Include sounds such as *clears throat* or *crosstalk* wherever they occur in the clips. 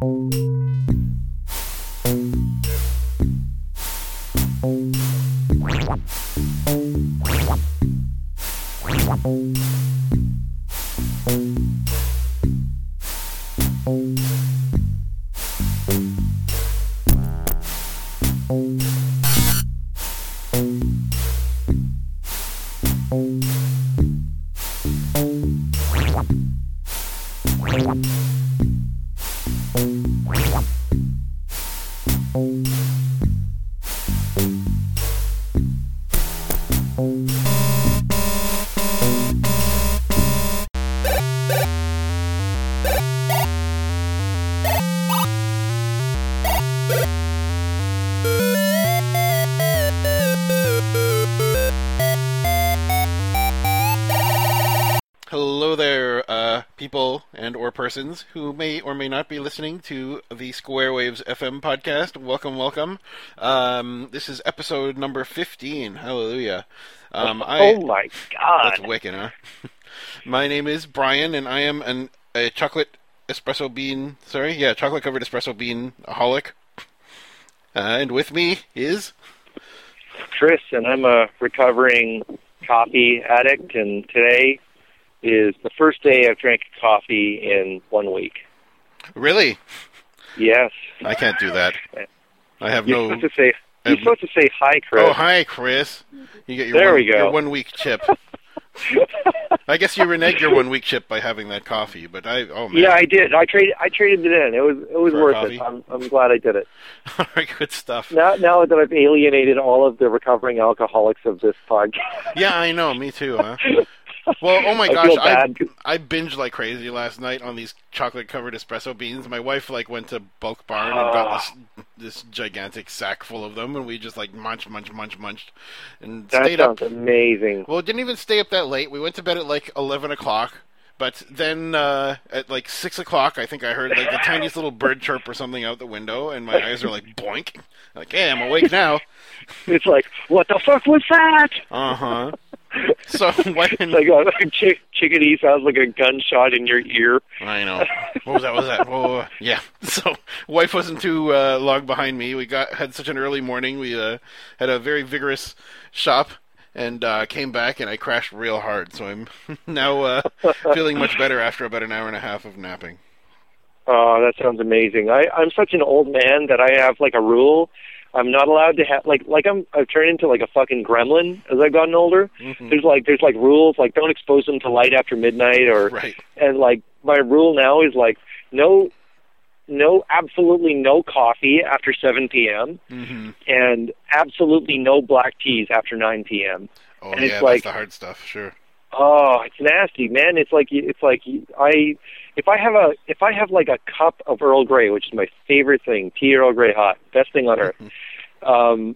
Hello persons who may or may not be listening to the Square Waves FM podcast. Welcome, welcome. Um, this is episode number fifteen. Hallelujah. Um, I, oh my god! That's wicked, huh? *laughs* My name is Brian, and I am an a chocolate espresso bean. Sorry, yeah, chocolate covered espresso bean aholic. Uh, and with me is Chris, and I'm a recovering coffee addict, and today is the first day I've drank coffee in one week. really. Yes. I can't do that. I have You're no. supposed to say you're supposed to say hi, Chris. Oh, hi, Chris. You get your There one, we go. your one week chip. *laughs* I guess you reneged your one week chip by having that coffee, but I oh man, Yeah, I did. I traded. I traded it in. It was. It was For worth it. I'm. I'm glad I did it. *laughs* all right, good stuff. Now, now that I've alienated all of the recovering alcoholics of this podcast. Yeah, I know, me too. Huh? *laughs* Well, oh my I gosh, I. I binged like crazy last night on these chocolate covered espresso beans. My wife like went to Bulk Barn and got Ah. this this gigantic sack full of them, and we just like munch, munch, munch, munched, and That stayed up sounds amazing. Well, it didn't even stay up that late. We went to bed at like eleven o'clock. But then uh, at like six o'clock, I think I heard like the tiniest little bird chirp or something out the window, and my eyes are like boink. Like, hey, I'm awake now. *laughs* It's like, what the fuck was that? Uh huh. So *laughs* when like a chick- chickadee sounds like a gunshot in your ear. I know. *laughs* What was that? What was that? Oh, yeah. *laughs* So, wife wasn't too uh, long behind me. We got had such an early morning. We uh, had a very vigorous shop and uh, came back, and I crashed real hard. So I'm now uh, feeling much better after about an hour and a half of napping. Oh, that sounds amazing. I, I'm such an old man that I have like a rule. I'm not allowed to have like like I'm I've turned into like a fucking gremlin as I've gotten older. Mhm. There's like there's like rules like don't expose them to light after midnight or Right. and like my rule now is like no no absolutely no coffee after 7 p.m. hmm and absolutely no black teas after 9 p.m. Oh And yeah, it's that's like- the hard stuff. Sure. Oh, it's nasty, man. It's like it's like I if I have a if I have like a cup of Earl Grey, which is my favorite thing, tea Earl Grey hot, best thing on earth. *laughs* um,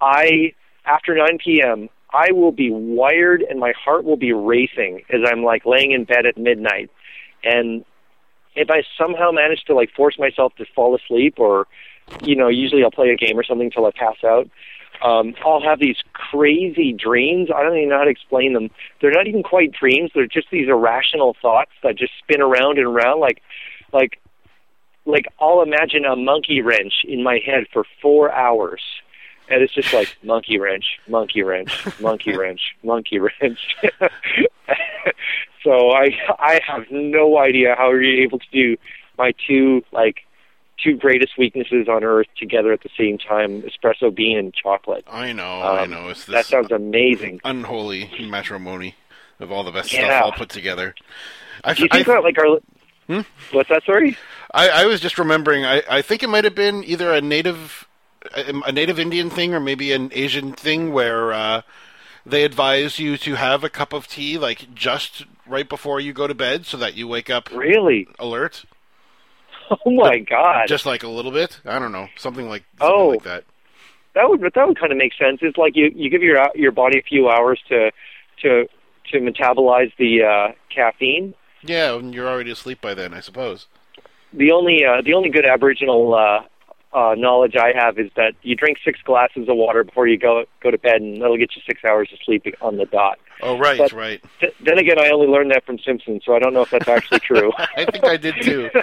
I after 9 p.m. I will be wired and my heart will be racing as I'm like laying in bed at midnight, and if I somehow manage to like force myself to fall asleep, or you know, usually I'll play a game or something till I pass out. Um, I'll have these crazy dreams. I don't even know how to explain them. They're not even quite dreams. They're just these irrational thoughts that just spin around and around, like, like, like I'll imagine a monkey wrench in my head for four hours, and it's just like monkey wrench, monkey wrench, monkey *laughs* wrench, monkey wrench. *laughs* so I I have no idea how you're able to do my two like two greatest weaknesses on earth together at the same time: espresso bean and chocolate. I know. I Um, know. It's That sounds amazing. unholy matrimony of all the best Yeah. stuff all put together. I, Do you I- think like our Hmm? what's that? story? I, I was just remembering. I, I think it might have been either a native, a, a native Indian thing, or maybe an Asian thing, where uh, they advise you to have a cup of tea like just right before you go to bed, so that you wake up Really? alert, *laughs* Oh my god. just like a little bit. I don't know, something like something Oh. like that. that would that would kind of make sense. It's like you you give your your body a few hours to to to metabolize the uh, caffeine. Yeah, and you're already asleep by then, I suppose. The only uh, the only good Aboriginal uh, uh, knowledge I have is that you drink six glasses of water before you go go to bed, and that'll get you six hours of sleep on the dot. Oh, right, But- right. Th- then again, I only learned that from Simpson, so I don't know if that's actually true. *laughs* I think I did too. *laughs*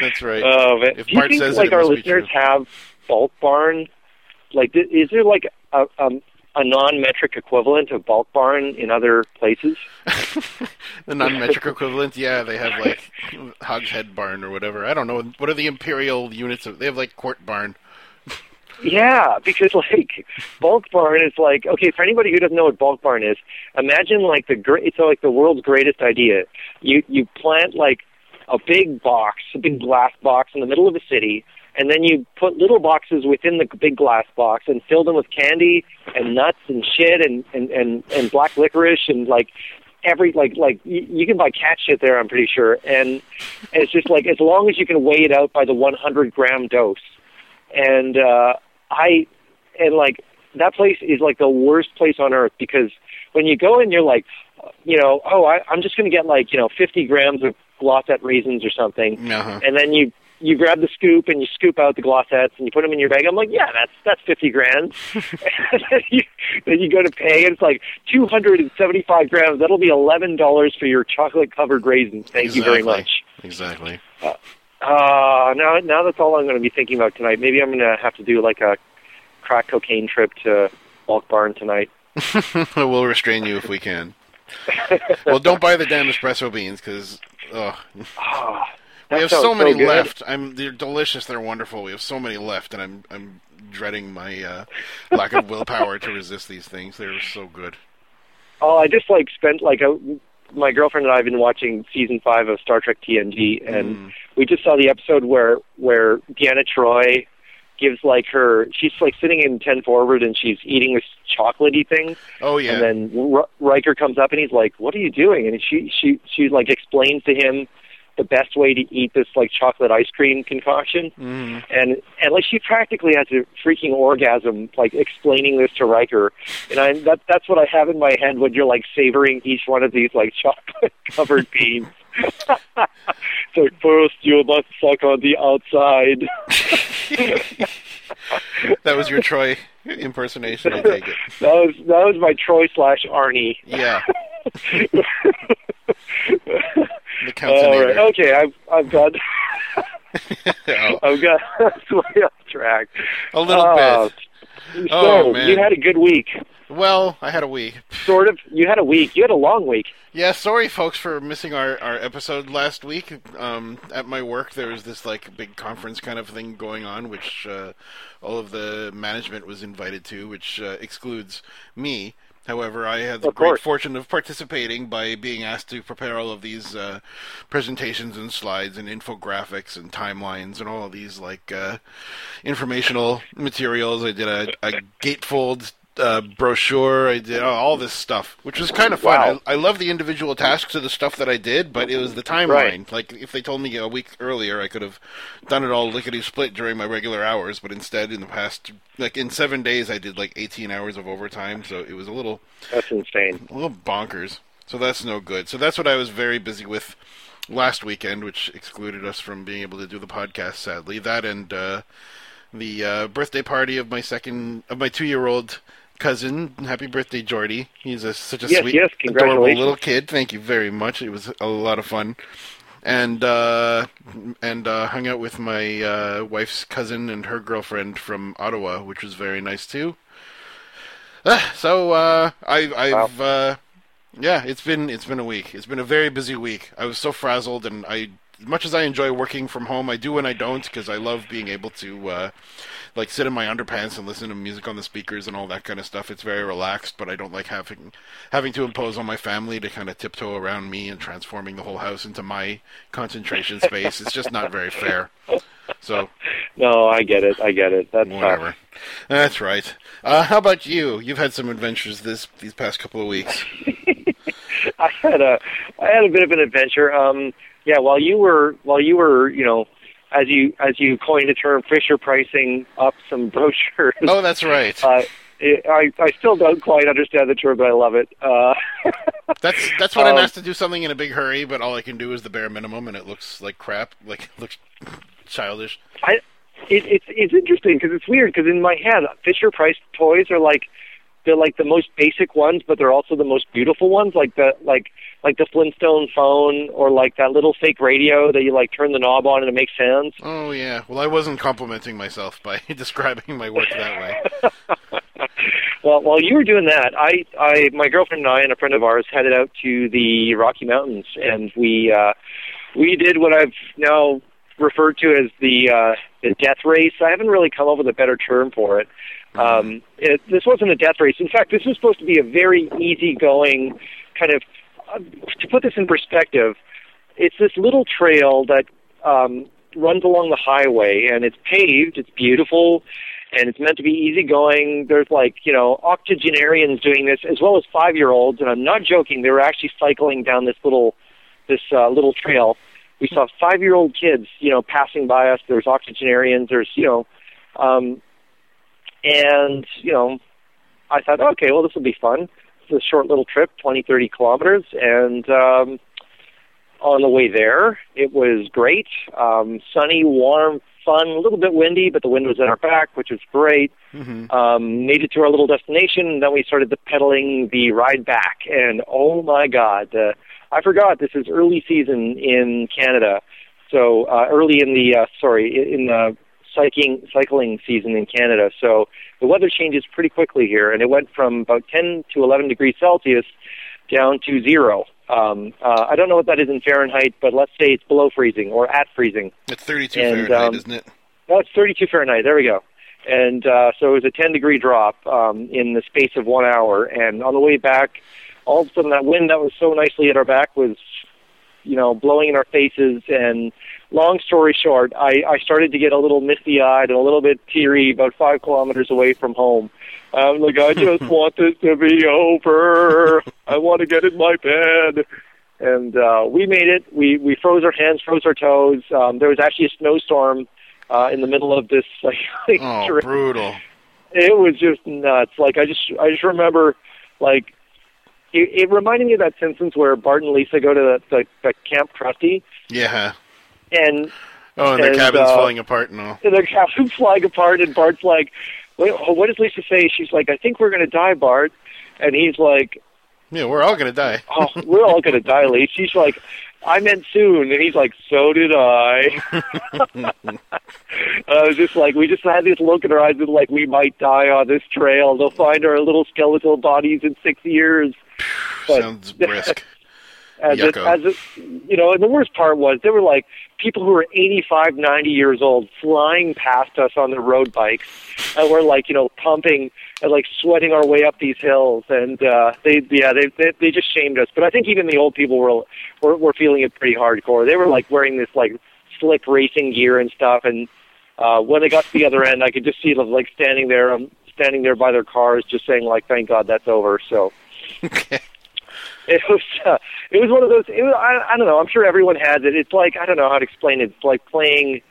That's right. Oh man, If do you Bart think like it our listeners have bulk barn? Like, is there like a, um, a non-metric equivalent of bulk barn in other places? *laughs* the non-metric equivalent, yeah, they have like hogshead barn or whatever. I don't know. What are the imperial units? Of, they have like court barn. Yeah, because like bulk barn is like okay for anybody who doesn't know what bulk barn is. Imagine like the great it's like the world's greatest idea. You you plant like a big box, a big glass box in the middle of a city, and then you put little boxes within the big glass box and fill them with candy and nuts and shit and and and, and black licorice and like every like like you, you can buy cat shit there. I'm pretty sure, and it's just like as long as you can weigh it out by the 100 gram dose and uh i and like that place is like the worst place on earth because when you go in you're like you know oh I, i'm just going to get like you know 50 grams of Glosette raisins or something. Uh-huh. and then you you grab the scoop and you scoop out the Glosettes and you put them in your bag. I'm like yeah that's that's 50 grand. And *laughs* then *laughs* you, then you go to pay and it's like 275 grams. That'll be $11 for your chocolate covered raisins. Thank you very much. Exactly. uh, now, now that's all I'm going to be thinking about tonight. Maybe I'm going to have to do like a crack cocaine trip to Bulk Barn tonight. *laughs* we'll restrain you if we can. well, don't buy the damn espresso beans because oh, Ah, we have so many good. left. I'm they're delicious. They're wonderful. We have so many left, and I'm I'm dreading my uh, lack of willpower to resist these things. They're so good. Oh, I just like spent like a. My girlfriend and I have been watching season five of Star Trek TNG, and Mm. we just saw the episode where where Deanna Troi gives like her. She's like sitting in ten forward, and she's eating this chocolatey thing. Oh yeah. And then R- Riker comes up and he's like, "What are you doing?" And she she she like explains to him the best way to eat this like chocolate ice cream concoction. Mhm. And and like she practically has a freaking orgasm like explaining this to Riker. And I that that's what I have in my head when you're like savoring each one of these like *laughs* chocolate covered beans. *laughs* so first you must suck on the outside. *laughs* that was your Troi impersonation. I take it. That was that was my Troi slash Arnie. Yeah. The All right. Okay, I've I've got Oh, *laughs* I've got *laughs* way off track. a little Uh, bit. So Oh, man. you had a good week, Well, I had a week. sort of. You had a week. You had a long week. Yeah, sorry folks for missing our, our episode last week. Um, at my work, there was this like big conference kind of thing going on, which uh, all of the management was invited to, which uh, excludes me. However, I had the Of great course. fortune of participating by being asked to prepare all of these uh, presentations and slides and infographics and timelines and all of these like uh, informational materials. I did a, a gatefold uh, brochure. I did all this stuff, which was kind of fun. Wow. I, I love the individual tasks of the stuff that I did, but it was the timeline. Right. Like if they told me a week earlier, I could have done it all lickety split during my regular hours. But instead, in the past, like in seven days, I did like 18 hours of overtime. So it was a little That's insane. a little bonkers. So that's no good. So that's what I was very busy with last weekend, which excluded us from being able to do the podcast. Sadly, that and uh, the uh, birthday party of my second of my two year old cousin. Happy birthday, Jordy! He's a, such a Yes, sweet, yes, adorable little kid. Thank you very much. It was a lot of fun. And uh, and uh, hung out with my uh, wife's cousin and her girlfriend from Ottawa, which was very nice too. Ah, so uh, I, I've uh, yeah, it's been it's been a week. It's been a very busy week. I was so frazzled, and I, as much as I enjoy working from home, I do when I don't because I love being able to uh, like sit in my underpants and listen to music on the speakers and all that kind of stuff. It's very relaxed, but I don't like having having to impose on my family to kind of tiptoe around me and transforming the whole house into my concentration *laughs* space. It's just not very fair. So No, I get it. I get it. That's tough. That's right. Uh, how about you? You've had some adventures this these past couple of weeks. *laughs* I had a I had a bit of an adventure. Um, yeah, while you were while you were you know as you as you coined the term Fisher pricing up some brochures. Oh, that's right. *laughs* Uh, it, I I still don't quite understand the term, but I love it. Uh, *laughs* That's that's when I'm Um, asked to do something in a big hurry, but all I can do is the bare minimum, and it looks like crap. Like it *laughs* looks childish. I it, it's it's interesting because it's weird because in my head Fisher Price toys are like they're like the most basic ones, but they're also the most beautiful ones, like the like like the Flintstone phone or like that little fake radio that you like turn the knob on and it makes sounds. Oh yeah. Well, I wasn't complimenting myself by *laughs* describing my work that way. *laughs* well, while you were doing that, I, I, my girlfriend and I and a friend of ours headed out to the Rocky Mountains, and we, uh, we did what I've now referred to as the uh, the death race. I haven't really come up with a better term for it. Um, it this wasn't a death race. In fact, this was supposed to be a very easygoing kind of. Uh, to put this in perspective, it's this little trail that um, runs along the highway, and it's paved. It's beautiful, and it's meant to be easygoing. There's like you know octogenarians doing this as well as five year olds, and I'm not joking. They were actually cycling down this little this uh, little trail. We saw five year old kids, you know, passing by us. There's octogenarians. There's you know, um, and you know, I thought, okay, well, this will be fun. It's a short little trip, 20, 30 kilometers, and um, on the way there, it was great. Um, sunny, warm, fun, a little bit windy, but the wind was at our back, which was great. Mm-hmm. Um, made it to our little destination, and then we started the pedaling the ride back. And oh my God, uh, I forgot this is early season in Canada, so uh, early in the uh, sorry in the cycling cycling season in Canada. So the weather changes pretty quickly here, and it went from about 10 to 11 degrees Celsius down to zero. Um, uh, I don't know what that is in Fahrenheit, but let's say it's below freezing or at freezing. It's 32 And, Fahrenheit, um, isn't it? No, it's 32 Fahrenheit. There we go. And uh, so it was a 10 degree drop um, in the space of one hour. And on the way back, all of a sudden that wind that was so nicely at our back was, you know, blowing in our faces. And long story short, I, I started to get a little misty eyed and a little bit teary about five kilometers away from home. I'm like, I *laughs* just want this to be over. I want to get in my bed. And uh, we made it. We we froze our hands, froze our toes. Um, there was actually a snowstorm uh, in the middle of this *laughs* like, Oh, brutal. It was just nuts. Like I just I just remember like it, it reminded me of that Simpsons where Bart and Lisa go to the, the, the Camp Krusty Yeah. and Oh, and the And, cabin's uh, falling apart and all. And their cabin's *laughs* flying apart and Bart's like, Wait, what does Lisa say? She's like, I think we're gonna die, Bart. And he's like, Yeah, we're all gonna die. Oh, we're all gonna die, Lisa. *laughs* She's like, I meant soon, and he's like, so did I. *laughs* I was just like, we just had this look in our eyes of like, we might die on this trail. They'll find our little skeletal bodies in six years. But- Sounds *laughs* brisk. as it, as it, you know, and the worst part was there were like people who were 85, 90 years old flying past us on their road bikes, and we're like, you know, pumping and like sweating our way up these hills, and uh, they, yeah, they, they they just shamed us. But I think even the old people were were, were feeling it pretty hardcore. They were like wearing this like slick racing gear and stuff, and uh, when they got to the other end, I could just see them like standing there, um, standing there by their cars, just saying like, "Thank God that's over." So *laughs* okay. *laughs* it was uh, it was one of those it was, I, I don't know i'm sure everyone has it. It's like i don't know how to explain it. It's like playing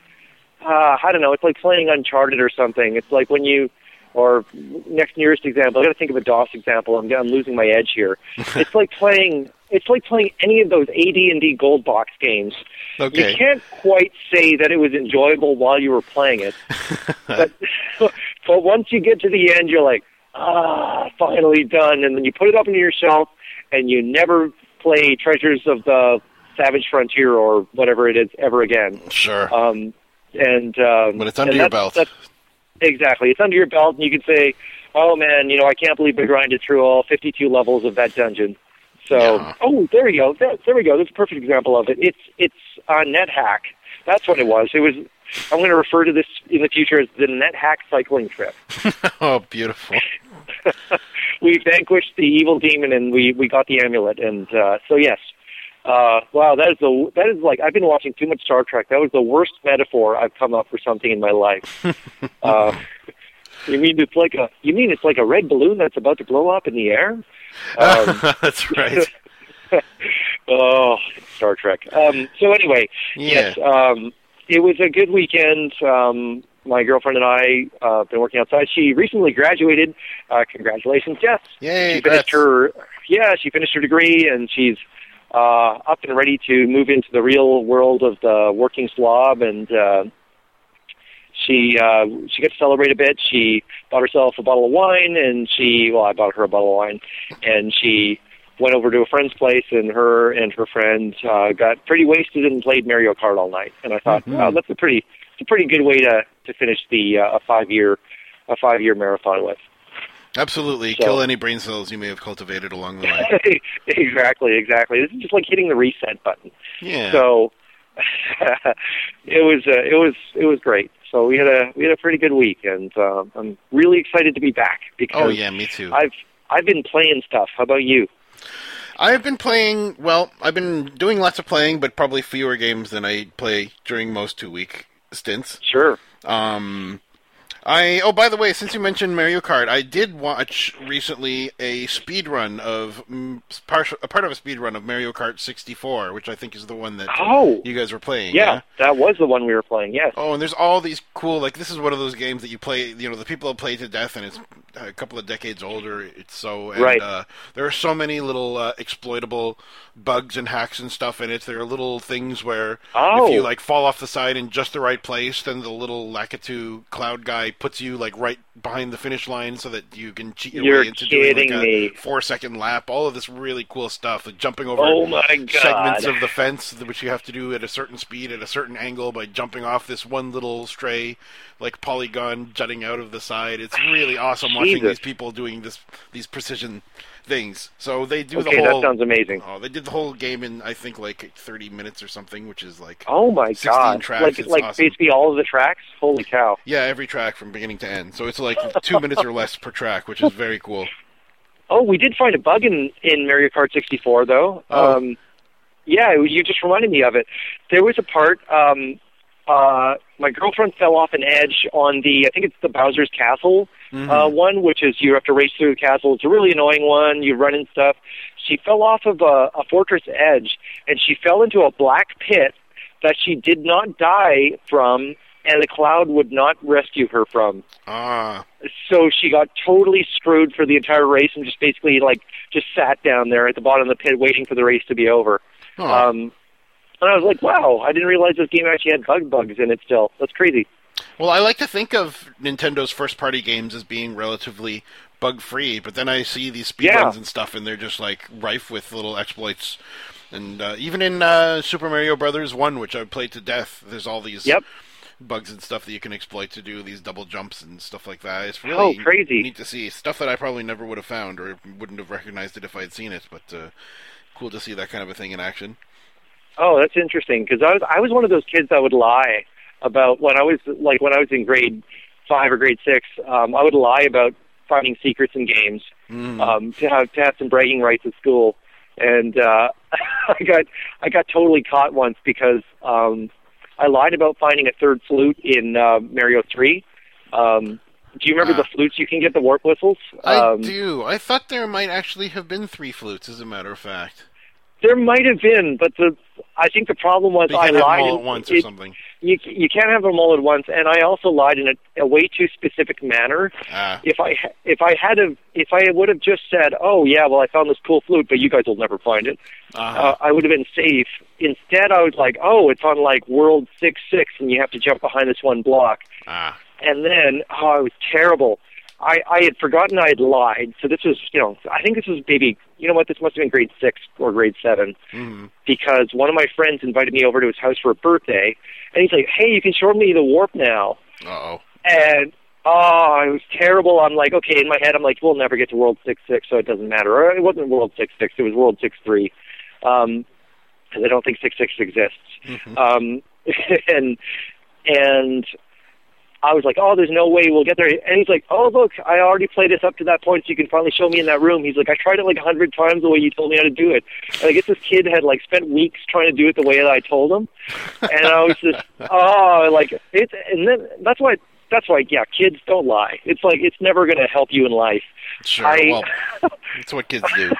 uh i don't know it's like playing uncharted or something. It's like when you or next nearest example i got to think of a dos example. I'm i'm losing my edge here. *laughs* It's like playing it's like playing any of those AD&D gold box games. Okay. you can't quite say that it was enjoyable while you were playing it. *laughs* But but once you get to the end you're like ah finally done. And then you put it up on your shelf and you never play Treasures of the Savage Frontier or whatever it is ever again. Sure. Um, and um, But it's under your that's- belt. that's- exactly, it's under your belt, and you can say, "Oh man, you know, I can't believe I grinded through all 52 levels of that dungeon." So, Yeah. oh, there you go. There, there we go. That's a perfect example of it. It's it's a NetHack. That's what it was. It was. I'm going to refer to this in the future as the NetHack cycling trip. *laughs* oh, beautiful. We vanquished the evil demon and we we got the amulet and uh so yes uh wow that is the that is like i've been watching too much star trek that was the worst metaphor i've come up for something in my life *laughs* uh you mean it's like a you mean it's like a red balloon that's about to blow up in the air um, *laughs* That's right. *laughs* oh star trek um so anyway Yeah. Yes, um, it was a good weekend. Um, my girlfriend and I uh, been working outside. She recently graduated. Uh, congratulations, Jess. Yay, she finished congrats. her yeah, she finished her degree and she's uh, up and ready to move into the real world of the working slob. And uh, she uh, she got to celebrate a bit. She bought herself a bottle of wine, and she well, I bought her a bottle of wine, and she went over to a friend's place, and her and her friend uh, got pretty wasted and played Mario Kart all night. And I thought, Mhm. oh, that's a pretty it's a pretty good way to to finish the uh, a five year a five year marathon with. Absolutely. So- Kill any brain cells you may have cultivated along the way. *laughs* exactly, exactly. This is just like hitting the reset button. Yeah. So *laughs* it was uh, it was it was great. So we had a we had a pretty good week, and um, I'm really excited to be back because oh yeah, me too. I've I've been playing stuff. How about you? I've been playing. Well, I've been doing lots of playing, but probably fewer games than I play during most two week stints. Sure. Um, I oh by the way, since you mentioned Mario Kart, I did watch recently a speed run of mm, part a part of a speed run of Mario Kart 64, which I think is the one that Oh, you guys were playing. yeah, that was the one we were playing. Yes. Oh, and there's all these cool like this is one of those games that you play. You know, the people have played to death, and it's a couple of decades older. It's so and, Right. Uh, there are so many little uh, exploitable bugs and hacks and stuff in it. There are little things where Oh. if you like fall off the side in just the right place, then the little Lakitu cloud guy puts you like right behind the finish line so that you can cheat your You're way into doing like a four second lap. All of this really cool stuff, like jumping over Oh segments of the fence which you have to do at a certain speed at a certain angle by jumping off this one little stray like polygon jutting out of the side. It's really awesome watching these people doing this these precision things so they do okay, the whole that sounds amazing. oh they did the whole game in i think like 30 minutes or something which is like Oh my 16 god! tracks, like it's like awesome. basically all of the tracks. Holy cow! yeah every track from beginning to end so it's like two minutes or less per track which is very cool Oh, we did find a bug in in Mario Kart 64 though. Oh. Um, yeah, you just reminded me of it. There was a part. Um, uh, my girlfriend fell off an edge on the. I think it's the Bowser's Castle Mhm. uh, one, which is you have to race through the castle. It's a really annoying one. You run and stuff. She fell off of a, a fortress edge, and she fell into a black pit that she did not die from, and the cloud would not rescue her from. ah So she got totally screwed for the entire race, and just basically like just sat down there at the bottom of the pit waiting for the race to be over. Huh. Um, and I was like, wow, I didn't realize this game actually had bug bugs in it. Still, that's crazy. Well, I like to think of Nintendo's first party games as being relatively bug free, but then I see these speedruns Yeah. and stuff, and they're just like rife with little exploits. And uh, even in uh, Super Mario Brothers One, which I've played to death, there's all these Yep. bugs and stuff that you can exploit to do these double jumps and stuff like that. It's really Oh, really crazy. neat to see stuff that I probably never would have found or wouldn't have recognized it if I'd seen it. But uh, cool to see that kind of a thing in action. Oh, that's interesting because I was I was one of those kids that would lie about when I was like when I was in grade five or grade six. Um, I would lie about finding secrets in games Mm. um, to have to have some bragging rights at school, and uh, *laughs* I got I got totally caught once because um, I lied about finding a third flute in uh, Mario three. Um, do you remember Ah. the flutes you can get the warp whistles? I um, do. I thought there might actually have been three flutes, as a matter of fact. There might have been, but the I think the problem was I can't have lied. them all at once it- or something. you you can't have them all at once, and I also lied in a, a way too specific manner. Ah. If I if I had have if I would have just said, "Oh yeah, well I found this cool flute, but you guys will never find it," Uh-huh. uh, I would have been safe. Instead, I was like, "Oh, it's on like World Six Six, and you have to jump behind this one block." ah. And then, oh, it was terrible. I I had forgotten I had lied. So this was, you know, I think this was maybe, you know what, this must have been grade six or grade seven hmm because one of my friends invited me over to his house for a birthday, and he's like, "Hey, you can show me the warp now." Uh-oh. And oh, it was terrible. I'm like, okay, in my head, I'm like, we'll never get to World Six Six, so it doesn't matter. Or it wasn't World Six Six; it was World Six Three, um, because I don't think Six Six exists. Mhm. Um, *laughs* and and I was like, oh, there's no way we'll get there. And he's like, oh, look, I already played this up to that point, so you can finally show me in that room. He's like, I tried it like a hundred times the way you told me how to do it. And I guess this kid had like spent weeks trying to do it the way that I told him. And I was just, *laughs* oh, like it's, and then that's why. That's why, yeah, kids don't lie. It's like it's never going to help you in life. Sure. I- well, *laughs* that's what kids do.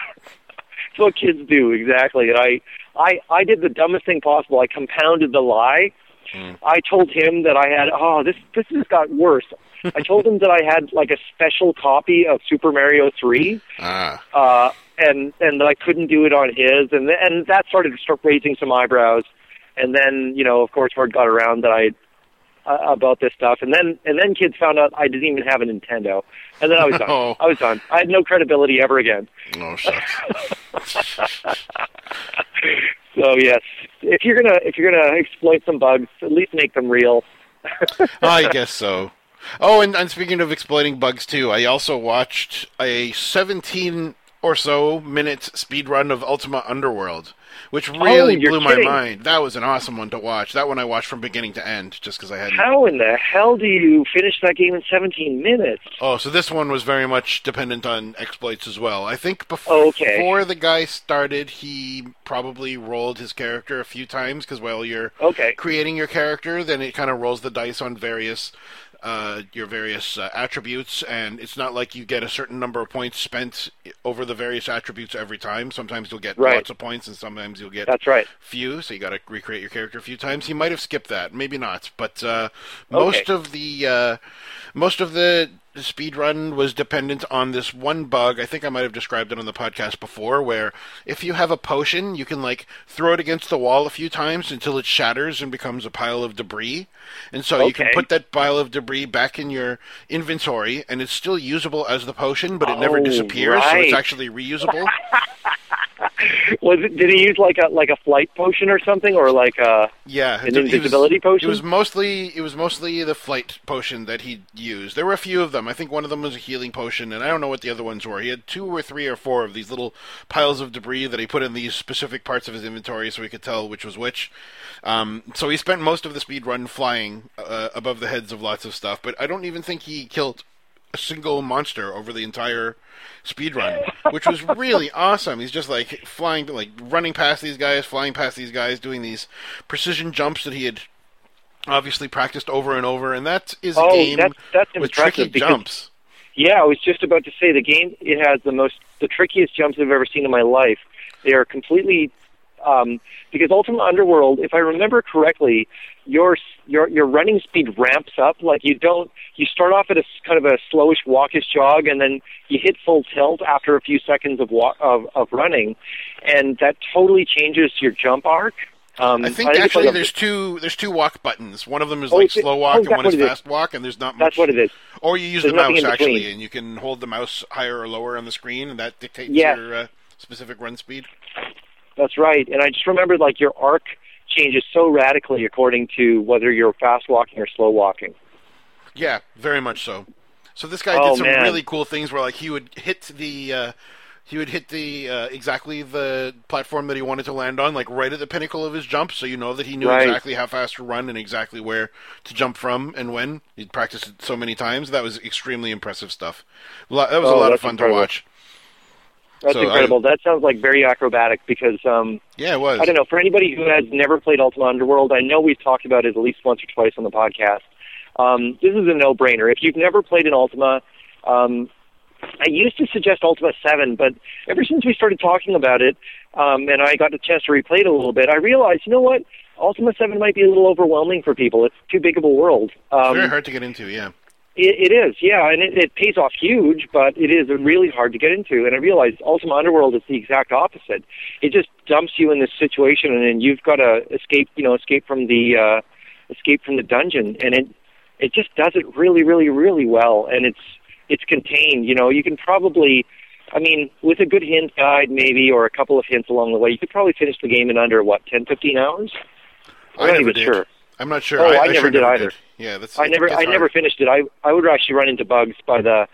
It's what kids do exactly. And I, I, I did the dumbest thing possible. I compounded the lie. Mm. I told him that I had. Oh, this this has got worse. I told him that I had like a special copy of Super Mario Three, Ah. uh, and and that I couldn't do it on his, and and that started to start raising some eyebrows. And then you know, of course, word got around that I. uh, about this stuff, and then and then kids found out I didn't even have a Nintendo, and then I was done. Oh. I was done. I had no credibility ever again. Oh shucks. *laughs* *laughs* So yes, if you're gonna if you're gonna exploit some bugs, at least make them real. *laughs* I guess so. Oh, and, and speaking of exploiting bugs too, I also watched a 17 or so minute speed run of Ultima Underworld, which really Oh, blew my kidding. mind. That was an awesome one to watch. That one I watched from beginning to end, just because I hadn't. How in the hell do you finish that game in 17 minutes? Oh, so this one was very much dependent on exploits as well. I think bef- Oh, okay. before the guy started, he probably rolled his character a few times because while you're Okay. creating your character, then it kind of rolls the dice on various uh, your various uh, attributes, and it's not like you get a certain number of points spent over the various attributes every time. Sometimes you'll get Right. lots of points, and sometimes you'll get That's right. few, so you got to recreate your character a few times. He might have skipped that, maybe not, but uh, most Okay. of the uh, most of the speed run was dependent on this one bug. I think I might have described it on the podcast before, where if you have a potion, you can like throw it against the wall a few times until it shatters and becomes a pile of debris, and so you can put that pile of debris back in your inventory, and it's still usable as the potion, but it never Oh, disappears, so it's actually reusable. *laughs* *laughs* Was it? Did he use like a like a flight potion or something, or like a? Yeah, An it- it was- invisibility potion? It was mostly it was mostly the flight potion that he used. There were a few of them. I think one of them was a healing potion, and I don't know what the other ones were. He had two or three or four of these little piles of debris that he put in these specific parts of his inventory, so he could tell which was which. Um, so he spent most of the speed run flying uh, above the heads of lots of stuff, but I don't even think he killed a single monster over the entire speed run, which was really *laughs* awesome. He's just like flying, like running past these guys, flying past these guys, doing these precision jumps that he had obviously practiced over and over. And that is a Oh, game that's that's with tricky because jumps. Yeah, I was just about to say the game. It has the most, the trickiest jumps I've ever seen in my life. They are completely, um, because Ultima Underworld, if I remember correctly, your your your running speed ramps up. Like you don't, you start off at a kind of a slowish, walkish jog, and then you hit full tilt after a few seconds of walk of of running, and that totally changes your jump arc. Um, I think it's actually like a- there's two there's two walk buttons. One of them is Oh, like slow oh, walk and one is it is. fast walk, and there's not much. That's what it is. Or you use There's the mouse actually, and you can hold the mouse higher or lower on the screen, and that dictates Yes. your uh, specific run speed. That's right. And I just remembered like your arc changes so radically according to whether you're fast walking or slow walking. Yeah, very much so. So this guy Oh, did some man. really cool things where like he would hit the uh, he would hit the uh, exactly the platform that he wanted to land on, like right at the pinnacle of his jump, so you know that he knew Right. exactly how fast to run and exactly where to jump from and when. He'd practiced it so many times. That was extremely impressive stuff. That was a Oh, lot of fun incredible. to watch. That's So I- incredible. That sounds like very acrobatic because um Yeah, it was. I don't know, for anybody who has never played Ultima Underworld, I know we've talked about it at least once or twice on the podcast. Um, this is a no-brainer. If you've never played an Ultima, um, I used to suggest Ultima 7, but ever since we started talking about it, um, and I got the chance to replay it a little bit, I realized, you know what? Ultima 7 might be a little overwhelming for people. It's too big of a world. Um, Very hard to get into. Yeah. It, it is, yeah, and it, it pays off huge, but it is really hard to get into. And I realized Ultima Underworld is the exact opposite. It just dumps you in this situation, and then you've got to escape, you know, escape from the uh, escape from the dungeon, and it it just does it really, really, really well. And it's it's contained. You know, you can probably, I mean, with a good hint guide maybe, or a couple of hints along the way, you could probably finish the game in under what 10, 15 hours. I'm I not even did. sure. I'm not sure. Oh, I sure never did either. Yeah, that's. I never, I never finished it. I, I would actually run into bugs by the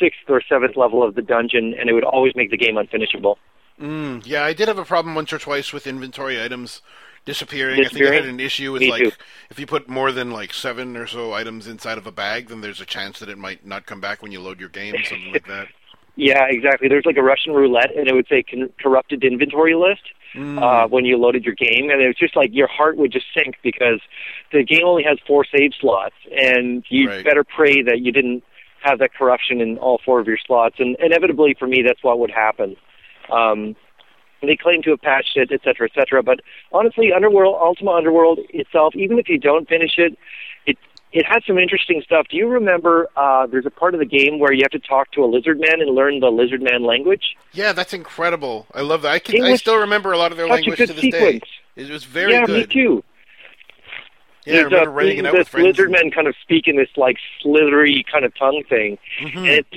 sixth or seventh level of the dungeon, and it would always make the game unfinishable. Mm, yeah, I did have a problem once or twice with inventory items disappearing. I think I had an issue with Me like too. if you put more than like seven or so items inside of a bag, then there's a chance that it might not come back when you load your game, or something like that. *laughs* Yeah, exactly. There's like a Russian roulette, and it would say con- corrupted inventory list Mm. uh, when you loaded your game, and it was just like your heart would just sink because the game only has four save slots, and you Right. better pray that you didn't have that corruption in all four of your slots. And inevitably, for me, that's what would happen. Um, they claim to have patched it, et cetera, et cetera. But honestly, Underworld, Ultima Underworld itself, even if you don't finish it, it had some interesting stuff. Do you remember? Uh, there's a part of the game where you have to talk to a lizard man and learn the lizard man language. Yeah, that's incredible. I love that. I can. I still remember a lot of their language good to this sequence. day. It was very yeah, good. me too. Yeah, I remember a, writing it out this with friends. lizard men kind of speak in this like slithery kind of tongue thing, Mhm. and it's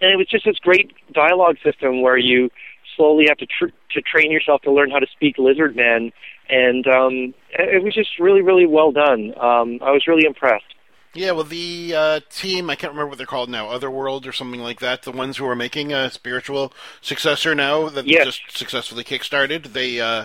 and it was just this great dialogue system where you slowly have to tr- to train yourself to learn how to speak lizard man, and um, it was just really really well done. Um, I was really impressed. Yeah, well, the uh, team, I can't remember what they're called now, Otherworld or something like that, the ones who are making a spiritual successor now that Yes. just successfully kickstarted, they uh,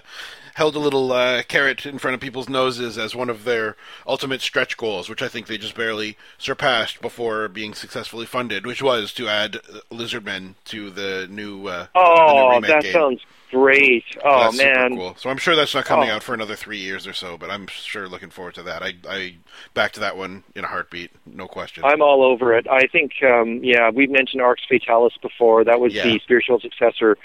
held a little uh, carrot in front of people's noses as one of their ultimate stretch goals, which I think they just barely surpassed before being successfully funded, which was to add Lizardmen to the new, uh, the new Oh, that game. sounds great! Oh man, cool. So I'm sure that's not coming Oh. out for another three years or so, but I'm sure looking forward to that. I I back to that one in a heartbeat, no question. I'm all over it. I think, um, yeah, we've mentioned Arx Fatalis before. That was Yeah. the spiritual successor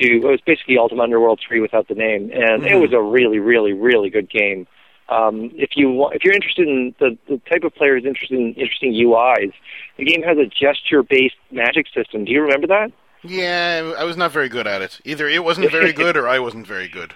to it was basically Ultima Underworld 3 without the name, and it Mhm. was a really, really, really good game. Um, if you wa- if you're interested in the, the type of player who's interested in interesting UIs, the game has a gesture-based magic system. Do you remember that? Yeah, I was not very good at it. Either it wasn't very *laughs* good or I wasn't very good.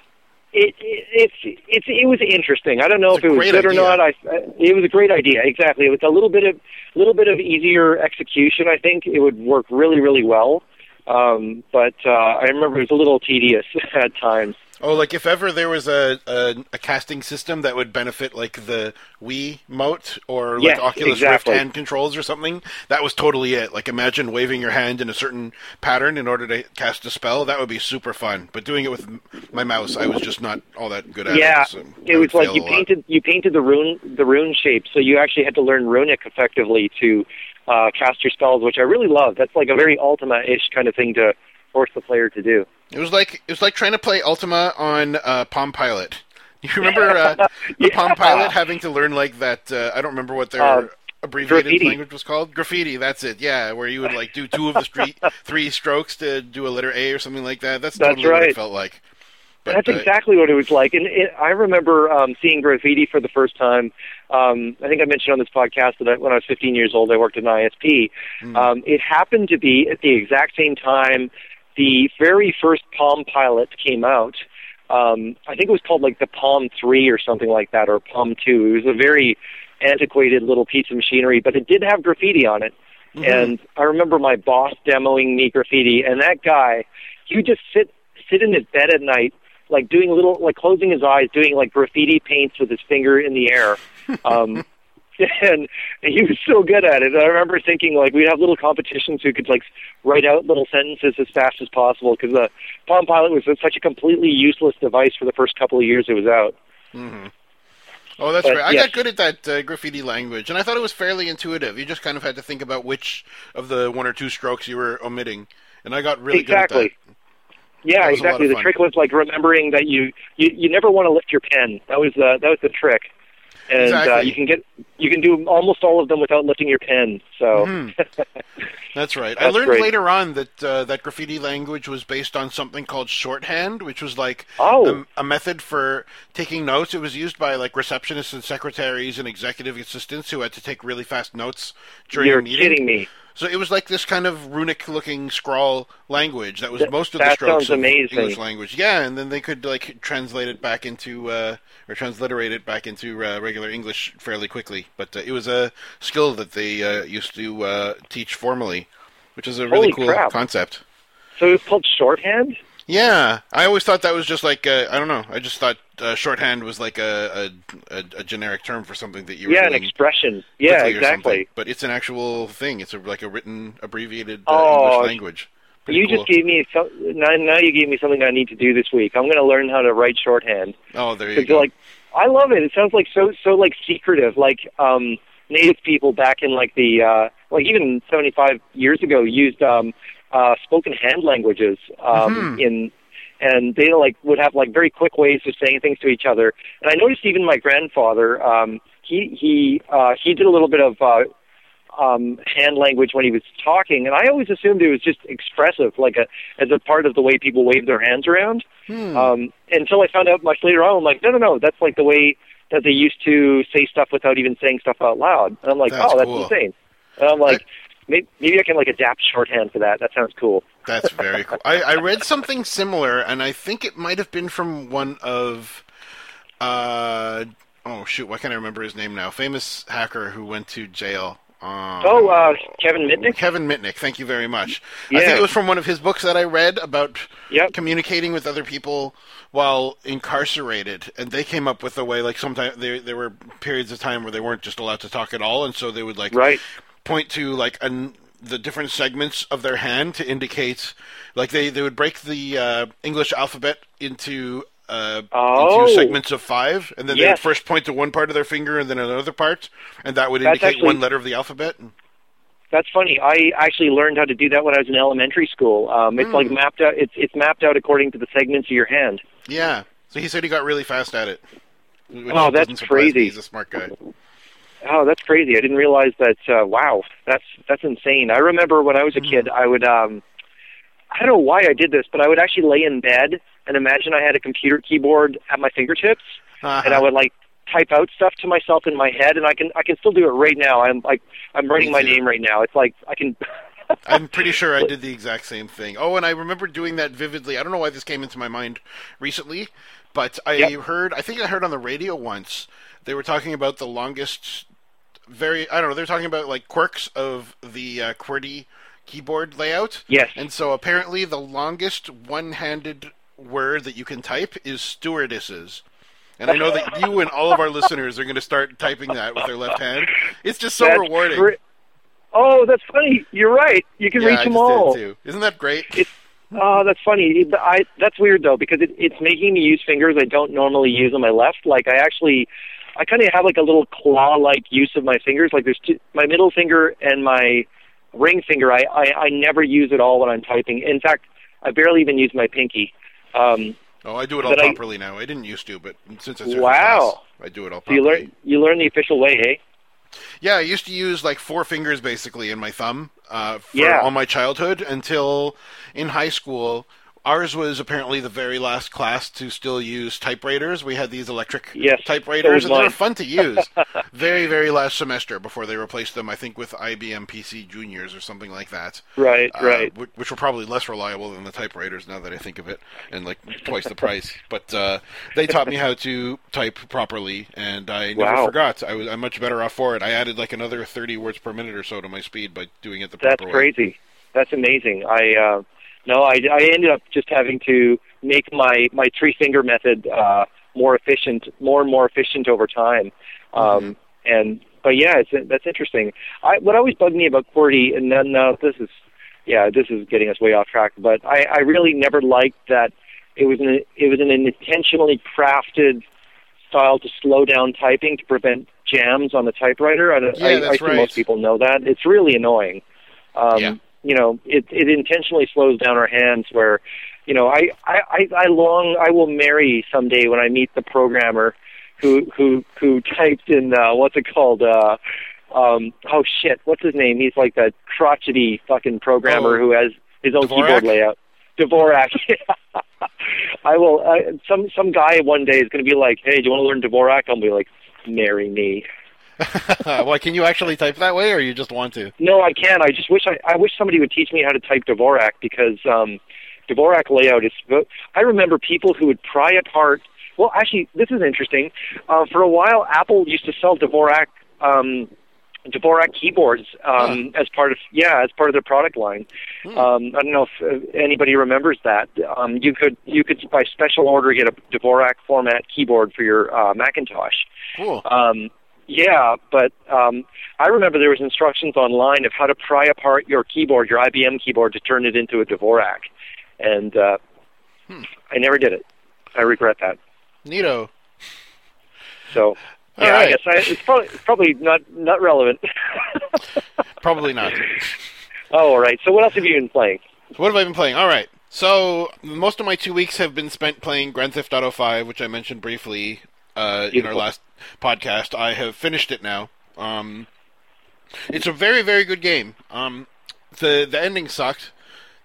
It, it it's it's it was interesting. I don't know It's if it was good or not. I it was a great idea. Exactly. It was a little bit of little bit of easier execution. I think it would work really really well. Um, but uh, I remember it was a little tedious *laughs* at times. Oh, like if ever there was a, a a casting system that would benefit like the Wii Mote or like Yes, Oculus exactly. Rift hand controls or something, that was totally it. Like imagine waving your hand in a certain pattern in order to cast a spell. That would be super fun. But doing it with my mouse, I was just not all that good at yeah, it. so it was like you a lot. painted you painted the rune the rune shape, so you actually had to learn runic effectively to uh, cast your spells, which I really love. That's like a very Ultima-ish kind of thing to force the player to do. It was like it was like trying to play Ultima on uh, Palm Pilot. *laughs* You remember uh, *laughs* the Yeah. Palm Pilot having to learn like that? Uh, I don't remember what their Um, abbreviated graffiti. language was called. Graffiti. That's it. Yeah, where you would like do two of the street *laughs* three strokes to do a letter A or something like that. That's That's totally what right. it felt like. But, That's uh, exactly what it was like, and it, I remember um, seeing graffiti for the first time. Um, I think I mentioned on this podcast that I, when I was 15 years old, I worked at an ISP. mm, Um, it happened to be at the exact same time the very first Palm Pilot came out. Um, I think it was called like the Palm 3 or something like that, or Palm 2. It was a very antiquated little piece of machinery, but it did have graffiti on it. mhm. And I remember my boss demoing me graffiti, and that guy, he would just sit sit in his bed at night, like doing little, like closing his eyes, doing like graffiti paints with his finger in the air. *laughs* Um, and he was so good at it. I remember thinking like we'd have little competitions who could like write out little sentences as fast as possible because the Palm Pilot was such a completely useless device for the first couple of years it was out. mhm. Oh, that's But, right. I yes. got good at that uh, graffiti language, and I thought it was fairly intuitive. You just kind of had to think about which of the one or two strokes you were omitting, and I got really exactly. good at that. Exactly. Yeah, That was a lot exactly. The trick was like remembering that you you, you never want to lift your pen. That was the that was the trick. And uh, you can get you can do almost all of them without lifting your pen. So Mhm. *laughs* That's right. I learned great. later on that uh, that graffiti language was based on something called shorthand, which was like Oh. a, a method for taking notes. It was used by like receptionists and secretaries and executive assistants who had to take really fast notes during you're a meeting. kidding me. So it was like this kind of runic-looking scrawl language that was That- most of the strokes of amazing. English language. Yeah, and then they could like translate it back into uh, or transliterate it back into uh, regular English fairly quickly. But uh, it was a skill that they uh, used to uh, teach formally, which is a really Holy cool crap. concept. So it's called shorthand. Yeah, I always thought that was just like uh, I don't know. I just thought uh, shorthand was like a, a, a, a generic term for something that you were Yeah, an expression. Yeah, quickly exactly. But it's an actual thing. It's a, like a written, abbreviated uh, Oh, English language. Pretty You cool. just gave me some, now. Now you gave me something I need to do this week. I'm going to learn how to write shorthand. Oh, there you go. like, I love it. It sounds like so so like secretive. Like um, native people back in like the uh, like even 75 years ago used um, uh, spoken hand languages um, Mhm. in. And they like would have like very quick ways of saying things to each other. And I noticed even my grandfather, um, he he uh, he did a little bit of uh, um, hand language when he was talking, and I always assumed it was just expressive, like a as a part of the way people wave their hands around. Hmm. Um, until I found out much later on, I'm like, no, no, no, that's like the way that they used to say stuff without even saying stuff out loud. And I'm like, That's oh, that's cool. insane. And I'm like, maybe, maybe I can like adapt shorthand for that. That sounds cool. That's very cool. I, I read something similar, and I think it might have been from one of, uh, oh shoot, why can't I remember his name now? Famous hacker who went to jail. Um, Oh, uh, Kevin Mitnick. Kevin Mitnick. Thank you very much. I Yeah. think it was from one of his books that I read about Yep. communicating with other people while incarcerated, and they came up with a way. Like sometimes there there were periods of time where they weren't just allowed to talk at all, and so they would like Right. point to like an, the different segments of their hand to indicate, like they they would break the uh, English alphabet into. Uh, Oh. into segments of five, and then they would first point to one part of their finger and then another part, and that would That's indicate actually- one letter of the alphabet. That's funny. I actually learned how to do that when I was in elementary school. Um, it's Hmm. like mapped out. It's it's mapped out according to the segments of your hand. Yeah. So he said he got really fast at it. Oh, that's doesn't me. crazy. He's a smart guy. Oh, that's crazy. I didn't realize that. Uh, wow, that's that's insane. I remember when I was a Hmm. kid, I would um, I don't know why I did this, but I would actually lay in bed and imagine I had a computer keyboard at my fingertips, Uh-huh. and I would like type out stuff to myself in my head, and I can I can still do it right now. I'm like I'm writing my name right now. It's like I can. *laughs* I'm pretty sure I did the exact same thing. Oh, and I remember doing that vividly. I don't know why this came into my mind recently, but I Yep. heard, I think I heard on the radio once, they were talking about the longest, very, I don't know, they're talking about like quirks of the uh, QWERTY keyboard layout. Yes. And so apparently the longest one handed word that you can type is stewardesses. And I know that you and all of our listeners are going to start typing that with their left hand. It's just so That's rewarding. cra- oh, that's funny. You're right. You can yeah, reach I them all. did too. Isn't that great? It's oh, that's funny. I that's weird though because it, it's making me use fingers I don't normally use on my left. Like I actually, I kind of have like a little claw-like use of my fingers. Like there's two, my middle finger and my ring finger. I, I I never use at all when I'm typing. In fact, I barely even use my pinky. Um, Oh, I do it all But I- properly now. I didn't used to, but since I started Wow. class, I do it all so you properly. learn you learn the official way, hey? Yeah, I used to use like four fingers basically in my thumb uh, for Yeah. all my childhood until in high school. Ours was apparently the very last class to still use typewriters. We had these electric Yes, typewriters, and they were fun to use. *laughs* very, very last semester before they replaced them, I think, with IBM PC Juniors or something like that. Right, uh, right. whi- Which were probably less reliable than the typewriters now that I think of it, and like twice the price. *laughs* But uh, they taught me how to type properly, and I never Wow. forgot. I was I'm much better off for it. I added like another 30 words per minute or so to my speed by doing it the That's proper way. crazy. That's amazing. I uh, no, I, I ended up just having to make my my three finger method uh, more efficient, more and more efficient over time. Um, And but yeah, it's that's interesting. I what always bugged me about QWERTY, and then uh, this is yeah, this is getting us way off track. But I, I really never liked that it was an it was an intentionally crafted style to slow down typing to prevent jams on the typewriter. I, Yeah, I, I think right. most people know that. It's really annoying. Um, Yeah. You know, it it intentionally slows down our hands. Where, you know, I I I I long I will marry someday when I meet the programmer who who who typed in uh, what's it called. Uh, um, oh shit, what's his name? He's like that crotchety fucking programmer Oh, who has his own Dvorak? keyboard layout. Dvorak. *laughs* I will. I, some some guy one day is going to be like, "Hey, do you want to learn Dvorak?" I'll be like, "Marry me." *laughs* Why can you actually type that way, or you just want to? No, I can't. I just wish I, I wish somebody would teach me how to type Dvorak because um, Dvorak layout is. I remember people who would pry apart. Well, actually, this is interesting. Uh, for a while, Apple used to sell Dvorak um, Dvorak keyboards um, as part of yeah as part of their product line. Um, I don't know if uh, anybody remembers that. Um, you could you could by special order get a Dvorak format keyboard for your uh, Macintosh. Cool. Um, yeah, but um, I remember there was instructions online of how to pry apart your keyboard, your IBM keyboard, to turn it into a Dvorak, and uh, I never did it. I regret that. Neato. So yeah, I guess I, it's probably probably not not relevant. *laughs* Probably not. oh, all right. So what else have you been playing? What have I been playing? All right. So most of my two weeks have been spent playing Grand Theft Auto Five, which I mentioned briefly uh, in our last podcast. I have finished it now. Um, it's a very very good game. Um, the the ending sucked.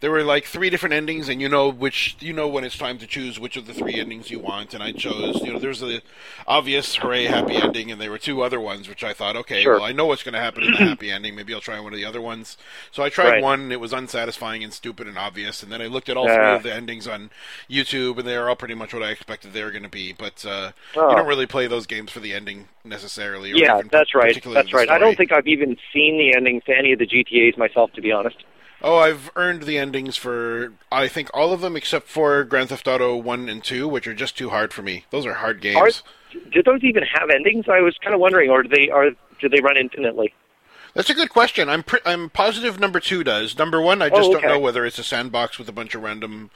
There were like three different endings, and you know which you know when it's time to choose which of the three endings you want. And I chose, you know, there's the obvious hooray happy ending, and there were two other ones which I thought, okay, Sure. well I know what's going to happen in the happy *clears throat* ending. Maybe I'll try one of the other ones. So I tried Right. one, and it was unsatisfying and stupid and obvious. And then I looked at all Yeah. three of the endings on YouTube, and they are all pretty much what I expected they were going to be. But uh, Oh. you don't really play those games for the ending necessarily. Or Yeah, that's right. That's right. I don't think I've even seen the endings to any of the GTA's myself, to be honest. Oh, I've earned the endings for I think all of them except for Grand Theft Auto One and Two, which are just too hard for me. Those are hard games. Are, do those even have endings? I was kind of wondering, or do they are do they run infinitely? That's a good question. I'm pre- I'm positive number two does. Number one, I just Oh, don't know whether it's a sandbox with a bunch of random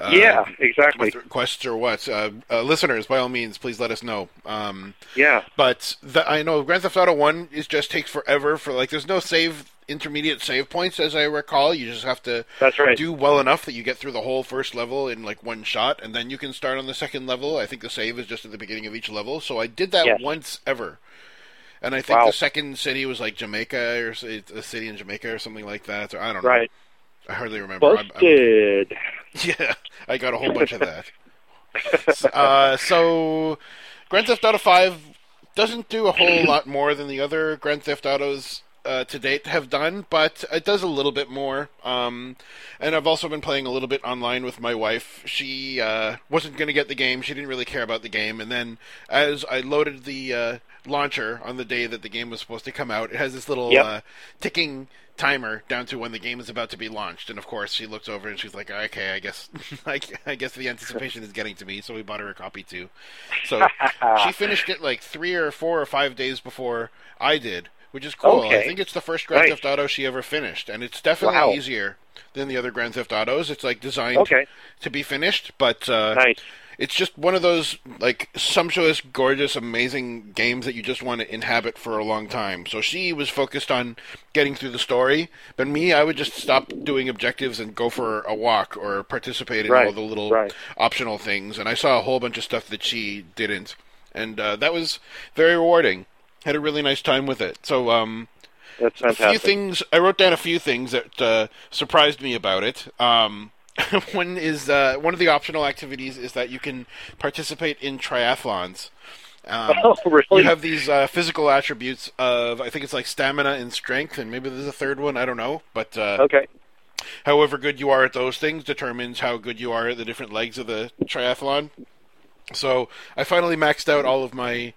uh, yeah, exactly. quests or what. Uh, uh, listeners, by all means, please let us know. Um, Yeah, But the, I know Grand Theft Auto One is just takes forever for like. There's no save intermediate save points as I recall. You just have to that's right. do well enough that you get through the whole first level in like one shot, and then you can start on the second level. I think the save is just at the beginning of each level. So I did that Yes. once ever, and I think Wow. the second city was like Jamaica or a city in Jamaica or something like that. Or I don't know. Right. I hardly remember. I'm- I'm- *laughs* yeah, I got a whole bunch of that. *laughs* Uh, so, Grand Theft Auto Five doesn't do a whole lot more than the other Grand Theft Autos uh, to date have done, but it does a little bit more. Um, and I've also been playing a little bit online with my wife. She uh, wasn't going to get the game; she didn't really care about the game. And then, as I loaded the uh, launcher on the day that the game was supposed to come out, it has this little Yep. uh, ticking timer down to when the game is about to be launched. And of course, she looks over and she's like, "Okay, I guess, *laughs* I, I guess the anticipation is getting to me." So we bought her a copy too. So *laughs* she finished it like three or four or five days before I did, which is cool. I think it's the first Grand Nice. Theft Auto she ever finished, and it's definitely Wow. easier than the other Grand Theft Autos. It's like designed Okay, to be finished, but uh, nice. it's just one of those like sumptuous, gorgeous, amazing games that you just want to inhabit for a long time. So she was focused on getting through the story, but me, I would just stop doing objectives and go for a walk or participate in Right, all the little right. optional things. And I saw a whole bunch of stuff that she didn't, and uh, that was very rewarding. Had a really nice time with it. So um, That's a few things I wrote down a few things that uh, surprised me about it. Um, *laughs* one is uh, one of the optional activities is that you can participate in triathlons. Um, *laughs* Oh, really? you have these uh, physical attributes of I think it's like stamina and strength, and maybe there's a third one. I don't know, but uh, okay. however good you are at those things determines how good you are at the different legs of the triathlon. So I finally maxed out all of my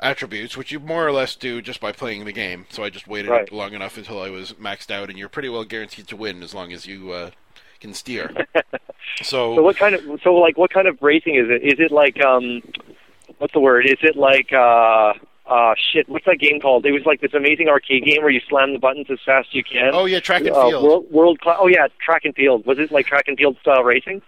attributes, which you more or less do just by playing the game. So I just waited Right. long enough until I was maxed out, and you're pretty well guaranteed to win as long as you uh, can steer. *laughs* So so what kind of so like what kind of racing is it? Is it like um, what's the word? Is it like uh, uh, shit? What's that game called? It was like this amazing arcade game where you slam the buttons as fast as you can. oh yeah, track and uh, field. World, world class. Oh yeah, track and field. Was it like track and field style racing?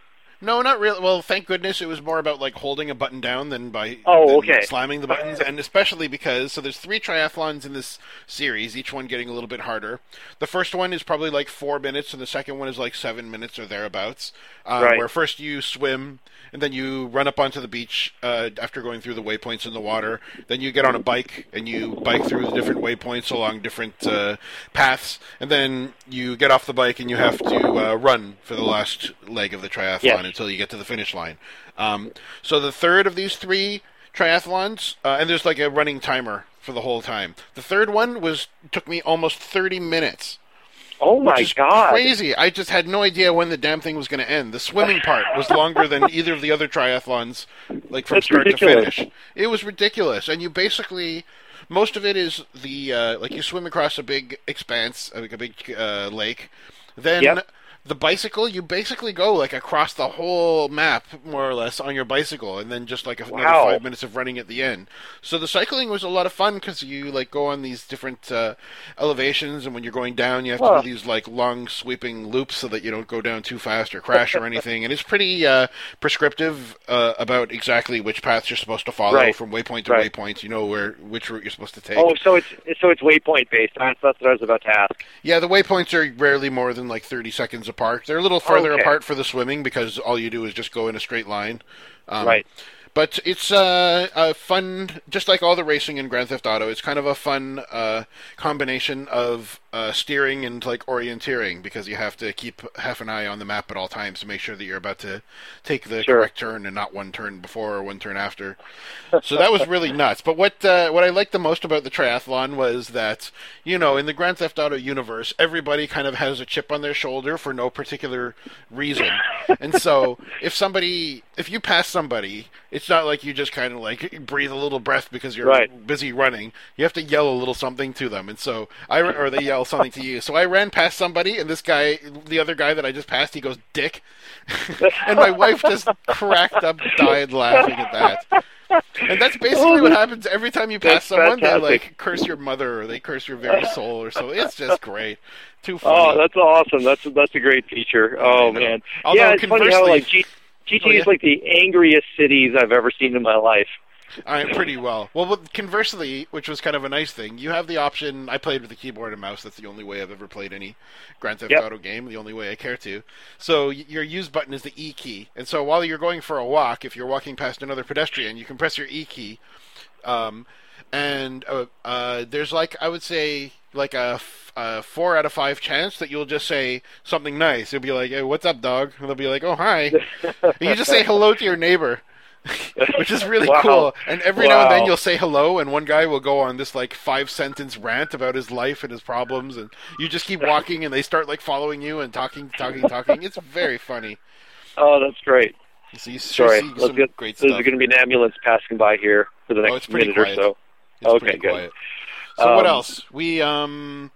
No, not really. Well, thank goodness it was more about like holding a button down than by Oh, than okay. slamming the buttons, and especially because so there's three triathlons in this series, each one getting a little bit harder. The first one is probably like four minutes, and the second one is like seven minutes or thereabouts. Um, Right. Where first you swim, and then you run up onto the beach uh, after going through the waypoints in the water. Then you get on a bike and you bike through the different waypoints along different uh, paths, and then you get off the bike and you have to uh, run for the last leg of the triathlon Yes. until you get to the finish line. Um, so the third of these three triathlons, uh, and there's like a running timer for the whole time. The third one was took me almost 30 minutes. Oh my god! crazy! I just had no idea when the damn thing was going to end. The swimming part was longer than *laughs* either of the other triathlons, like from That's start ridiculous. to finish. It was ridiculous, and you basically most of it is the uh, like you swim across a big expanse, like a big uh, lake. Then Yep. The bicycle, you basically go like across the whole map, more or less, on your bicycle, and then just like another Wow. five minutes of running at the end. So the cycling was a lot of fun because you like go on these different uh, elevations, and when you're going down, you have to do these like long sweeping loops so that you don't go down too fast or crash or anything. And it's pretty uh, prescriptive uh, about exactly which paths you're supposed to follow Right. from waypoint to Right. waypoint. You know where which route you're supposed to take. Oh, so it's so it's waypoint based. That's, that's what I was about to ask. Yeah, the waypoints are rarely more than like 30 seconds apart. They're a little further Okay. apart for the swimming because all you do is just go in a straight line. Um, Right. But it's uh, a fun, just like all the racing in Grand Theft Auto. It's kind of a fun uh, combination of uh, steering and like orienteering because you have to keep half an eye on the map at all times to make sure that you're about to take the Sure. correct turn and not one turn before or one turn after. So that was really *laughs* nuts. But what uh, what I liked the most about the triathlon was that you know in the Grand Theft Auto universe, everybody kind of has a chip on their shoulder for no particular reason, and so *laughs* if somebody if you pass somebody, it's not like you just kind of like breathe a little breath because you're Right. busy running. You have to yell a little something to them, and so I or they yell something to you. So I ran past somebody, and this guy, the other guy that I just passed, he goes "dick," *laughs* and my wife just cracked up, died laughing at that. And that's basically what happens every time you pass That's someone. They like curse your mother or they curse your very soul or so. It's just great. Too oh, funny. Oh, that's awesome. That's that's a great feature. Oh man. Although yeah, it's funny how like G- GTA Oh, yeah. is like the angriest cities I've ever seen in my life. I pretty well. Well, but conversely, which was kind of a nice thing, you have the option. I played with a keyboard and mouse. That's the only way I've ever played any Grand Theft Yep. Auto game. The only way I care to. So your use button is the E key, and so while you're going for a walk, if you're walking past another pedestrian, you can press your E key, um, and uh, uh, there's like I would say like a, f- a four out of five chance that you'll just say something nice. You'll be like, "Hey, what's up, dog?" And they'll be like, "Oh, hi." *laughs* and you just say hello to your neighbor. *laughs* Which is really Wow. cool. And every now and then you'll say hello, and one guy will go on this like five sentence rant about his life and his problems, and you just keep *laughs* walking, and they start like following you and talking, talking, talking. It's very funny. Oh, that's great. So you sure Sorry, see let's some get. great There's going to be an ambulance passing by here for the Oh, next it's minute quiet. or so. It's Okay, good. quiet. So what Um, else? We um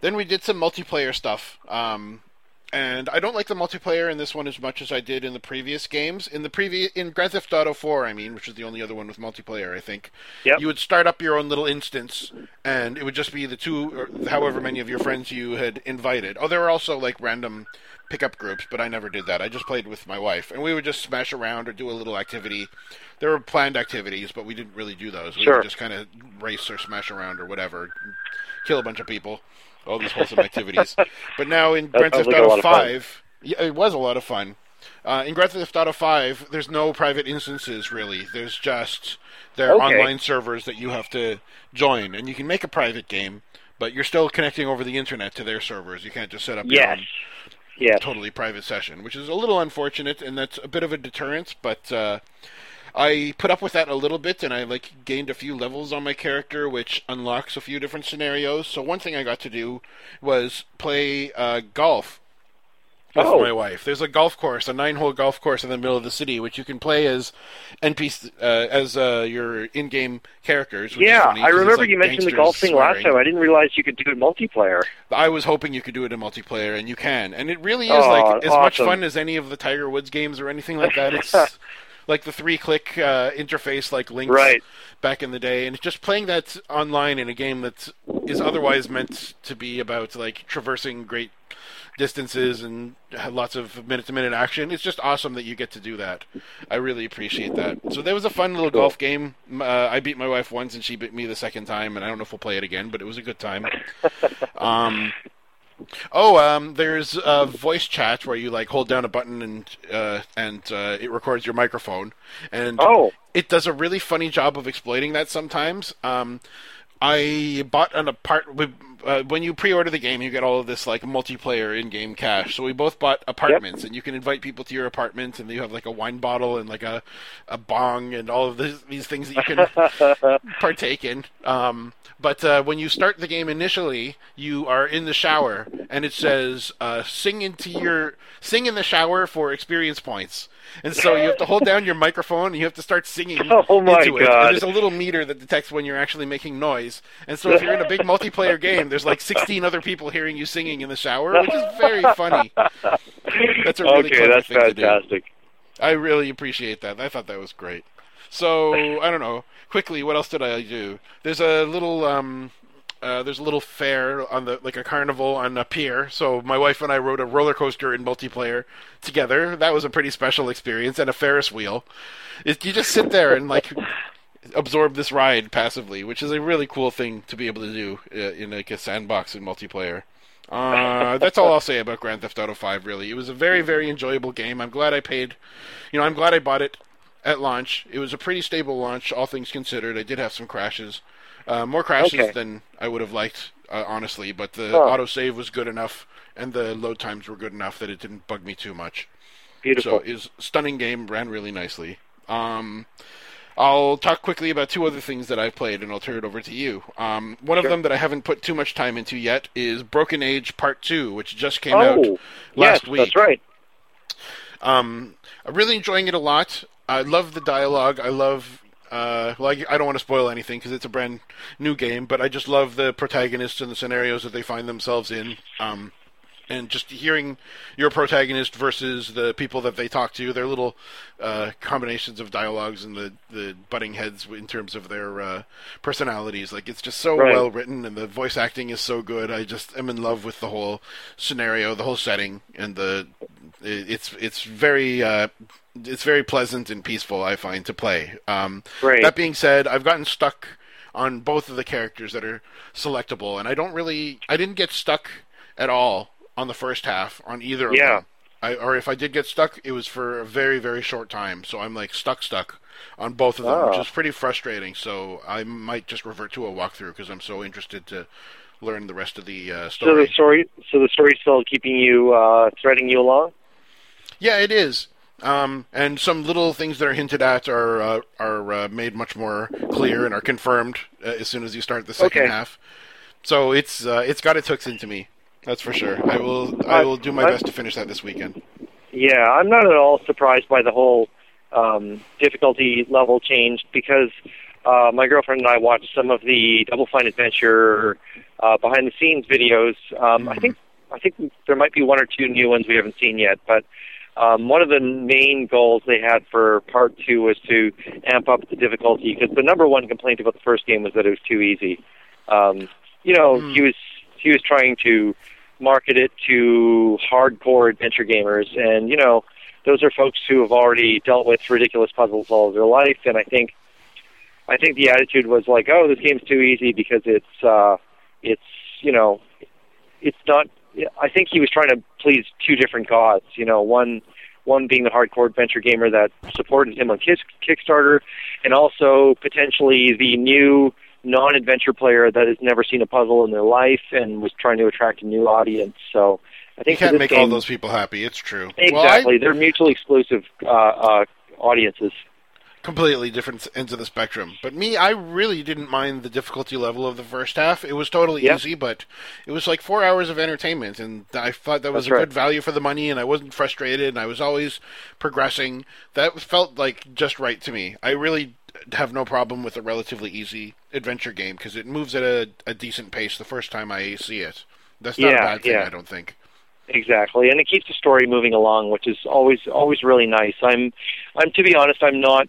then we did some multiplayer stuff. Um and I don't like the multiplayer in this one as much as I did in the previous games. In the previous in Grand Theft Auto 4, I mean, which is the only other one with multiplayer, I think. Yep. You would start up your own little instance and it would just be the two or however many of your friends you had invited. Oh, there were also like random pickup groups, but I never did that. I just played with my wife and we would just smash around or do a little activity. There were planned activities, but we didn't really do those. We Sure. would just kind of race or smash around or whatever, kill a bunch of people, all these wholesome activities. But now in Grand Theft Auto. Five, yeah, it was a lot of fun. Uh, in Grand Theft Auto Five, there's no private instances really. There's just there are Okay. online servers that you have to join, and you can make a private game, but you're still connecting over the internet to their servers. You can't just set up your own Yes. totally private session, which is a little unfortunate, and that's a bit of a deterrent. But uh, I put up with that a little bit, and I like gained a few levels on my character, which unlocks a few different scenarios. So one thing I got to do was play uh, golf with Oh. my wife. There's a golf course, a nine-hole golf course in the middle of the city, which you can play as NPC uh, as uh, your in-game characters. Yeah, I remember like you mentioned the golf thing last time. I didn't realize you could do it multiplayer. I was hoping you could do it in multiplayer, and you can. And it really is Oh, like as much fun as any of the Tiger Woods games or anything like that. It's *laughs* like the three-click uh, interface, like Links Right. back in the day, and just playing that online in a game that is otherwise meant to be about like traversing great distances and lots of minute-to-minute action. It's just awesome that you get to do that. I really appreciate that. So there was a fun little Cool. golf game. Uh, I beat my wife once, and she beat me the second time, and I don't know if we'll play it again, but it was a good time. *laughs* um, oh, um, there's a voice chat where you like hold down a button and uh, and uh, it records your microphone, and Oh. it does a really funny job of exploiting that sometimes. Um, I bought an apart uh, when you pre-order the game, you get all of this like multiplayer in-game cash. So we both bought apartments, and you can invite people to your apartment, and you have like a wine bottle and like a a bong and all of this, these things that you can *laughs* partake in. Um, but uh, when you start the game initially, you are in the shower, and it says uh, "sing into your sing in the shower for experience points." And so you have to hold down your microphone, and you have to start singing *laughs* Oh my into it. And there's a little meter that detects when you're actually making noise. And so if you're in a big multiplayer game, there's like 16 other people hearing you singing in the shower, which is very funny. That's a really okay, that's thing to do. fantastic. I really appreciate that. I thought that was great. So I don't know. Quickly, what else did I do? There's a little um, uh, there's a little fair on the like a carnival on a pier. So my wife and I rode a roller coaster in multiplayer together. That was a pretty special experience, and a Ferris wheel. It, you just sit there and like absorb this ride passively, which is a really cool thing to be able to do uh, in like a sandbox in multiplayer. Uh, *laughs* that's all I'll say about Grand Theft Auto 5. Really, it was a very, very enjoyable game. I'm glad I paid. You know, I'm glad I bought it at launch. It was a pretty stable launch, all things considered. I did have some crashes, uh, more crashes Okay. than I would have liked, uh, honestly. But the Huh. autosave was good enough, and the load times were good enough that it didn't bug me too much. Beautiful. So it was a stunning game, ran really nicely. Um, I'll talk quickly about two other things that I've played, and I'll turn it over to you. Um, one of them that I haven't put too much time into yet is Broken Age Part Two, which just came oh, out yes, last week. that's right. Um, I'm really enjoying it a lot. I love the dialogue. I love. Uh, I, I don't want to spoil anything because it's a brand new game, but I just love the protagonists and the scenarios that they find themselves in. Um, and just hearing your protagonist versus the people that they talk to, their little uh, combinations of dialogues and the, the butting heads in terms of their uh, personalities. Like it's just so Right. well written, and the voice acting is so good. I just am in love with the whole scenario, the whole setting, and the it's it's very uh, it's very pleasant and peaceful. I find to play. Um, Great. That being said, I've gotten stuck on both of the characters that are selectable, and I don't really I didn't get stuck at all on the first half on either of Yeah. them. I, or if I did get stuck, it was for a very very short time. So I'm like stuck stuck on both of them, which Ah. is pretty frustrating. So I might just revert to a walkthrough because I'm so interested to learn the rest of the uh, So the story, so the story's still keeping you, uh, threading you along. Yeah, it is. Um, and some little things that are hinted at are uh, are uh, made much more clear and are confirmed uh, as soon as you start the second Okay. half. So it's uh, it's got its hooks into me. That's for sure. I will I will do my I- best to finish that this weekend. Yeah, I'm not at all surprised by the whole um, difficulty level change because uh, my girlfriend and I watched some of the Double Fine Adventure uh, behind the scenes videos. Um, I Mhm. think I think there might be one or two new ones we haven't seen yet, but um, one of the main goals they had for part two was to amp up the difficulty because the number one complaint about the first game was that it was too easy. Um, you know, Hmm. he was he was trying to market it to hardcore adventure gamers, and you know, those are folks who have already dealt with ridiculous puzzles all their life. And I think, I think the attitude was like, oh, this game's too easy because it's, uh, it's, you know, it's not. I think he was trying to please two different gods. You know, one, one being the hardcore adventure gamer that supported him on Kickstarter, and also potentially the new non-adventure player that has never seen a puzzle in their life and was trying to attract a new audience. So I think for can't make game, all those people happy. It's true. Exactly, Well, they're mutually exclusive uh, uh, audiences. Completely different ends of the spectrum. But me, I really didn't mind the difficulty level of the first half. It was totally Yeah. easy, but it was like four hours of entertainment, and I thought that was That's a right. good value for the money. And I wasn't frustrated, and I was always progressing. That felt like just right to me. I really have no problem with a relatively easy adventure game because it moves at a, a decent pace the first time I see it. That's not a bad thing, yeah. I don't think. Exactly, and it keeps the story moving along, which is always always really nice. I'm, I'm to be honest, I'm not.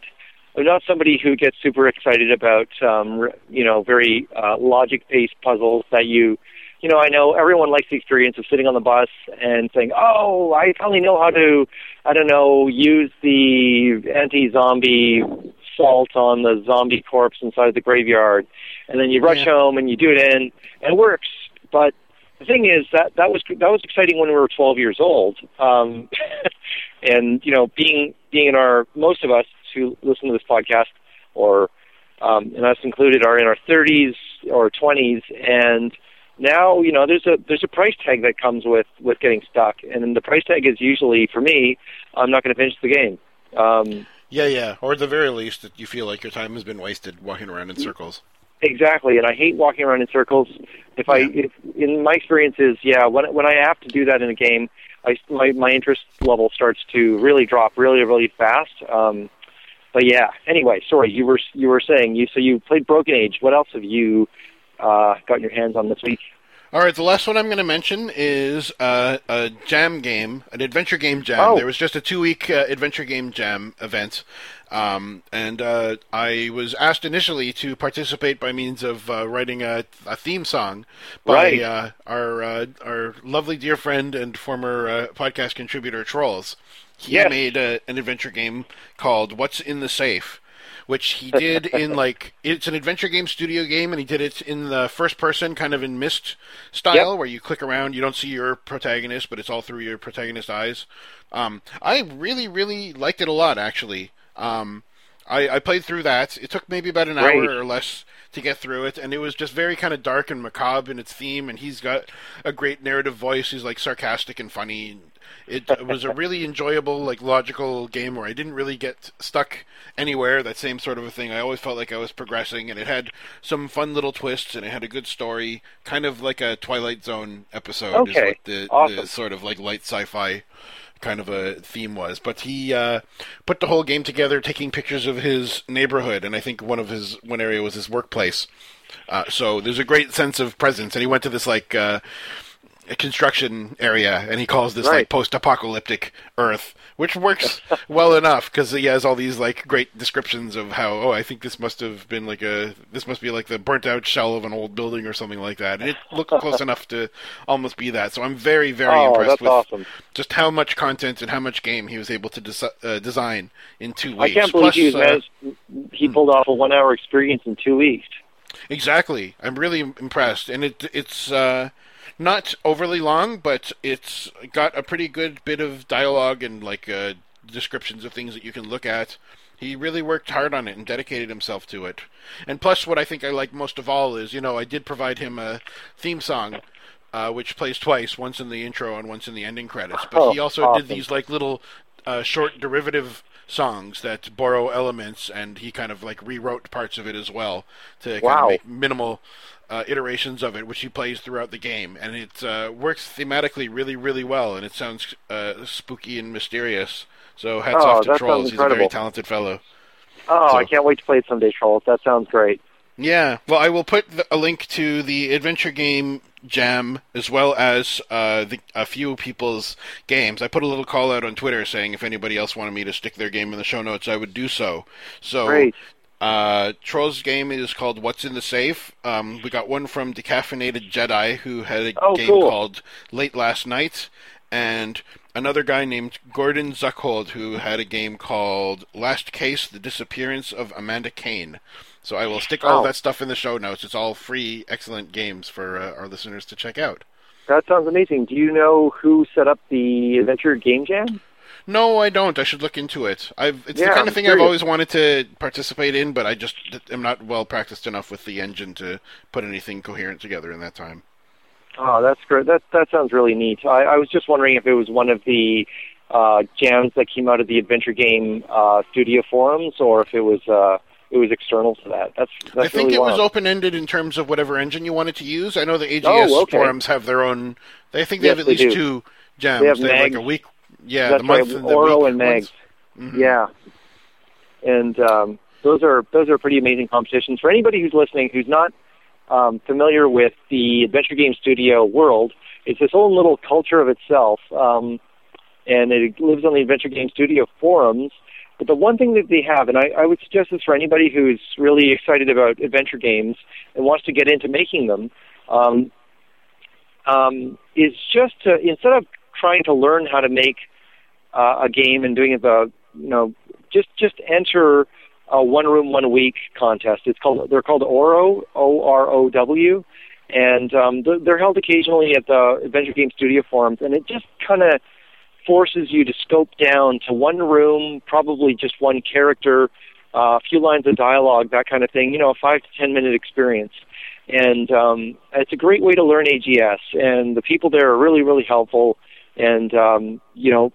I'm not somebody who gets super excited about, um, you know, very uh, logic-based puzzles that you, you know, I know everyone likes the experience of sitting on the bus and saying, "Oh, I finally know how to, I don't know, use the anti-zombie salt on the zombie corpse inside the graveyard," and then you rush Yeah. home and you do it in, and it works. But the thing is that that was that was exciting when we were 12 years old, um, *laughs* and you know, being being in our most of us who listen to this podcast, or um, and us included, are in our 30s or 20s, and now you know there's a there's a price tag that comes with with getting stuck, and the price tag is usually for me, I'm not going to finish the game. Um, Yeah, yeah. Or at the very least, that you feel like your time has been wasted walking around in circles. Exactly, and I hate walking around in circles. If I, Yeah. if, in my experience, is yeah, when when I have to do that in a game, I my my interest level starts to really drop really really fast. Um, but yeah, anyway, sorry, you were you were saying you so you played Broken Age. What else have you uh, got your hands on this week? All right, the last one I'm going to mention is uh, a jam game, an adventure game jam. Oh. There was just a two-week uh, adventure game jam event, um, and uh, I was asked initially to participate by means of uh, writing a, a theme song by Right. uh, our uh, our lovely dear friend and former uh, podcast contributor Trolls. He Yes. made a, an adventure game called "What's in the Safe." Which he did in like it's an adventure game studio game and he did it in the first person kind of in Myst style Yep. where you click around you don't see your protagonist but it's all through your protagonist's eyes um, i really really liked it a lot actually um, I, I played through that. It took maybe about an Great. hour or less to get through it, and it was just very kind of dark and macabre in its theme. And he's got a great narrative voice. He's like sarcastic and funny. It was a really enjoyable, like logical game where I didn't really get stuck anywhere. That same sort of a thing. I always felt like I was progressing, and it had some fun little twists, and it had a good story, kind of like a Twilight Zone episode. Is Okay. what the, Awesome. the sort of like light sci-fi kind of a theme was. But he uh, put the whole game together, taking pictures of his neighborhood, and I think one of his one area was his workplace. Uh, so there's a great sense of presence, and he went to this like uh, a construction area, and he calls this like post-apocalyptic Earth, which works *laughs* well enough because he has all these like great descriptions of how oh I think this must have been like a this must be like the burnt-out shell of an old building or something like that, and it looked close *laughs* enough to almost be that. So I'm very very Oh, impressed with awesome. just how much content and how much game he was able to desi- uh, design in two weeks. I can't believe Plus, he was uh, he pulled off a one-hour experience in two weeks. Exactly. I'm really impressed, and it it's uh, not overly long, but it's got a pretty good bit of dialogue and like uh, descriptions of things that you can look at. He really worked hard on it and dedicated himself to it. And plus, what I think I like most of all is, you know, I did provide him a theme song, uh, which plays twice, once in the intro and once in the ending credits. But he Oh, also awesome. did these like little uh, short derivative songs that borrow elements, and he kind of like rewrote parts of it as well to kind Wow. of make minimal uh, iterations of it, which he plays throughout the game, and it uh, works thematically really, really well, and it sounds uh, spooky and mysterious. So hats Oh, off to Trolls. He's a very talented fellow. Oh, So- I can't wait to play it someday, Trolls. That sounds great. Yeah, well, I will put the, a link to the adventure game jam as well as uh, the, a few people's games. I put a little call out on Twitter saying if anybody else wanted me to stick their game in the show notes, I would do so. So, Great. Uh, Troll's game is called What's in the Safe. Um, we got one from Decaffeinated Jedi who had a Oh, game cool. called Late Last Night, and another guy named Gordon Zuckhold who had a game called Last Case: The Disappearance of Amanda Kane. So I will stick all Wow. that stuff in the show notes. It's all free, excellent games for uh, our listeners to check out. That sounds amazing. Do you know who set up the Adventure Game Jam? No, I don't. I should look into it. I've it's Yeah, the kind I'm of thing I've always wanted to participate in, but I just am not well practiced enough with the engine to put anything coherent together in that time. Oh, that's great. That that sounds really neat. I, I was just wondering if it was one of the uh, jams that came out of the Adventure Game uh, Studio forums, or if it was uh, it was external to that. That's that's I think really it was open ended in terms of whatever engine you wanted to use. I know the AGS Oh, okay. forums have their own. They think they Yes, have at they least do. two jams. They have like a week. Yeah, That's the month right, the Oro and ones. Mhm. Yeah, and um, those are those are pretty amazing competitions. For anybody who's listening who's not um, familiar with the Adventure Game Studio world, it's its own little culture of itself, um, and it lives on the Adventure Game Studio forums. But the one thing that they have, and I, I would suggest this for anybody who's really excited about adventure games and wants to get into making them, um, um, is just to instead of trying to learn how to make uh, a game and doing it the you know just just enter a one room one week contest. It's called they're called Oro O R O W, and um, they're, they're held occasionally at the Adventure Game Studio forums, and it just kind of forces you to scope down to one room, probably just one character, uh, a few lines of dialogue, that kind of thing. You know, a five to ten minute experience. And um, it's a great way to learn AGS, and the people there are really, really helpful. And um, you know,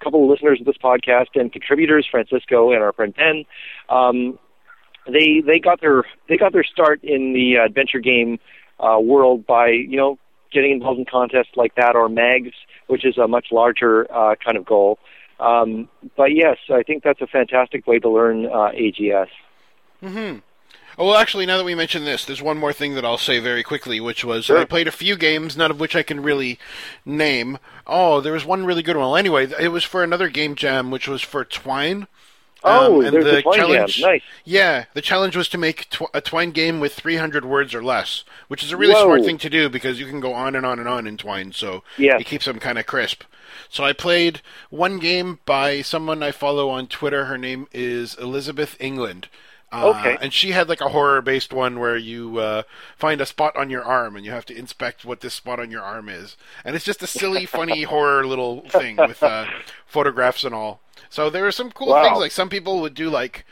a couple of listeners of this podcast and contributors, Francisco and our friend Ben, um, they they got their they got their start in the adventure game uh, world by you know getting involved in contests like that or MAGS, which is a much larger uh, kind of goal. Um, but yes, I think that's a fantastic way to learn uh, AGS. Mm-hmm. Oh, well, actually, now that we mention this, there's one more thing that I'll say very quickly, which was Sure. I played a few games, none of which I can really name. Oh, there was one really good one. Well, anyway, it was for another game jam, which was for Twine. Oh, Um, and there's the the Twine Jam. challenge, Nice. Yeah, the challenge was to make tw- a Twine game with 300 words or less, which is a really Whoa. smart thing to do because you can go on and on and on in Twine, so Yes. it keeps them kind of crisp. So I played one game by someone I follow on Twitter. Her name is Elizabeth England. Uh, Okay. And she had like a horror based one where you uh, find a spot on your arm and you have to inspect what this spot on your arm is. And it's just a silly, *laughs* funny horror little thing with uh, photographs and all. So there are some cool Wow. things. Like some people would do like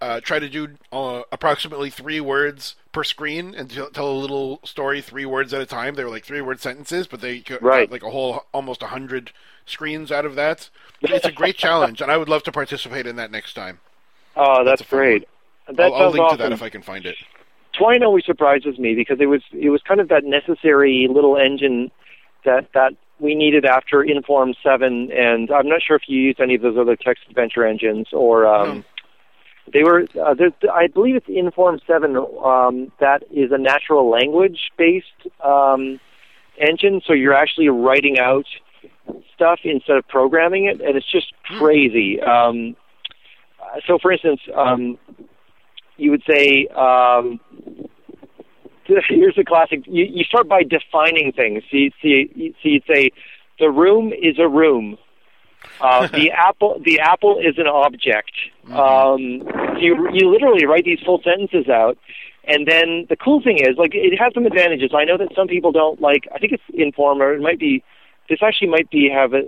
uh, try to do uh, approximately three words per screen and t- tell a little story three words at a time. They were like three word sentences, but they got Right. like a whole almost a hundred screens out of that. *laughs* It's a great challenge, and I would love to participate in that next time. Oh, that's, fun great. That I'll, I'll link awesome. to that if I can find it. Twine always surprises me because it was it was kind of that necessary little engine that that we needed after Inform Seven, and I'm not sure if you used any of those other text adventure engines or um, No. they were. Uh, I believe it's Inform Seven um, that is a natural language based um, engine, so you're actually writing out stuff instead of programming it, and it's just crazy. Um, so, for instance. Um, you would say um, here's the classic you, you start by defining things. So you, so, you, so you'd say the room is a room. Uh, *laughs* the apple the apple is an object. Um, so you, you literally write these full sentences out. And then the cool thing is like it has some advantages. I know that some people don't like i think it's informer. It might be this actually might be have a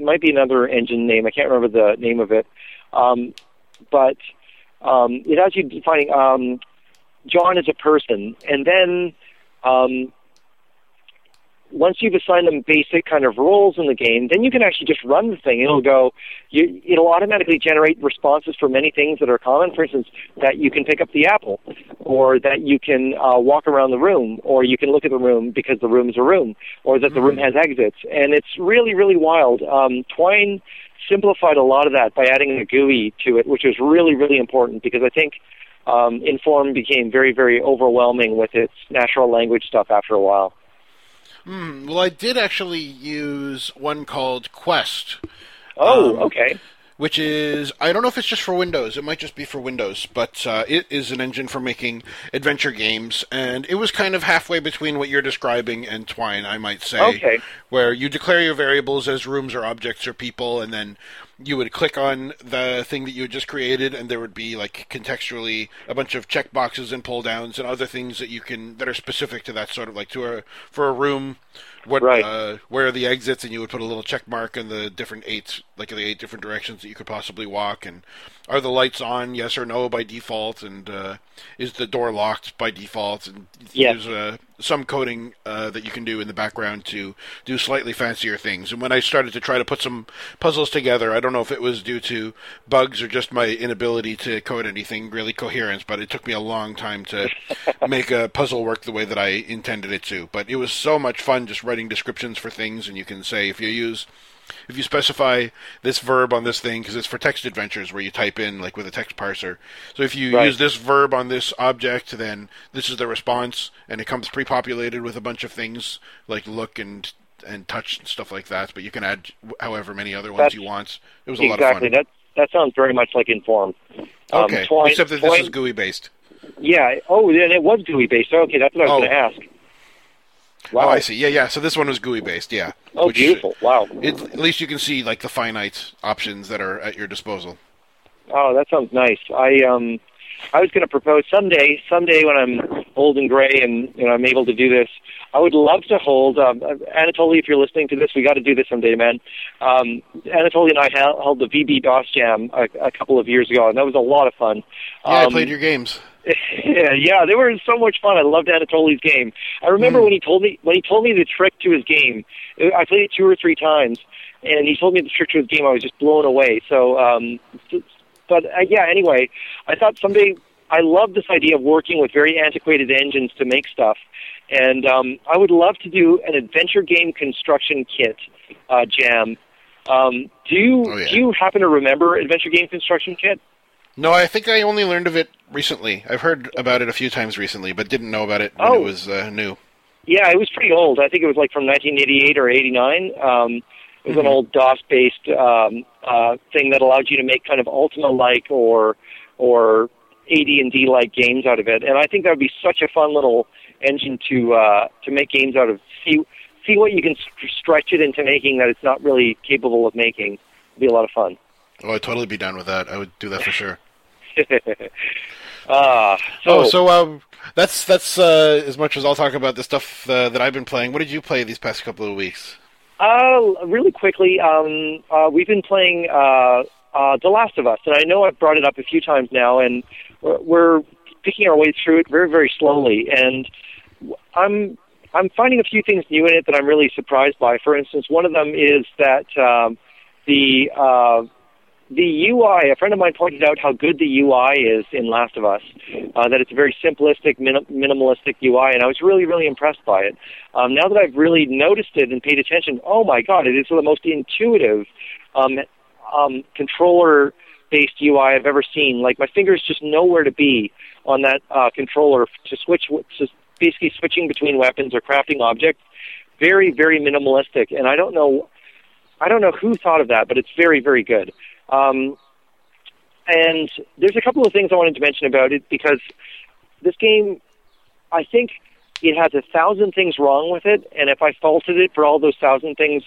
might be another engine name. I can't remember the name of it. Um, but um, it has you defining um, John as a person, and then um, once you've assigned them basic kind of roles in the game, then you can actually just run the thing. It'll go, you, it'll automatically generate responses for many things that are common. For instance, that you can pick up the apple, or that you can uh, walk around the room, or you can look at the room because the room is a room, or that the room has exits. And it's really, really wild. Um, Twine simplified a lot of that by adding a GUI to it, which was really, really important because I think um, Inform became very, very overwhelming with its natural language stuff after a while. Hmm, well, I did actually use one called Quest. Oh, Um, okay. Which is I don't know if it's just for Windows. It might just be for Windows, but uh, it is an engine for making adventure games, and it was kind of halfway between what you're describing and Twine, I might say. Okay. Where you declare your variables as rooms or objects or people, and then you would click on the thing that you had just created, and there would be like contextually a bunch of checkboxes and pull downs and other things that you can that are specific to that sort of like to a for a room. What Right. uh, where are the exits, and you would put a little check mark in the different eight, like the eight different directions that you could possibly walk, and are the lights on, yes or no by default, and uh, is the door locked by default, and Yes. there's uh, some coding uh, that you can do in the background to do slightly fancier things. And when I started to try to put some puzzles together, I don't know if it was due to bugs or just my inability to code anything really coherent, but it took me a long time to *laughs* make a puzzle work the way that I intended it to. But it was so much fun just writing descriptions for things, and you can say if you use if you specify this verb on this thing because it's for text adventures where you type in like with a text parser so if you Right. use this verb on this object then this is the response and it comes pre-populated with a bunch of things like look and and touch and stuff like that but you can add however many other ones That's- you want it was a lot Exactly. of fun That that sounds very much like Inform. Um, okay Twine- except that this Twine- is GUI based Yeah. Oh, and it was GUI based. Okay, that's what I was Oh. going to ask. Wow. oh I see yeah yeah so this one was GUI based yeah Oh, Which- beautiful. Wow. it, at least you can see like the finite options that are at your disposal Oh, that sounds nice. I um, I was going to propose someday, someday when I'm old and gray and you know I'm able to do this. I would love to hold um, Anatoly. If you're listening to this, we got to do this someday, man. Um, Anatoly and I held, the VB DOS Jam a, a couple of years ago, and that was a lot of fun. yeah I Um, played your games *laughs* yeah, they were so much fun. I loved Anatoly's game. I remember when he told me when he told me the trick to his game. I played it two or three times, and he told me the trick to his game. I was just blown away. So, um, but uh, yeah. Anyway, I thought someday I love this idea of working with very antiquated engines to make stuff, and um, I would love to do an adventure game construction kit uh, jam. Um, do you Oh, yeah. do you happen to remember Adventure Game Construction Kit? No, I think I only learned of it recently. I've heard about it a few times recently, but didn't know about it when Oh. it was uh, new. Yeah, it was pretty old. I think it was like from 1988 or 89. Um, it was an Mhm. old DOS-based um, uh, thing that allowed you to make kind of Ultima-like or or AD&D-like games out of it. And I think that would be such a fun little engine to uh, to make games out of. See see what you can stretch it into making that it's not really capable of making. It'd be a lot of fun. Oh, I'd totally be down with that. I would do that for sure. Uh, *laughs* so, oh, so um, that's that's uh, as much as I'll talk about the stuff uh, that I've been playing. What did you play these past couple of weeks? Uh, really quickly, um, uh, we've been playing uh, uh, The Last of Us, and I know I've brought it up a few times now, and we're, we're picking our way through it very, very slowly. And I'm I'm finding a few things new in it that I'm really surprised by. For instance, one of them is that um, the uh, the UI. A friend of mine pointed out how good the UI is in Last of Us. Uh, that it's a very simplistic, minim- minimalistic UI, and I was really, really impressed by it. Um, now that I've really noticed it and paid attention, oh my God, it is the most intuitive um, um, controller based UI I've ever seen. Like my fingers just know where to be on that uh, controller to switch, to basically switching between weapons or crafting objects. Very, very minimalistic, and I don't know, I don't know who thought of that, but it's very, very good. Um, and there's a couple of things I wanted to mention about it because this game, I think it has a thousand things wrong with it, and if I faulted it for all those thousand things,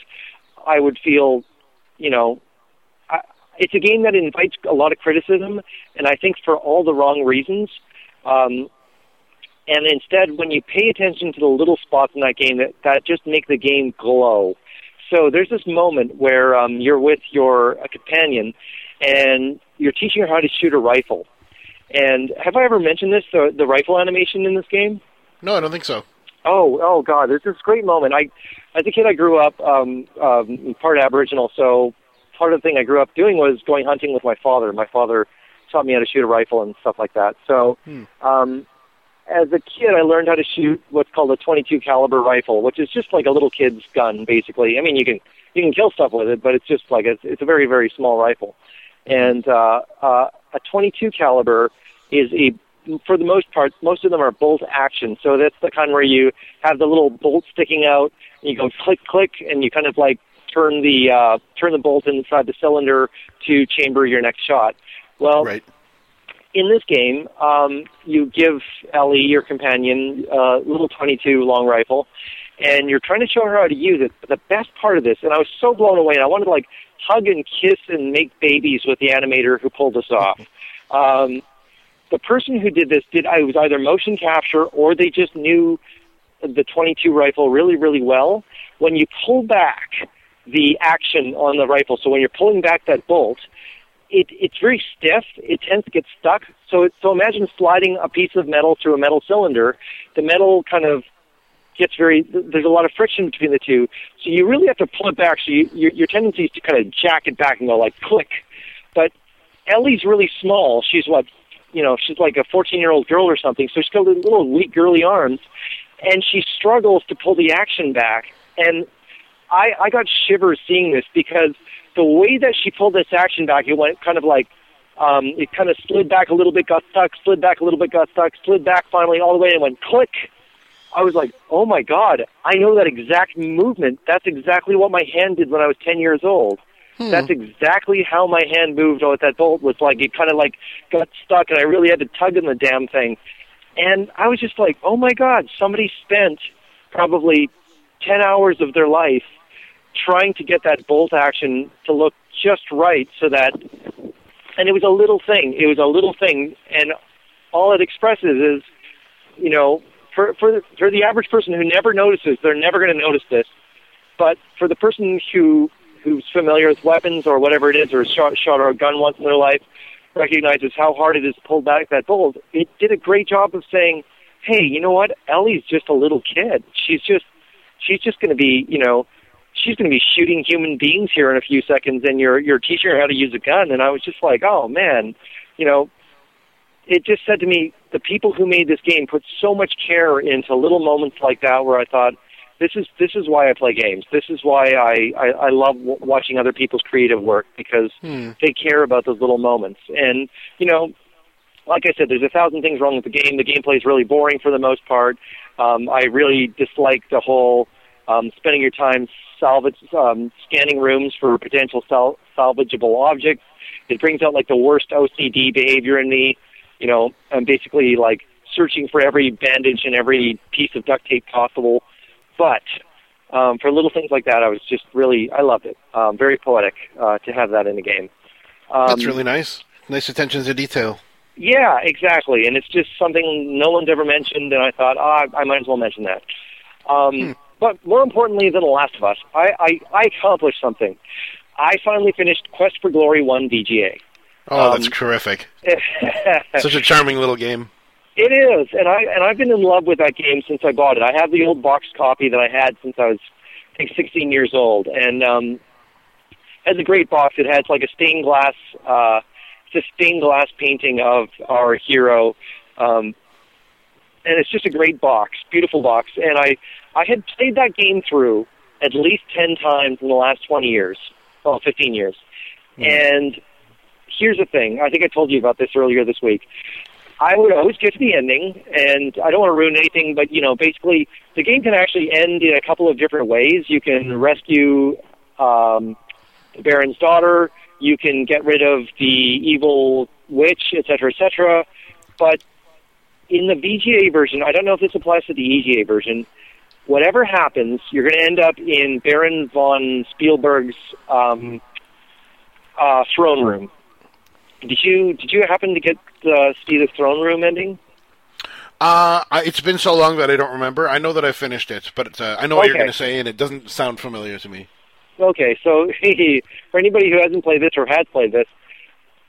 I would feel, you know, I, it's a game that invites a lot of criticism, and I think for all the wrong reasons. Um, and instead, when you pay attention to the little spots in that game that, that just make the game glow. So there's this moment where um, you're with your uh, companion, and you're teaching her how to shoot a rifle. And have I ever mentioned this, the, the rifle animation in this game? No, I don't think so. Oh, oh God! There's this great moment. I, as a kid, I grew up um, um, part Aboriginal, so part of the thing I grew up doing was going hunting with my father. My father taught me how to shoot a rifle and stuff like that. So, Hmm. um, as a kid, I learned how to shoot what's called a 22 caliber rifle, which is just like a little kid's gun, basically. I mean, you can you can kill stuff with it, but it's just like a, it's a very very small rifle. And uh, uh, a 22 caliber is a for the most part, most of them are bolt action. So that's the kind where you have the little bolt sticking out, and you go click click, and you kind of like turn the uh, turn the bolt inside the cylinder to chamber your next shot. Well, Right. In this game, um, you give Ellie, your companion, a little 22 long rifle, and you're trying to show her how to use it. But the best part of this, and I was so blown away, and I wanted to like hug and kiss and make babies with the animator who pulled this off. *laughs* Um, the person who did this did I was either motion capture or they just knew the 22 rifle really, really well. When you pull back the action on the rifle, so when you're pulling back that bolt, it, it's very stiff. It tends to get stuck. So, it, so imagine sliding a piece of metal through a metal cylinder. The metal kind of gets very. There's a lot of friction between the two. So you really have to pull it back. So you, your, your tendency is to kind of jack it back and go like click. But Ellie's really small. She's what, you know, she's like a 14 year old girl or something. So she's got little weak girly arms, and she struggles to pull the action back. And I, I got shivers seeing this because the way that she pulled this action back, it went kind of like, um, it kind of slid back a little bit, got stuck, slid back a little bit, got stuck, slid back finally all the way, and went click. I was like, oh my god, I know that exact movement. That's exactly what my hand did when I was 10 years old. That's exactly how my hand moved with that bolt. Was like it kind of like got stuck, and I really had to tug on the damn thing. And I was just like, oh my god, somebody spent probably 10 hours of their life trying to get that bolt action to look just right so that and it was a little thing it was a little thing and all it expresses is you know for for the, for the average person who never notices they're never going to notice this but for the person who who's familiar with weapons or whatever it is or shot shot or a gun once in their life recognizes how hard it is to pull back that bolt it did a great job of saying hey you know what? Ellie's just a little kid. She's just she's just going to be you know she's going to be shooting human beings here in a few seconds, and you're you're teaching her how to use a gun. And I was just like, oh man, you know, it just said to me, the people who made this game put so much care into little moments like that, where I thought, this is this is why I play games. This is why I I, I love w- watching other people's creative work because Hmm. they care about those little moments. And you know, like I said, there's a thousand things wrong with the game. The gameplay is really boring for the most part. Um, I really dislike the whole um, spending your time salvage um, scanning rooms for potential sal- salvageable objects. It brings out like the worst OCD behavior in me. You know, I'm basically like searching for every bandage and every piece of duct tape possible. But um, for little things like that, I was just really I loved it. Um, very poetic uh, to have that in the game. Um, That's really nice. Nice attention to detail. yeah, exactly. And it's just something no one's ever mentioned, and I thought, ah, I might as well mention that. Um, But more importantly than The Last of Us, I, I, I accomplished something. I finally finished Quest for Glory 1 VGA. Oh, that's Um, terrific. *laughs* Such a charming little game. It is, and I and I've been in love with that game since I bought it. I have the old box copy that I had since I was I think 16 years old, and um, has a great box. It has like a stained glass, uh, it's a stained glass painting of our hero, um, and it's just a great box, beautiful box. And I I had played that game through at least 10 times in the last 20 years, well, 15 years, and here's the thing. I think I told you about this earlier this week. I would always get to the ending, and I don't want to ruin anything, but you know, basically, the game can actually end in a couple of different ways. You can rescue um, the Baron's daughter. You can get rid of the evil witch, etc., etc. But in the VGA version, I don't know if this applies to the EGA version. Whatever happens, you're going to end up in Baron von Spielberg's um, uh, throne room. Did you did you happen to get uh, see the throne room ending? Uh, I, it's been so long that I don't remember. I know that I finished it, but uh, I know what you're going to say, and it doesn't sound familiar to me. Okay, so *laughs* for anybody who hasn't played this or has played this,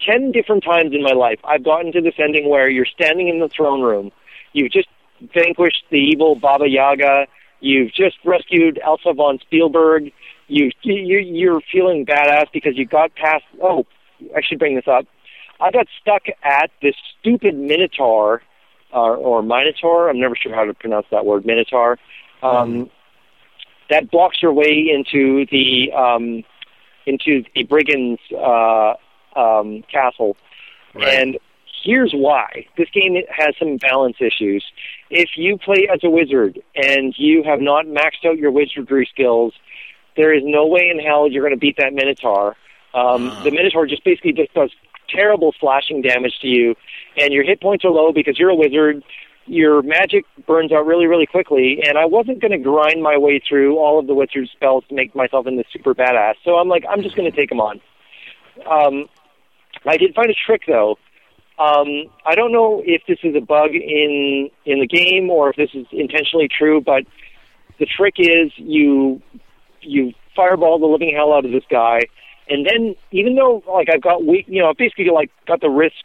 ten different times in my life I've gotten to this ending where you're standing in the throne room, you've just vanquished the evil Baba Yaga, you've just rescued Elsa von Spielberg, you you you're feeling badass because you got past. Oh, I should bring this up. I got stuck at this stupid Minotaur, uh, or Minotaur. I'm never sure how to pronounce that word, Minotaur. Um, that blocks your way into the um, into the brigands' uh, um, castle. Right. And here's why: this game has some balance issues. If you play as a wizard and you have not maxed out your wizardry skills, there is no way in hell you're going to beat that Minotaur. Um, Ah. The Minotaur just basically just does terrible slashing damage to you, and your hit points are low because you're a wizard. Your magic burns out really, really quickly, and I wasn't going to grind my way through all of the wizard spells to make myself into super badass. So I'm like, I'm just going to take them on. Um, I did find a trick though. Um, I don't know if this is a bug in in the game or if this is intentionally true, but the trick is you you fireball the living hell out of this guy, and then even though like I've got weak, you know, I've basically like got the risks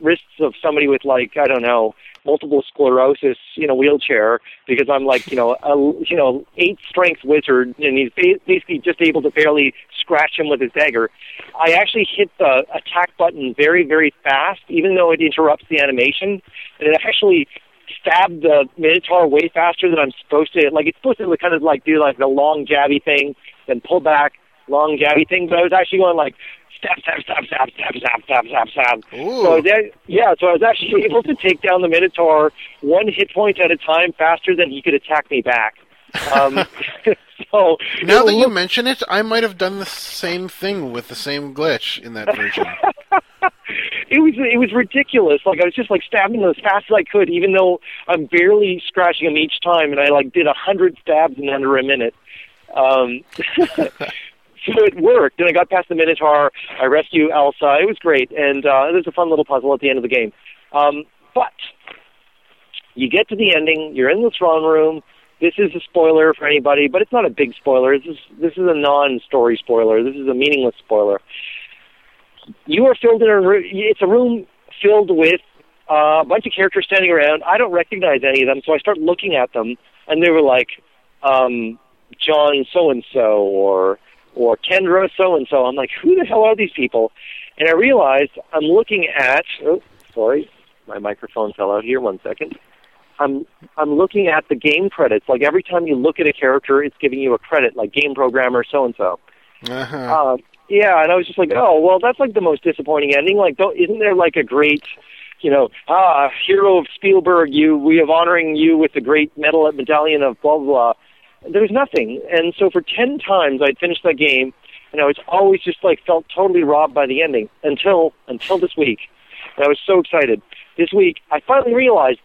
risks of somebody with like I don't know multiple sclerosis in a wheelchair because I'm like you know a you know eight strength wizard and he's ba- basically just able to barely scratch him with his dagger. I actually hit the attack button very very fast, even though it interrupts the animation, and it actually stabbed the Minotaur way faster than I'm supposed to. Like it's supposed to kind of like do like the long jabby thing, then pull back, long jabby thing. But I was actually going like stab, stab, stab, stab, stab, stab, stab, stab, stab. Ooh. So that, yeah, so I was actually *laughs* able to take down the Minotaur one hit point at a time faster than he could attack me back. Um, *laughs* *laughs* so Now that you mention it, I might have done the same thing with the same glitch in that version. it was it was ridiculous. Like I was just like stabbing them as fast as I could, even though I'm barely scratching them each time, and I like did a hundred stabs in under a minute. Um, so it worked, and I got past the Minotaur. I rescue Elsa. It was great, and uh, there's a fun little puzzle at the end of the game. Um, but you get to the ending. You're in the throne room. This is a spoiler for anybody, but it's not a big spoiler. This is this is a non-story spoiler. This is a meaningless spoiler you are filled in a room. It's a room filled with uh, a bunch of characters standing around. I don't recognize any of them, so I start looking at them, and they were like um, John so and so or or Kendra so and so. I'm like, who the hell are these people? And I realized I'm looking at. Oh, sorry, my microphone fell out here. One second. I'm I'm looking at the game credits. Like every time you look at a character, it's giving you a credit, like game programmer so and so. Yeah, and I was just like, oh, well, that's like the most disappointing ending. Like, don't, isn't there like a great, you know, ah, hero of Spielberg, you, we have honoring you with the great medal medallion of blah, blah, blah. There's nothing. And so for 10 times I'd finished that game, and I was always just like felt totally robbed by the ending until, until this week. And I was so excited. This week, I finally realized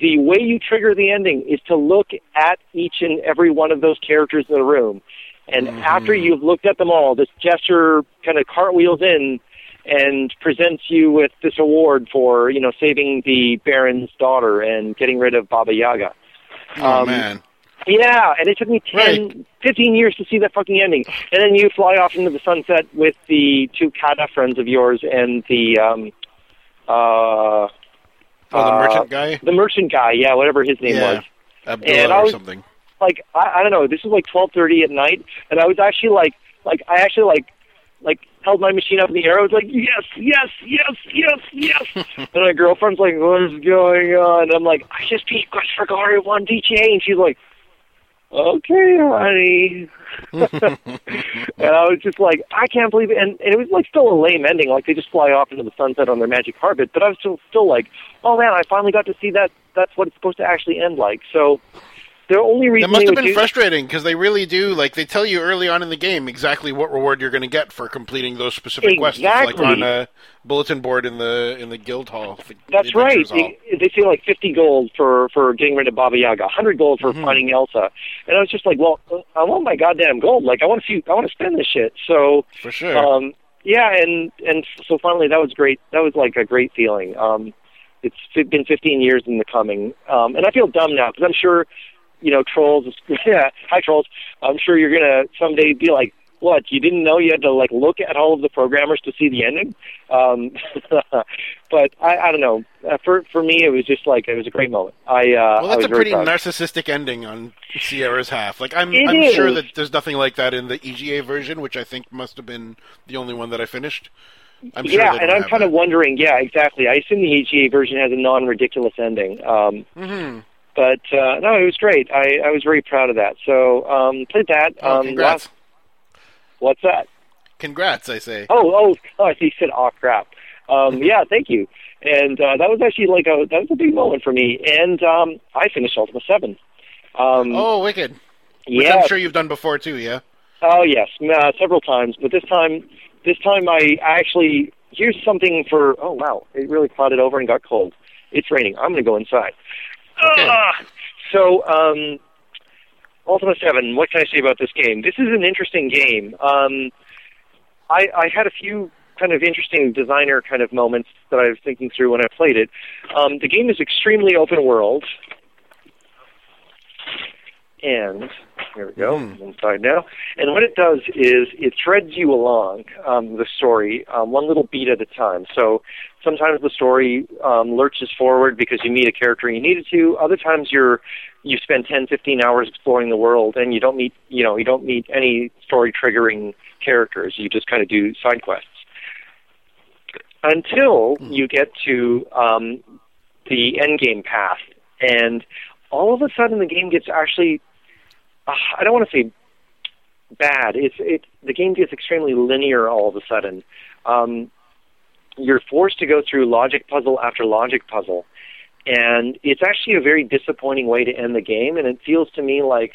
the way you trigger the ending is to look at each and every one of those characters in the room. And after you've looked at them all, this gesture kind of cartwheels in and presents you with this award for, you know, saving the Baron's daughter and getting rid of Baba Yaga. oh um, man. Yeah, and it took me 10, 15 years to see that fucking ending. And then you fly off into the sunset with the two Katta friends of yours and the um uh Oh, the uh, merchant guy? the merchant guy, yeah, whatever his name Yeah. was. Abdullah and I or was- something. Like I, I don't know, this was like twelve thirty at night and I was actually like like I actually like like held my machine up in the air. I was like, Yes, yes, yes, yes, yes *laughs* And my girlfriend's like, What is going on? And I'm like, I just beat Quest for Glory one VGA and she's like Okay, honey. *laughs* and I was just like, I can't believe it. And, and it was like still a lame ending. Like they just fly off into the sunset on their magic carpet. But I was still still like, oh man, I finally got to see that. That's what it's supposed to actually end like. So the only That must have been frustrating because they really do like they tell you early on in the game exactly what reward you're going to get for completing those specific quests, like on a bulletin board in the in the guild hall. That's the right. hall. They, they say like 50 gold for for getting rid of Baba Yaga, 100 gold for Mhm. finding Elsa, and I was just like, well, I want my goddamn gold. Like I want to see, I want to spend this shit. So for sure. Um, yeah, and and so finally that was great. That was like a great feeling. Um, it's been 15 years in the coming, um, and I feel dumb now because I'm sure, you know, trolls. *laughs* Yeah, hi trolls. I'm sure you're gonna someday be like, what? You didn't know you had to like look at all of the programmers to see the ending. Um, *laughs* but I, I don't know. Uh, for for me, it was just like it was a great moment. I uh, well, that's a pretty narcissistic ending on Sierra's half. Like I'm, It I'm sure that there's nothing like that in the EGA version, which I think must have been the only one that I finished. I'm sure yeah, and I'm kind that. of wondering. Yeah, exactly. I assume the EGA version has a non-ridiculous ending. Um, hmm But uh, no, it was great. I, I was very proud of that. So um, played that. Oh, um, congrats! last- what's that? Congrats, I say. Oh, oh, oh! I see. You said, "Oh crap." Um, *laughs* yeah, thank you. And uh, that was actually like a that was a big moment for me. And um, I finished Ultima Seven. Um, Oh, wicked! Which yeah. I'm sure you've done before too. Yeah. Oh yes, uh, several times. But this time, this time I actually here's something for. Oh wow, it really clouded over and got cold. It's raining. I'm going to go inside. Okay. Ah! so, um, Ultima Seven. What can I say about this game? This is an interesting game. Um, I, I had a few kind of interesting designer kind of moments that I was thinking through when I played it. Um, the game is extremely open world. And here we go, Hmm. inside now. And what it does is it threads you along um, the story um, one little beat at a time. So sometimes the story um, lurches forward because you meet a character you needed to. Other times you're you spend 10, 15 hours exploring the world and you don't meet you know you don't meet any story triggering characters. You just kind of do side quests until you get to um, the end game path, and all of a sudden the game gets actually. Uh, I don't want to say bad. It's it. The game gets extremely linear all of a sudden. Um, you're forced to go through logic puzzle after logic puzzle, and it's actually a very disappointing way to end the game. And it feels to me like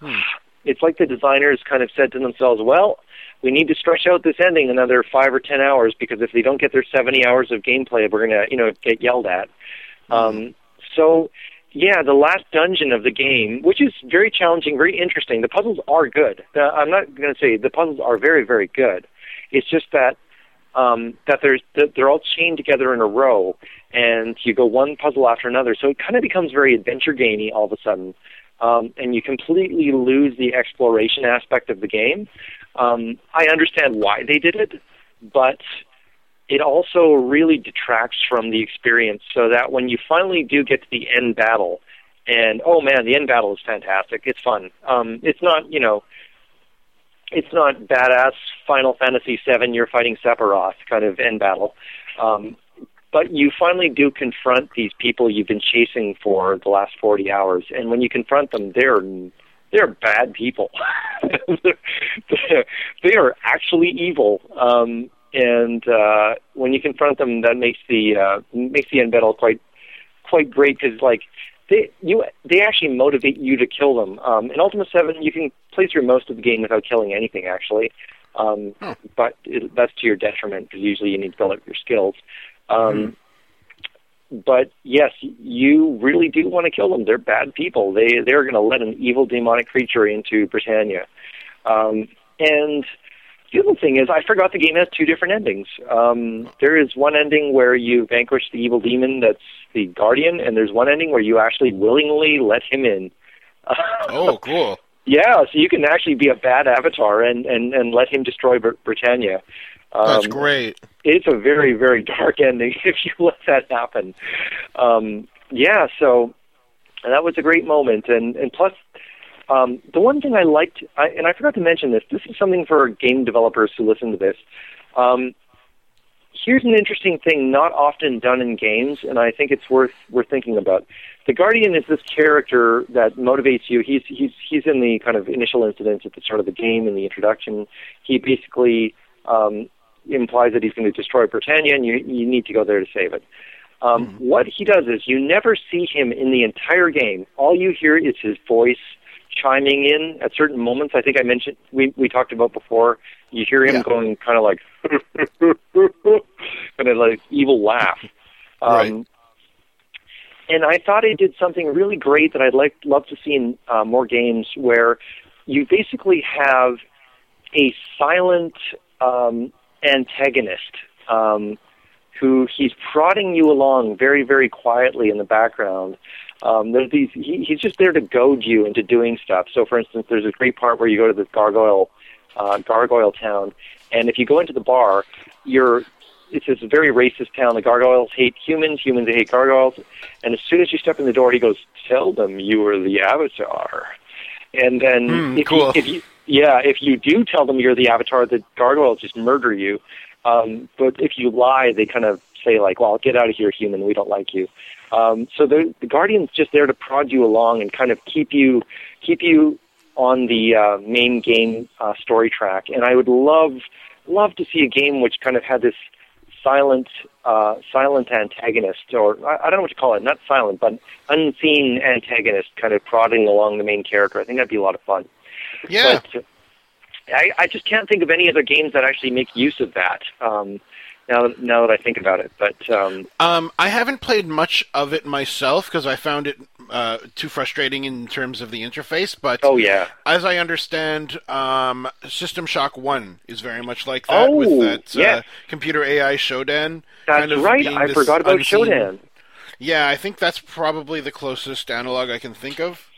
Hmm. *sighs* it's like the designers kind of said to themselves, "Well, we need to stretch out this ending another five or ten hours because if they don't get their seventy hours of gameplay, we're gonna, you know, get yelled at." Um, so, yeah, the last dungeon of the game, which is very challenging, very interesting. The puzzles are good. Uh, I'm not going to say the puzzles are very, very good. It's just that um, that there's that they're all chained together in a row, and you go one puzzle after another. So it kind of becomes very adventure gamey all of a sudden, um, and you completely lose the exploration aspect of the game. Um, I understand why they did it, but it also really detracts from the experience so that when you finally do get to the end battle and oh man the end battle is fantastic. It's fun. Um it's not you know it's not badass final fantasy 7 you're fighting sephiroth kind of end battle. Um but you finally do confront these people you've been chasing for the last 40 hours and when you confront them they're they're bad people. *laughs* They're, they are actually evil. Um and uh, when you confront them, that makes the uh, makes the end battle quite quite great because like they you they actually motivate you to kill them. Um, in Ultima Seven, you can play through most of the game without killing anything actually, um, Hmm. but it, that's to your detriment because usually you need to build up your skills. Um, But yes, you really do want to kill them. They're bad people. They they're going to let an evil demonic creature into Britannia, um, and the other thing is, I forgot the game has two different endings. Um, there is one ending where you vanquish the evil demon that's the guardian, and there's one ending where you actually willingly let him in. Oh, *laughs* cool. Yeah, so you can actually be a bad avatar and and and let him destroy Br- Britannia. Um, That's great. It's a very very dark ending *laughs* if you let that happen. Um, yeah, so that was a great moment, and and plus. Um, the one thing I liked, I, and I forgot to mention this, this is something for game developers who listen to this. Um, here's an interesting thing not often done in games, and I think it's worth worth thinking about. The Guardian is this character that motivates you. He's he's he's in the kind of initial incidents at the start of the game in the introduction. He basically um, implies that he's going to destroy Britannia, and you you need to go there to save it. Um, Mhm. What he does is you never see him in the entire game. All you hear is his voice chiming in at certain moments. I think I mentioned we we talked about before. You hear him Yeah. going kind of like *laughs* kind of like evil laugh. Um, Right. And I thought it did something really great that I'd like love to see in uh, more games, where you basically have a silent um, antagonist um, who he's prodding you along very, very quietly in the background. Um, there's these. He, he's just there to goad you into doing stuff. So, for instance, there's a great part where you go to this gargoyle, uh, gargoyle town, and if you go into the bar, you're. It's this very racist town. The gargoyles hate humans. Humans hate gargoyles. And as soon as you step in the door, he goes, "Tell them you are the Avatar." And then Hmm, if cool. you, if you yeah, if you do tell them you're the Avatar, the gargoyles just murder you. Um, but if you lie, they kind of say like, "Well, get out of here, human. We don't like you." Um, so the the Guardian's just there to prod you along and kind of keep you keep you on the uh, main game uh, story track. And I would love love to see a game which kind of had this silent uh, silent antagonist, or I, I don't know what to call it, not silent, but unseen antagonist, kind of prodding along the main character. I think that'd be a lot of fun. Yeah. But I, I just can't think of any other games that actually make use of that. Um, now, now that I think about it, but um, Um, I haven't played much of it myself because I found it uh, too frustrating in terms of the interface. But oh yeah, as I understand, um, System Shock One is very much like that Oh, with that uh, computer AI Shodan. that's kind of right. I forgot about unseen- Shodan. Yeah, I think that's probably the closest analog I can think of.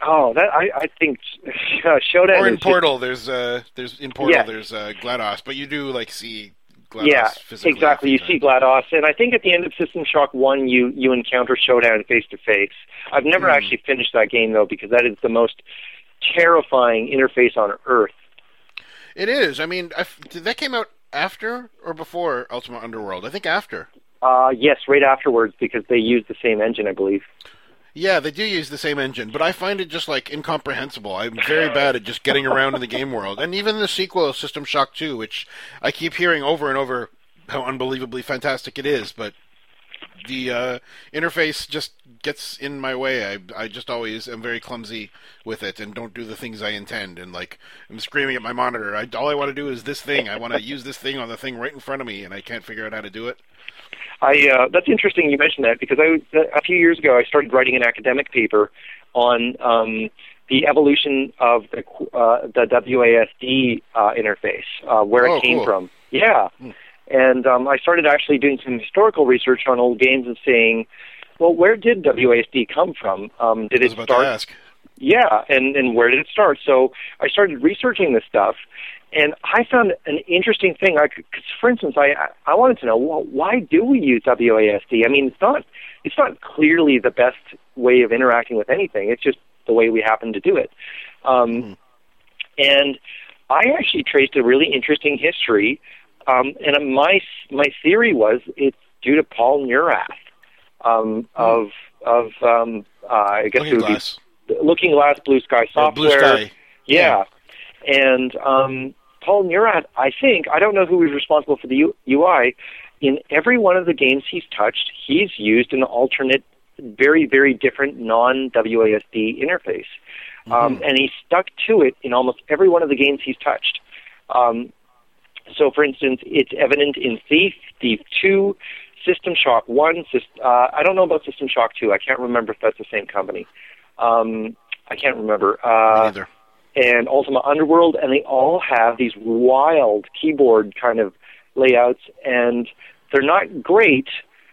Oh, that I, I think uh, *laughs* Shodan or in is just- Portal, there's uh, there's in Portal, Yeah. there's uh, GLaDOS, but you do like see GLaDOS yeah, exactly. You see. GLaDOS, and I think at the end of System Shock One, you you encounter Shodan face to face. I've never Hmm. actually finished that game though, because that is the most terrifying interface on Earth. It is. I mean, I f did that came out after or before Ultima Underworld? I think after. Uh, yes, right afterwards, because they used the same engine, I believe. Yeah, they do use the same engine, but I find it just like incomprehensible. I'm very bad at just getting around in the game world, and even the sequel, System Shock 2, which I keep hearing over and over how unbelievably fantastic it is, but the uh, interface just gets in my way. I I just always am very clumsy with it and don't do the things I intend. And like I'm screaming at my monitor. I, all I want to do is this thing. I want to use this thing on the thing right in front of me, and I can't figure out how to do it. I uh, that's interesting you mentioned that because I a few years ago I started writing an academic paper on um, the evolution of the uh, the WASD uh, interface, uh, where Oh, it came cool. from. Yeah, Hmm. and um, I started actually doing some historical research on old games and saying, well, where did WASD come from? Um, did it about start to ask. yeah, and and where did it start? So I started researching this stuff, and I found an interesting thing. I, could- 'cause for instance, I I- wanted to know well, why do we use WASD? I mean, it's not it's not clearly the best way of interacting with anything. It's just the way we happen to do it. Um, And I actually traced a really interesting history, um, and my my theory was it's due to Paul Neurath um, of of um, uh, I guess it Looking would be Glass. Looking Glass, Blue Sky Software. Blue Sky. Yeah. And um, Paul Neurath, I think, I don't know who was responsible for the U- UI. In every one of the games he's touched, he's used an alternate, very, very different non WASD interface. Um, and he stuck to it in almost every one of the games he's touched. Um, so, for instance, it's evident in Thief, Thief 2, System Shock 1. Syst- uh, I don't know about System Shock 2. I can't remember if that's the same company. Um, I can't remember. Uh, neither. And Ultima Underworld, and they all have these wild keyboard kind of layouts, and they're not great.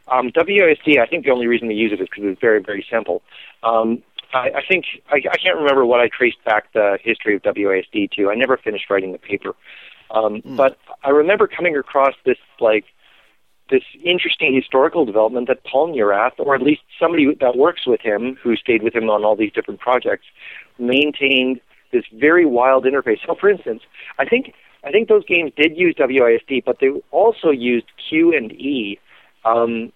Um, WASD, I think the only reason they use it is because it's very, very simple. Um, I, I think I, I can't remember what I traced back the history of WASD to. I never finished writing the paper, um, Hmm. but I remember coming across this like this interesting historical development that Paul Neurath, or at least somebody that works with him, who stayed with him on all these different projects, maintained this very wild interface. So, for instance, I think I think those games did use WASD, but they also used Q and E. Um,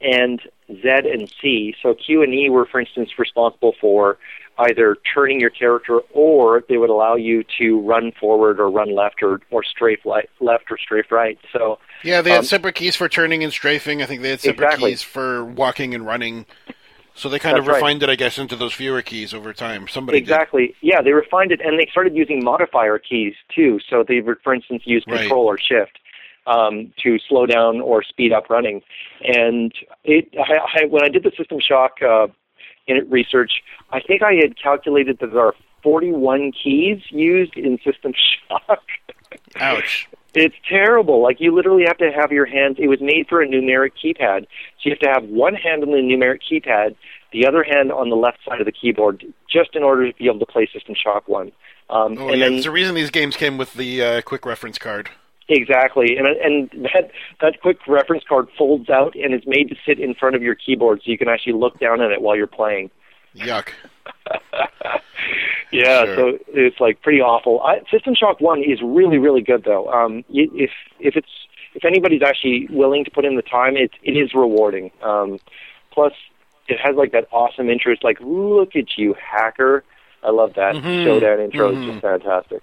and Z and C. So Q and E were, for instance, responsible for either turning your character, or they would allow you to run forward or run left or or strafe li- left or strafe right. So Yeah, they had Um, separate keys for turning and strafing. I think they had separate Exactly. keys for walking and running. So they kind of That's right. refined it, I guess, into those fewer keys over time. Somebody did. exactly, yeah, they refined it, and they started using modifier keys too. So they for instance, use Right. Control or Shift um, to slow down or speed up running. And it, I, I, when I did the System Shock uh, in research, I think I had calculated that there are 41 keys used in System *laughs* Shock. Ouch. It's terrible. Like you literally have to have your hands. It was made for a numeric keypad, so you have to have one hand on the numeric keypad, the other hand on the left side of the keyboard, just in order to be able to play System Shock One. Um, Oh, and yeah. then There's a reason these games came with the uh, quick reference card. exactly, and and that that quick reference card folds out and is made to sit in front of your keyboard, so you can actually look down at it while you're playing. Yuck. *laughs* Yeah, Sure. so it's like pretty awful. I, System Shock One is really, really good though. Um, if if it's if anybody's actually willing to put in the time, it it is rewarding. Um, plus, it has like that awesome interest. Like, look at you, hacker! I love that Mhm. Shodan intro. Mhm. It's just fantastic.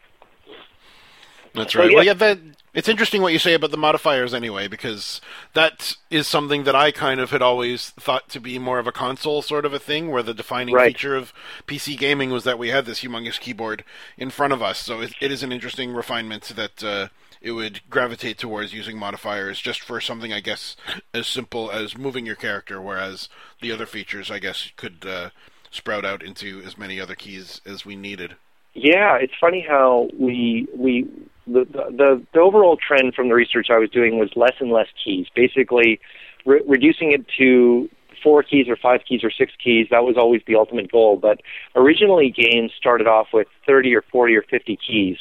That's So, right. yeah. Well, yeah, that it's interesting what you say about the modifiers anyway, because that is something that I kind of had always thought to be more of a console sort of a thing, where the defining Right. feature of PC gaming was that we had this humongous keyboard in front of us. So it, it is an interesting refinement that uh, it would gravitate towards using modifiers just for something, I guess, as simple as moving your character, whereas the other features, I guess, could uh, sprout out into as many other keys as we needed. Yeah, it's funny how we we the, the the overall trend from the research I was doing was less and less keys. Basically, re- reducing it to four keys or five keys or six keys. That was always the ultimate goal. But originally, games started off with thirty or forty or fifty keys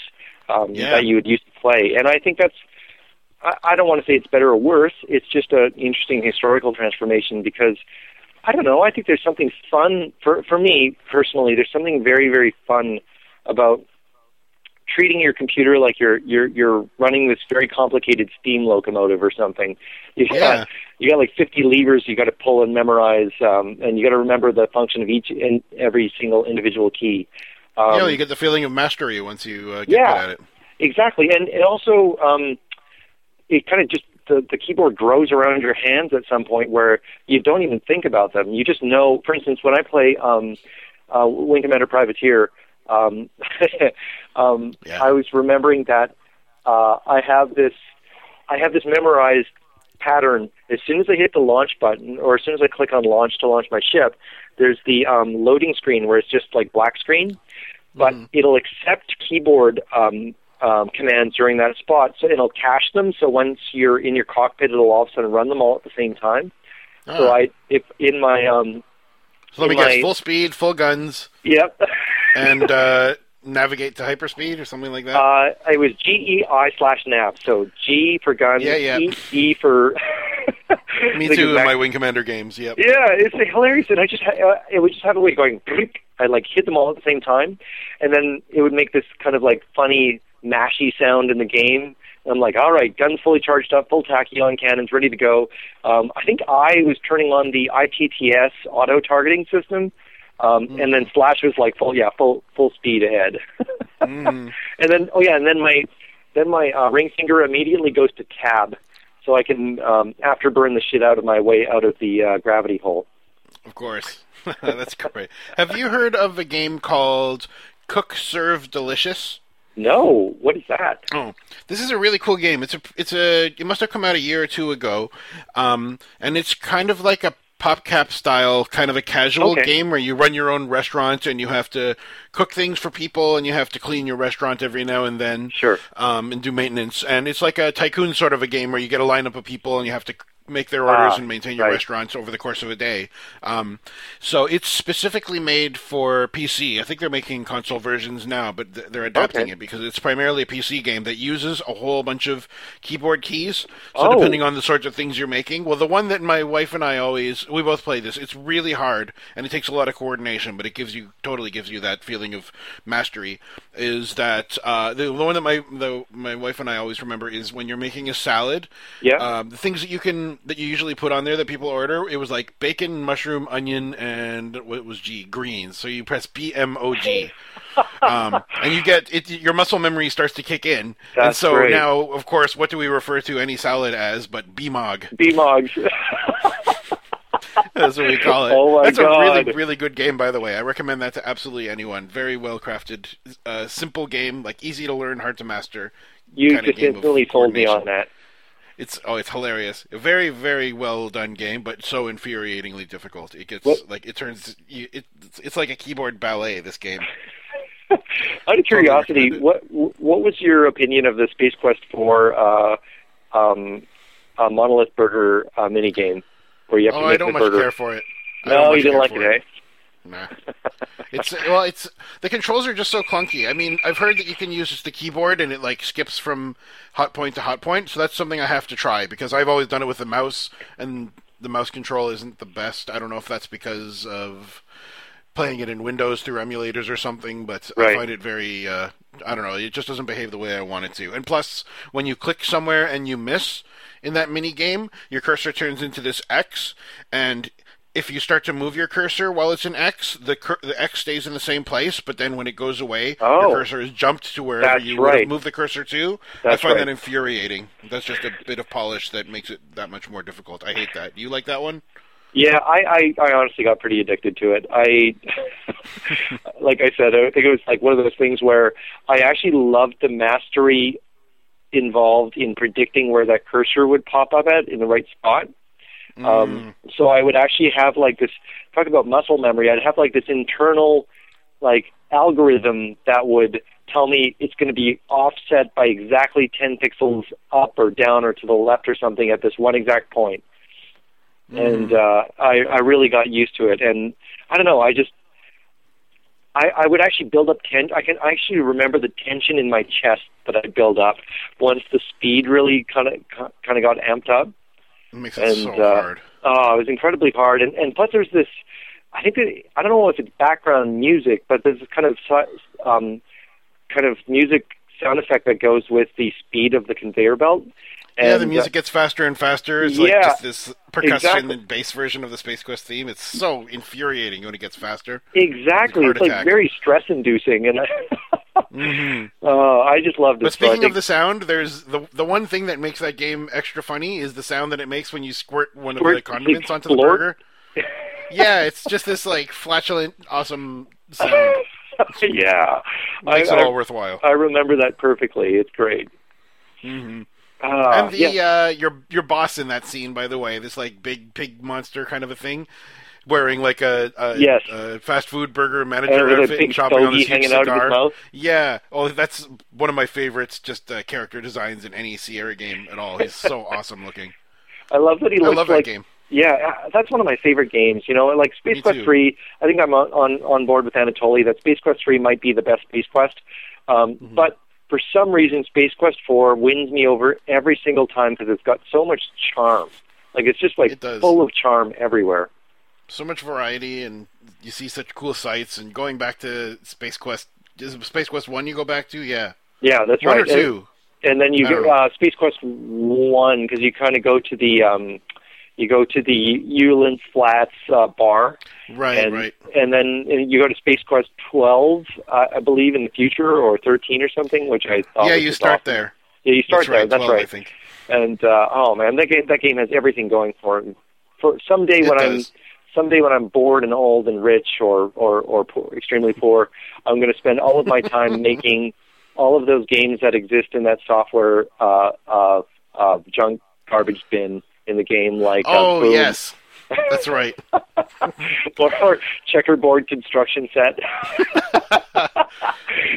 um, Yeah. that you would use to play, and I think that's. I, I don't want to say it's better or worse. It's just an interesting historical transformation because I don't know. I think there's something fun for for me personally. There's something very very fun about treating your computer like you're you're you're running this very complicated steam locomotive or something. You got Yeah. you got like 50 levers you got to pull and memorize, um, and you got to remember the function of each and every single individual key. Um, you know, you get the feeling of mastery once you uh, get Yeah. good at it. Exactly, and it also um, it kind of just the the keyboard grows around your hands at some point where you don't even think about them. You just know. For instance, when I play um, uh, Wing Commander Privateer, um, *laughs* um, Yeah. I was remembering that uh, I have this I have this memorized pattern. As soon as I hit the launch button, or as soon as I click on launch to launch my ship, there's the um, loading screen where it's just like black screen, but Mhm. it'll accept keyboard um, um, commands during that spot. So it'll cache them. So once you're in your cockpit, it'll all of a sudden run them all at the same time. So Ah. I, if in my um, So let me guess: my- full speed, full guns, yep. And uh, navigate to hyperspeed or something like that. Uh, it was G E I slash nav. So G for gun, Yeah, yeah. E, e for. *laughs* Me *laughs* too in my Wing Commander games. Yep. Yeah, it's hilarious, and I just uh, it would just have a way of going. I like hit them all at the same time, and then it would make this kind of like funny mashy sound in the game. And I'm like, all right, guns fully charged up, full tachyon cannons ready to go. Um, I think I was turning on the ITTS auto targeting system, um, Hmm. and then Slash was like full, yeah, full full speed ahead. *laughs* Mm. and then oh yeah, and then my then my uh, ring finger immediately goes to tab, so I can um, afterburn the shit out of my way out of the uh, gravity hole. Of course. *laughs* That's great. Have you heard of a game called Cook Serve Delicious? No, what is that? Oh, this is a really cool game. It's a it's a it must have come out a year or two ago, um, and it's kind of like a PopCap style kind of a casual Okay. game where you run your own restaurant and you have to cook things for people and you have to clean your restaurant every now and then. Sure. um, and do maintenance. And it's like a tycoon sort of a game where you get a lineup of people and you have to make their orders Ah, and maintain your right. restaurants over the course of a day. Um, so it's specifically made for PC. I think they're making console versions now, but th- they're adapting Okay. it because it's primarily a PC game that uses a whole bunch of keyboard keys. So Oh. depending on the sorts of things you're making, well, the one that my wife and I always we both play this. It's really hard and it takes a lot of coordination, but it gives you totally gives you that feeling of mastery. Is that uh, the, the one that my the, my wife and I always remember is when you're making a salad. Yeah. Um, the things that you can that you usually put on there that people order, it was like bacon, mushroom, onion, and what was G greens. So you press B M O G, *laughs* um, and you get it. Your muscle memory starts to kick in, and so great. now, of course, what do we refer to any salad as but BMOG? BMOGs. *laughs* That's what we call it. Oh That's a really, really good game, by the way. I recommend that to absolutely anyone. Very well crafted, uh, simple game, like easy to learn, hard to master. you just instantly sold me on that. It's oh, it's hilarious. A very, very well done game, but so infuriatingly difficult. It gets What- like it turns. you- It, it's, it's like a keyboard ballet. This game. *laughs* Out of curiosity, what what was your opinion of the Space Quest 4 uh, um, uh, Monolith Burger uh, minigame? Where you have Oh, to I make don't the much burger. care for it. I No, you didn't like for it, eh? Nah. It's well, it's the controls are just so clunky. I mean, I've heard that you can use just the keyboard and it like skips from hot point to hot point. So that's something I have to try because I've always done it with the mouse, and the mouse control isn't the best. I don't know if that's because of playing it in Windows through emulators or something, but I find it very. Uh, I don't know. It just doesn't behave the way I want it to. And plus, when you click somewhere and you miss in that mini game, your cursor turns into this X, and if you start to move your cursor while it's an X, the cur- the X stays in the same place, but then when it goes away, Oh. your cursor is jumped to wherever you right. moved the cursor to. That's I find right. that infuriating. That's just a bit of polish that makes it that much more difficult. I hate that. Do you like that one? Yeah, I, I, I honestly got pretty addicted to it. I, *laughs* like I said, I think it was like one of those things where I actually loved the mastery involved in predicting where that cursor would pop up at in the right spot. Mm. Um, so I would actually have like this, talk about muscle memory, I'd have like this internal, like, algorithm that would tell me it's going to be offset by exactly 10 pixels up or down or to the left or something at this one exact point. point and uh, I, I really got used to it. And I don't know, I just I, I would actually build up ten. I can actually remember the tension in my chest that I build up once the speed really kind of kind of got amped up. It makes it and, so uh, hard. Oh, it was incredibly hard, and and plus there's this. I think that I don't know if it's background music, but there's this kind of um, kind of music sound effect that goes with the speed of the conveyor belt. And, yeah, the uh, music gets faster and faster. It's like yeah, just this percussion exactly. and bass version of the Space Quest theme. It's so infuriating when it gets faster. Exactly. Heart It's like very stress inducing and *laughs* hmm *laughs* uh, I just loved it. But So speaking think- of the sound, there's the the one thing that makes that game extra funny is the sound that it makes when you squirt one of the condiments onto the explode. burger. *laughs* Yeah, it's just this like flatulent, awesome sound. *laughs* yeah. Makes I, it I, all worthwhile. I remember that perfectly. It's great. hmm Uh, and the yeah. uh, your your boss in that scene, by the way, this like big pig monster kind of a thing, wearing like a, a, Yes. a fast food burger manager with a outfit and chopping on this huge hanging out of cigar. his. Yeah. Oh, that's one of my favorites. Just uh, character designs in any Sierra game at all. He's so *laughs* awesome looking. I love that he I looks love like that game. Yeah, uh, that's one of my favorite games. You know, like Space Me Quest too. Three. I think I'm on, on on board with Anatoly that Space Quest Three might be the best Space Quest. Um, Mm-hmm. But for some reason, Space Quest Four wins me over every single time because it's got so much charm. Like it's just like It full of charm everywhere. So much variety, and you see such cool sights. And going back to Space Quest, is it Space Quest One you go back to? Yeah, Yeah, that's one right. or two. And, and then you I don't get uh, Space Quest One because you kind of go to the um, you go to the Ulence Flats uh, bar. Right, and, right. And then you go to Space Quest 12, uh, I believe, in the future, or 13 or something, which I thought yeah, you start awesome. there. Yeah, you start that's there. right. That's 12, I right. think. And uh, oh man, that game that game has everything going for it. For someday It when does. I'm someday when I'm bored and old and rich or or or poor, extremely poor, I'm going to spend all of my time *laughs* making all of those games that exist in that software uh, uh, uh, junk garbage bin in the game, like uh, Oh yes, That's right. *laughs* or, or checkerboard construction set. *laughs*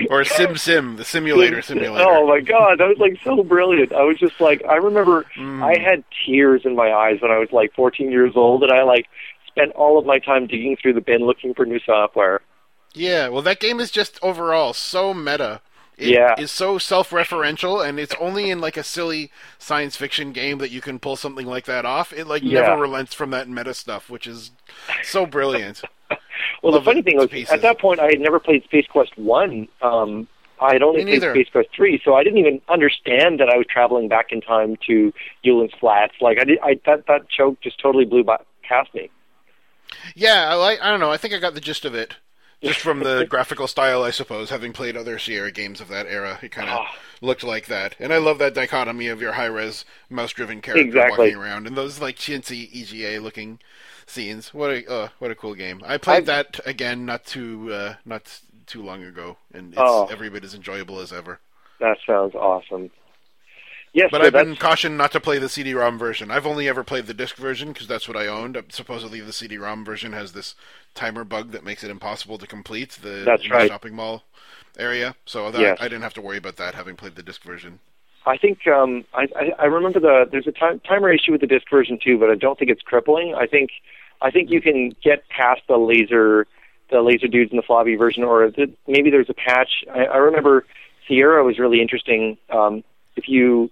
or Sim Sim, the simulator simulator. Oh my god, that was like so brilliant. I was just like, I remember Mm. I had tears in my eyes when I was like 14 years old, and I like spent all of my time digging through the bin looking for new software. Yeah, well, that game is just overall so meta. It Yeah. is so self-referential, and it's only in like a silly science fiction game that you can pull something like that off. It like Yeah. never relents from that meta stuff, which is so brilliant. *laughs* Well, Love the funny thing was, pieces. at that point, I had never played Space Quest One. Um, I had only played. Space Quest Three, so I didn't even understand that I was traveling back in time to Ulence Flats. Like, I did, I that that joke just totally blew by, past me. Yeah, I like. I don't know. I think I got the gist of it, just from the *laughs* graphical style, I suppose. Having played other Sierra games of that era, it kind of Ah. looked like that. And I love that dichotomy of your high-res, mouse-driven character Exactly. walking around and those like chintzy EGA-looking scenes. What a uh, what a cool game! I played I've- that again not too uh, not too long ago, and it's Oh. every bit as enjoyable as ever. That sounds awesome. Yes, But so I've that's, been cautioned not to play the CD-ROM version. I've only ever played the disc version because that's what I owned. Supposedly, the CD-ROM version has this timer bug that makes it impossible to complete the, That's in the right. shopping mall area. So that, Yes. I didn't have to worry about that having played the disc version. I think um, I, I, I remember the there's a time, timer issue with the disc version too, but I don't think it's crippling. I think I think you can get past the laser the laser dudes in the floppy version, or the, maybe there's a patch. I, I remember Sierra was really interesting. Um, if you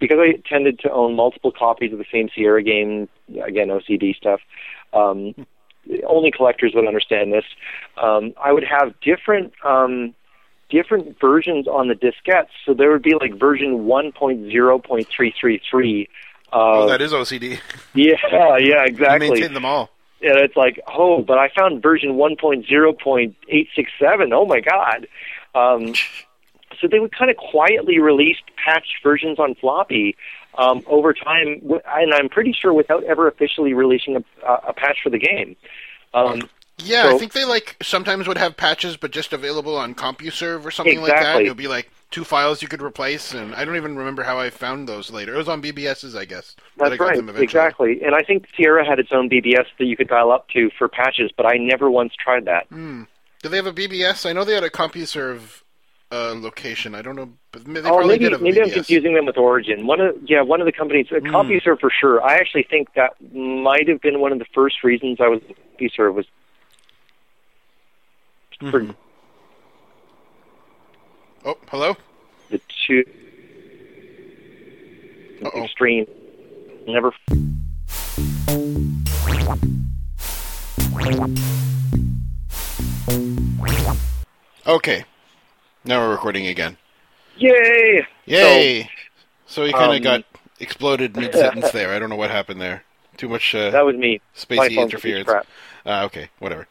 because I tended to own multiple copies of the same Sierra game, again OCD stuff. Um, only collectors would understand this. Um, I would have different um, different versions on the diskettes. So there would be like version 1.0.333. oh, that is OCD. *laughs* yeah, yeah, You exactly. maintain them all. And it's like, oh, but I found version 1.0.867. Oh my god. Um, *laughs* so they would kind of quietly release patched versions on floppy um, over time, and I'm pretty sure without ever officially releasing a, a patch for the game. Um, Yeah, I think they like sometimes would have patches, but just available on CompuServe or something like that. It would be like two files you could replace, and I don't even remember how I found those later. It was on BBS's, I guess. got right, exactly. And I think Sierra had its own BBS that you could dial up to for patches, but I never once tried that. Do they have a BBS? I know they had a CompuServe uh, location. I don't know, but they oh, maybe maybe I'm confusing them with Origin. One of yeah, one of the companies, uh, CompuServe for sure. I actually think that might have been one of the first reasons I was CompuServe was for Mhm. Oh, hello. the two Uh-oh. extreme. Never. Okay, now we're recording again. Yay! Yay! So, you kind of um, got exploded mid sentence there. I don't know what happened there. Too much uh, That was me. Spacey phone's a piece of interference. crap. Uh, okay, whatever.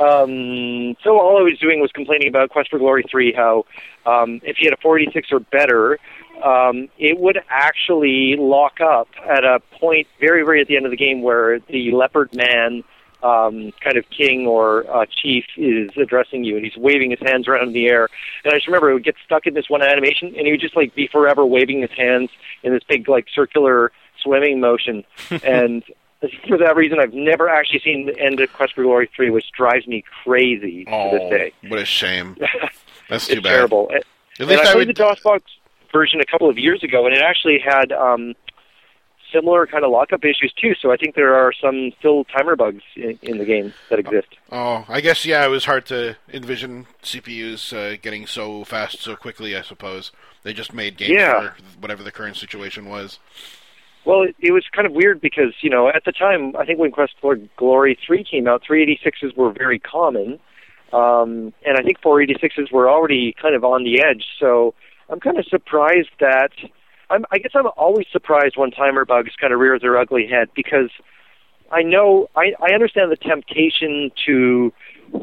Um, so all I was doing was complaining about Quest for Glory 3, how um, if you had a 486 or better, um, it would actually lock up at a point very, very at the end of the game where the leopard man um, kind of king or uh, chief is addressing you, and he's waving his hands around in the air. And I just remember it would get stuck in this one animation, and he would just like be forever waving his hands in this big like circular swimming motion. *laughs* and for that reason, I've never actually seen the end of Quest for Glory 3, which drives me crazy to Oh, this day. what a shame. *laughs* That's too it's bad. terrible. At and least I I played would. the DOSBox version a couple of years ago, and it actually had um, similar kind of lockup issues too. So I think there are some still timer bugs in, in the game that exist. Oh, I guess yeah. It was hard to envision CPUs uh, getting so fast so quickly. I suppose they just made games Yeah. for whatever the current situation was. Well, it, it was kind of weird because you know at the time I think when Quest for Glory three came out, 386s were very common, um, and I think 486s were already kind of on the edge. So I'm kind of surprised that I'm, I guess I'm always surprised when timer bugs kind of rear their ugly head because I know I, I understand the temptation to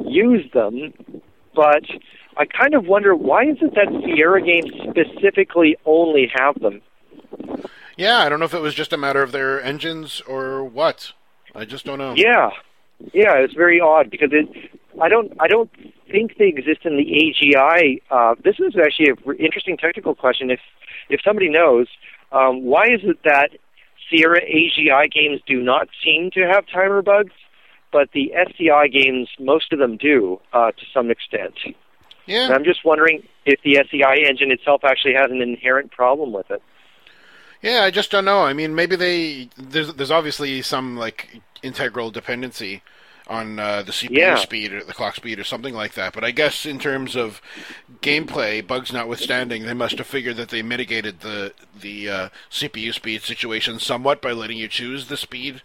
use them, but I kind of wonder why is it that Sierra games specifically only have them? Yeah, I don't know if it was just a matter of their engines or what. I just don't know. Yeah, yeah, it's very odd because it. I don't. I don't think they exist in the AGI. Uh, this is actually an interesting technical question. If if somebody knows, um, why is it that Sierra AGI games do not seem to have timer bugs, but the SCI games, most of them do uh, to some extent. Yeah. And I'm just wondering if the SCI engine itself actually has an inherent problem with it. Yeah, I just don't know. I mean, maybe they there's there's obviously some like integral dependency on uh, the CPU Yeah. speed or the clock speed or something like that. But I guess in terms of gameplay, bugs notwithstanding, they must have figured that they mitigated the the uh, CPU speed situation somewhat by letting you choose the speed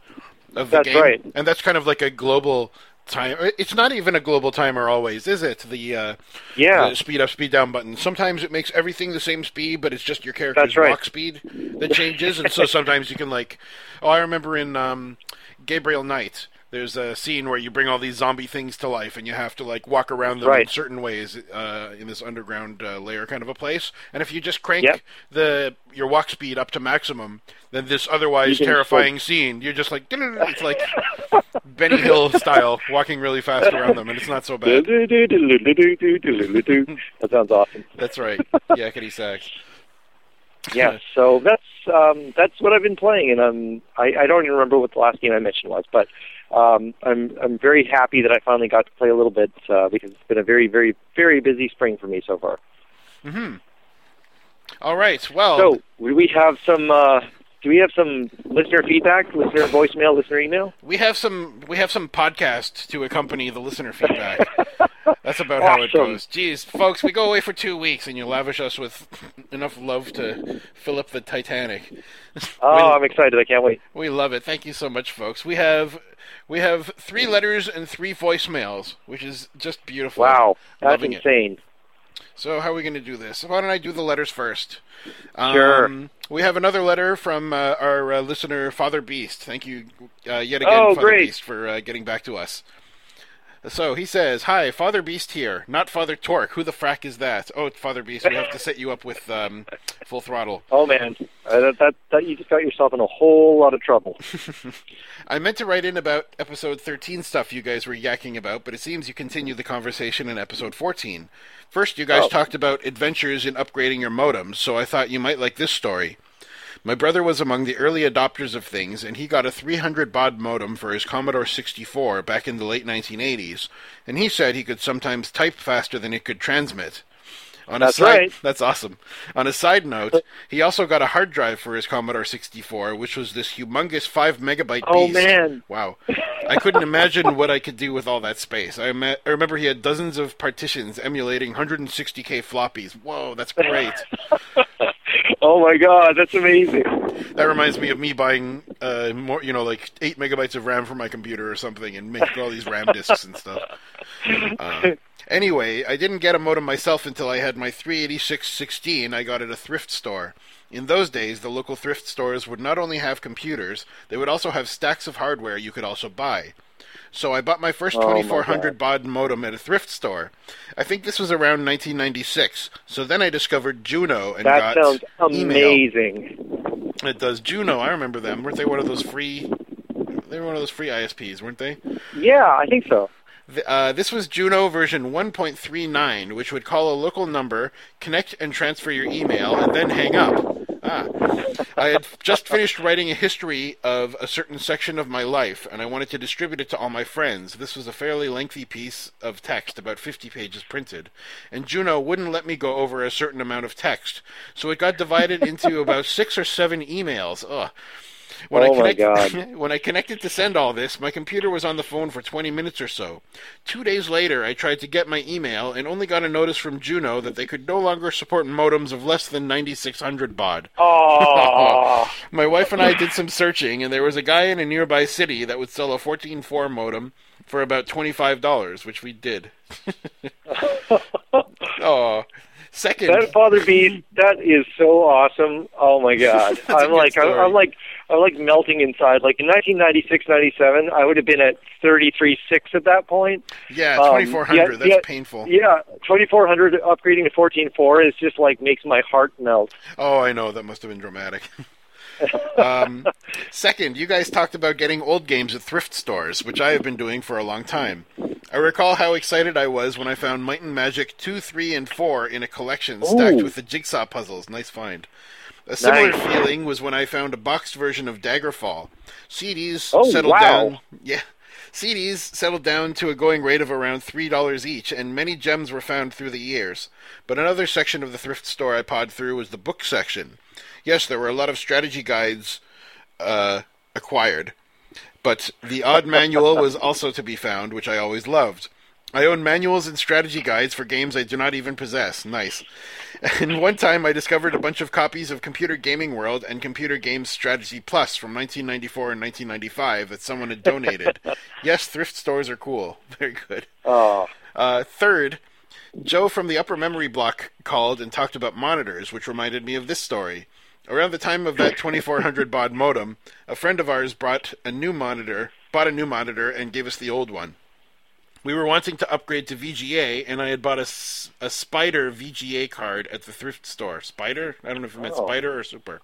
of the That's game. right. And that's kind of like a global time. It's not even a global timer always, is it? The uh, Yeah. the speed up, speed down button. Sometimes it makes everything the same speed, but it's just your character's right. walk speed that changes. and so sometimes you can like, oh, I remember in um, Gabriel Knight, there's a scene where you bring all these zombie things to life, and you have to like walk around them in certain ways uh, in this underground uh, layer kind of a place. And if you just crank Yep. the your walk speed up to maximum, then this otherwise terrifying scene, you're just like *laughs* it's like Benny Hill style, walking really fast around them, and it's not so bad. *laughs* that sounds awesome. That's right. Yakety sax. Yeah, so that's um, that's what I've been playing, and I'm I, I don't even remember what the last game I mentioned was, but um, I'm I'm very happy that I finally got to play a little bit uh, because it's been a very very very busy spring for me so far. Mm-hmm. All right. Well, So we have some uh, do we have some listener feedback, listener voicemail, listener email? we have some we have some podcast to accompany the listener feedback. That's about how it goes. Jeez, folks, we go away for two weeks, and you lavish us with enough love to fill up the Titanic. *laughs* Oh, We- I'm excited! I can't wait. We love it. Thank you so much, folks. We have we have three letters and three voicemails, which is just beautiful. Wow, that's Loving it. So how are we going to do this? Why don't I do the letters first? Sure. Um, we have another letter from uh, our uh, listener, Father Beast. Thank you uh, yet again, Oh, Father great. Beast, for uh, getting back to us. So he says, "Hi, Father Beast here, not Father Torque. Who the frack is that? Oh, Father Beast, we have to set you up with um, full throttle. Oh man, uh, that, that that you just got yourself in a whole lot of trouble. *laughs* I meant to write in about episode 13 stuff you guys were yakking about, but it seems you continued the conversation in episode 14. First, you guys Oh. talked about adventures in upgrading your modems, so I thought you might like this story. My brother was among the early adopters of things, and he got a 300 baud modem for his Commodore 64 back in the late 1980s, and he said he could sometimes type faster than it could transmit. On a That's side, right. *laughs* That's awesome. On a side note, he also got a hard drive for his Commodore 64, which was this humongous 5 megabyte Oh, man. Wow. I couldn't imagine what I could do with all that space. I, ima- I remember he had dozens of partitions emulating 160k floppies. Whoa, that's great. *laughs* *laughs* oh my god, that's amazing. that reminds me of me buying uh, more, you know, like 8 megabytes of RAM for my computer or something and making all these RAM disks and stuff. Uh, anyway, I didn't get a modem myself until I had my 38616 I got at a thrift store. In those days, the local thrift stores would not only have computers, they would also have stacks of hardware you could also buy. So I bought my first Oh, my 2400 baud modem at a thrift store. I think this was around 1996. So then I discovered Juno and That got sounds email. amazing. It does. Juno, I remember them. Weren't they one of those free? They were one of those free ISPs, weren't they? Yeah, I think so. Uh, this was Juno version 1.39, which would call a local number, connect and transfer your email, and then hang up. Ah. I had just finished writing a history of a certain section of my life, and I wanted to distribute it to all my friends. This was a fairly lengthy piece of text, about 50 pages printed, and Juno wouldn't let me go over a certain amount of text, so it got divided into about six or seven emails. Ugh. When Oh I connect- *laughs* when I connected to send all this, my computer was on the phone for 20 minutes or so. Two days later, I tried to get my email and only got a notice from Juno that they could no longer support modems of less than 9600 baud. Oh, *laughs* My wife and I did some searching, and there was a guy in a nearby city that would sell a 14.4 modem for about $25, which we did. *laughs* oh. Second, that Father Beast, *laughs* that is so awesome. Oh my god, I'm like, I'm. I'm like, I'm like melting inside. Like in 1996, 97, I would have been at 33.6 at that point. yeah, um, 2400, yeah, that's yeah, painful. Yeah, 2400 upgrading to 14.4 is just like makes my heart melt. Oh, I know that must have been dramatic. *laughs* um, second, you guys talked about getting old games at thrift stores, which I have been doing for a long time. I recall how excited I was when I found Might and Magic 2, 3, and 4 in a collection stacked Ooh. with the jigsaw puzzles. Nice find. A similar Nice. feeling was when I found a boxed version of Daggerfall. CDs Oh, settled wow. down. *laughs* Yeah. CDs settled down to a going rate of around $3 each, and many gems were found through the years. But another section of the thrift store I pawed through was the book section. Yes, there were a lot of strategy guides uh, acquired, but the odd manual was also to be found, which I always loved. I own manuals and strategy guides for games I do not even possess. Nice. *laughs* And one time I discovered a bunch of copies of Computer Gaming World and Computer Games Strategy Plus from 1994 and 1995 that someone had donated. *laughs* yes, thrift stores are cool. *laughs* Very good. Oh, Uh, third, Joe from the Upper Memory Block called and talked about monitors, which reminded me of this story. Around the time of that 2400 baud modem, a friend of ours brought a new monitor, bought a new monitor, and gave us the old one. We were wanting to upgrade to VGA, and I had bought a, a Spider VGA card at the thrift store. Spider? I don't know if it meant Oh. Spider or Super.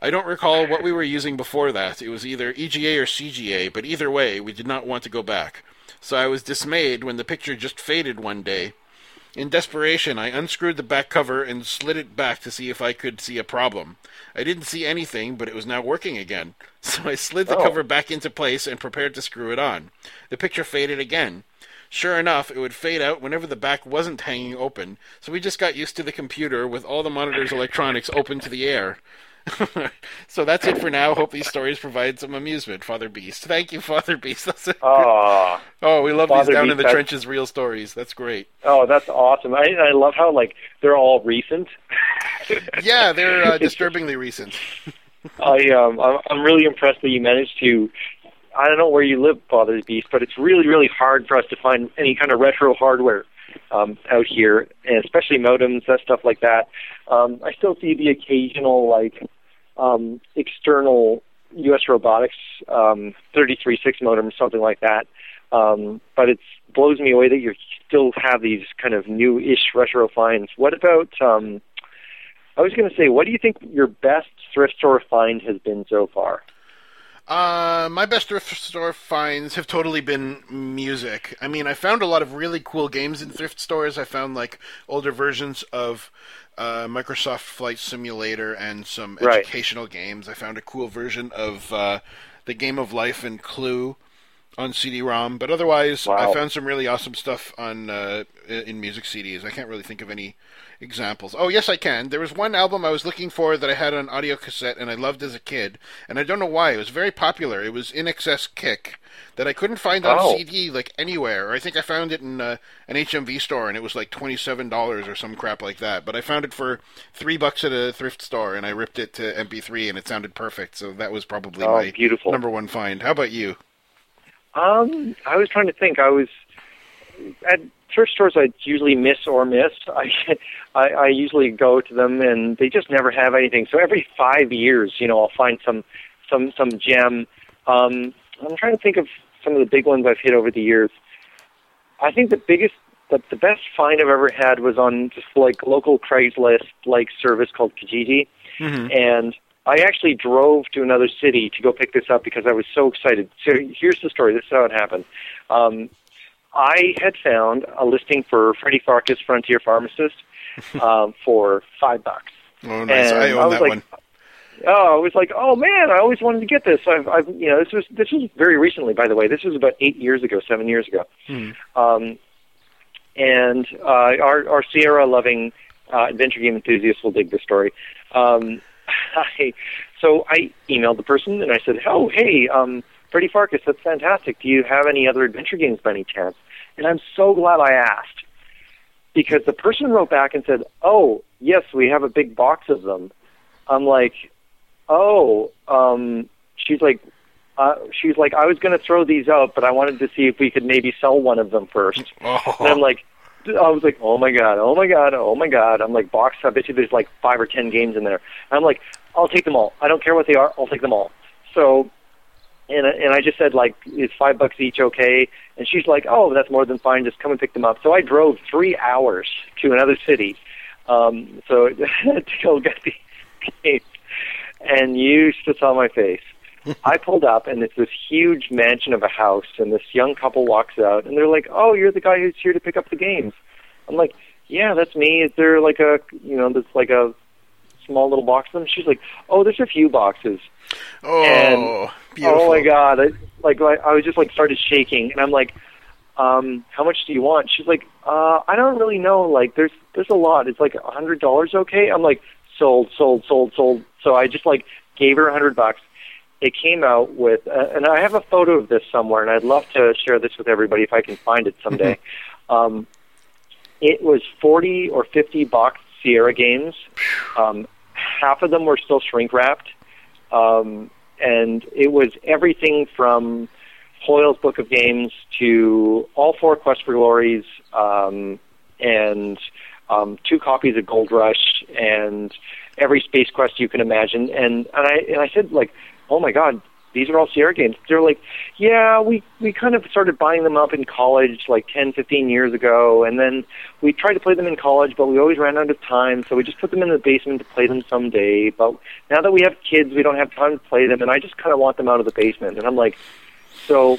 I don't recall what we were using before that. It was either EGA or CGA, but either way, we did not want to go back. So I was dismayed when the picture just faded one day. In desperation, I unscrewed the back cover and slid it back to see if I could see a problem. I didn't see anything, but it was now working again. *laughs* So I slid the Oh. cover back into place and prepared to screw it on. The picture faded again. Sure enough, it would fade out whenever the back wasn't hanging open, so we just got used to the computer with all the monitor's electronics open to the air. *laughs* so that's it for now. Hope these stories provide some amusement, Father Beast. Thank you, Father Beast. *laughs* That's a, oh, oh, we love Father these down Beast, in the trenches real stories. That's great. oh, that's awesome. I, I love how like they're all recent. *laughs* Yeah, they're uh, disturbingly recent. I um I'm, I'm really impressed that you managed to. I don't know where you live, Father Beast, but it's really really hard for us to find any kind of retro hardware um, out here, and especially modems, that stuff like that. Um, I still see the occasional like um, external U.S. robotics um, 33.6 modem, something like that. Um, but it blows me away that you still have these kind of new-ish retro finds. What about? Um, I was going to say, what do you think your best thrift store find has been so far? Uh, my best thrift store finds have totally been music. I mean, I found a lot of really cool games in thrift stores. I found like older versions of uh, Microsoft Flight Simulator and some Right. educational games. I found a cool version of uh, the Game of Life and Clue on CD-ROM, but otherwise, Wow. I found some really awesome stuff on uh, in music CDs. I can't really think of any examples. Oh, yes, I can. There was one album I was looking for that I had on audio cassette and I loved as a kid, and I don't know why. It was very popular. It was INXS Kick that I couldn't find on Oh. CD like anywhere. Or I think I found it in uh, an HMV store and it was like twenty seven dollars or some crap like that. But I found it for three bucks at a thrift store and I ripped it to MP3 and it sounded perfect. So that was probably Oh, my beautiful. number one find. How about you? Um, I was trying to think. I was at thrift stores. I usually miss or miss. *laughs* I, I I usually go to them and they just never have anything. So every five years, you know, I'll find some some some gem. Um, I'm trying to think of some of the big ones I've hit over the years. I think the biggest, the, the best find I've ever had was on just like local Craigslist like service called Kijiji Mm-hmm. and I actually drove to another city to go pick this up because I was so excited. So here's the story. This is how it happened. Um, I had found a listing for Freddy Pharkas Frontier Pharmacist *laughs* um, for five bucks. Oh, nice. And I own I was that like, one. Oh, I was like, oh man, I always wanted to get this. I've, I've, you know, this was this was very recently, by the way. This was about eight years ago, seven years ago. Hmm. Um, and uh, our our Sierra loving uh, adventure game enthusiasts will dig this story. Um, *laughs* I, so I emailed the person and I said, "Oh, hey, um, Freddy Pharkas, that's fantastic. Do you have any other adventure games by any chance?" And I'm so glad I asked because the person wrote back and said, "Oh, yes, we have a big box of them." I'm like, "Oh," um, she's like, uh, she's like, "I was going to throw these out, but I wanted to see if we could maybe sell one of them first. *laughs* Oh. And I'm like, I was like, oh my god, oh my god, oh my god. I'm like, box. I bet you there's like five or ten games in there. And I'm like, I'll take them all. I don't care what they are. I'll take them all. So, and I- and I just said like, is five bucks each okay? And she's like, oh, that's more than fine. Just come and pick them up. So I drove three hours to another city, um, so *laughs* to go get the games. And you just saw my face. *laughs* I pulled up, and it's this huge mansion of a house, and this young couple walks out, and they're like, "Oh, you're the guy who's here to pick up the games." I'm like, "Yeah, that's me. Is there like a, you know, there's like a small little box of them. She's like, "Oh, there's a few boxes." Oh, And- beautiful. Oh my god! I, like I, I was just like started shaking, and I'm like, um, "How much do you want?" She's like, uh, "I don't really know. Like, there's there's a lot. It's like a hundred dollars, okay?" I'm like, "Sold, sold, sold, sold." So I just like gave her a hundred bucks. It came out with, uh, and I have a photo of this somewhere, and I'd love to share this with everybody if I can find it someday. um, it was 40 or 50 boxed Sierra games. Um, half of them were still shrink wrapped. Um, and it was everything from Hoyle's Book of Games to all four Quest for Glories um, and um, two copies of Gold Rush and every Space Quest you can imagine. And, and I and I said like, oh my God, these are all Sierra games. They're like, yeah, we we kind of started buying them up in college like 10, 15 years ago, and then we tried to play them in college, but we always ran out of time, so we just put them in the basement to play them someday. But now that we have kids, we don't have time to play them, and I just kind of want them out of the basement. And I'm like, so,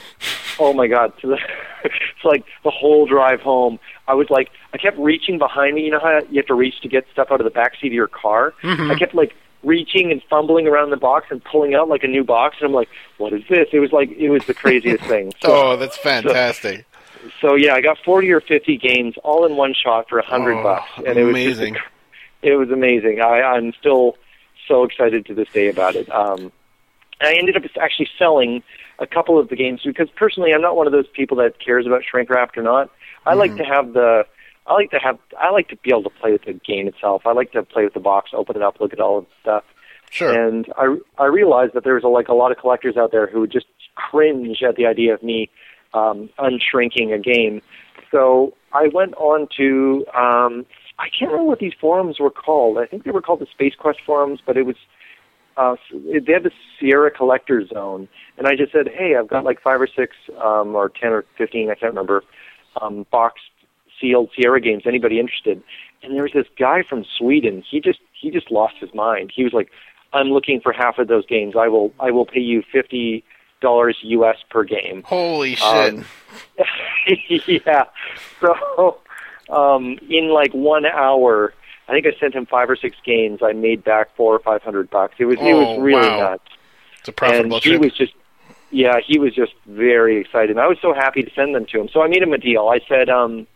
oh my god, so *laughs* it's like the whole drive home. I was like, I kept reaching behind me. You know how you have to reach to get stuff out of the back seat of your car? Mm-hmm. I kept like reaching and fumbling around the box and pulling out like a new box, and I'm like, what is this? It was like it was the craziest *laughs* thing. So, Oh, that's fantastic. so yeah, I got 40 or 50 games all in one shot for a hundred Oh, bucks, and it was just amazing. it was amazing. I, I'm still so excited to this day about it. Um, and I ended up actually selling a couple of the games because personally, I'm not one of those people that cares about shrink wrapped or not. I like to have the I like to have I like to be able to play with the game itself. I like to play with the box, open it up, look at all of the stuff. Sure. And I I realized that there's a, like a lot of collectors out there who would just cringe at the idea of me um, unshrinking a game. So I went on to um, I can't remember what these forums were called. I think they were called the Space Quest forums, but it was uh, they had the Sierra Collector Zone, and I just said, hey, I've got like five or six um, or ten or fifteen, I can't remember, um, boxed sealed Sierra games. Anybody interested? And there was this guy from Sweden. He just he just lost his mind. He was like, I'm looking for half of those games. I will I will pay you fifty dollars US per game. Holy shit. Um, *laughs* yeah. So um, in like one hour, I think I sent him five or six games. I made back four or five hundred bucks. It was it Oh, was really wow. nuts. it's a profitable and he was just yeah, he was just very excited. And I was so happy to send them to him. So I made him a deal. I said, um,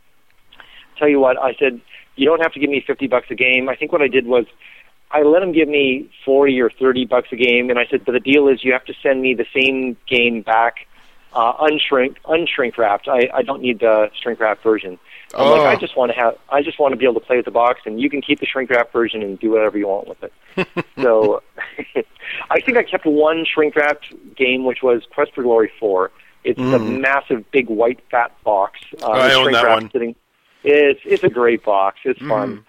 tell you what, I said, you don't have to give me fifty bucks a game. I think what I did was I let him give me forty or thirty bucks a game, and I said, but the deal is you have to send me the same game back, uh, unshrink, unshrink wrapped. I, I don't need the shrink wrapped version. I'm Oh. like, I just want to have, I just want to be able to play with the box, and you can keep the shrink wrap version and do whatever you want with it. *laughs* so, *laughs* I think I kept one shrink wrapped game, which was Quest for Glory Four. It's a massive, big, white, fat box. Uh, Mm. I own shrink that wrap one. Sitting, it's it's a great box. It's Mm-hmm. fun.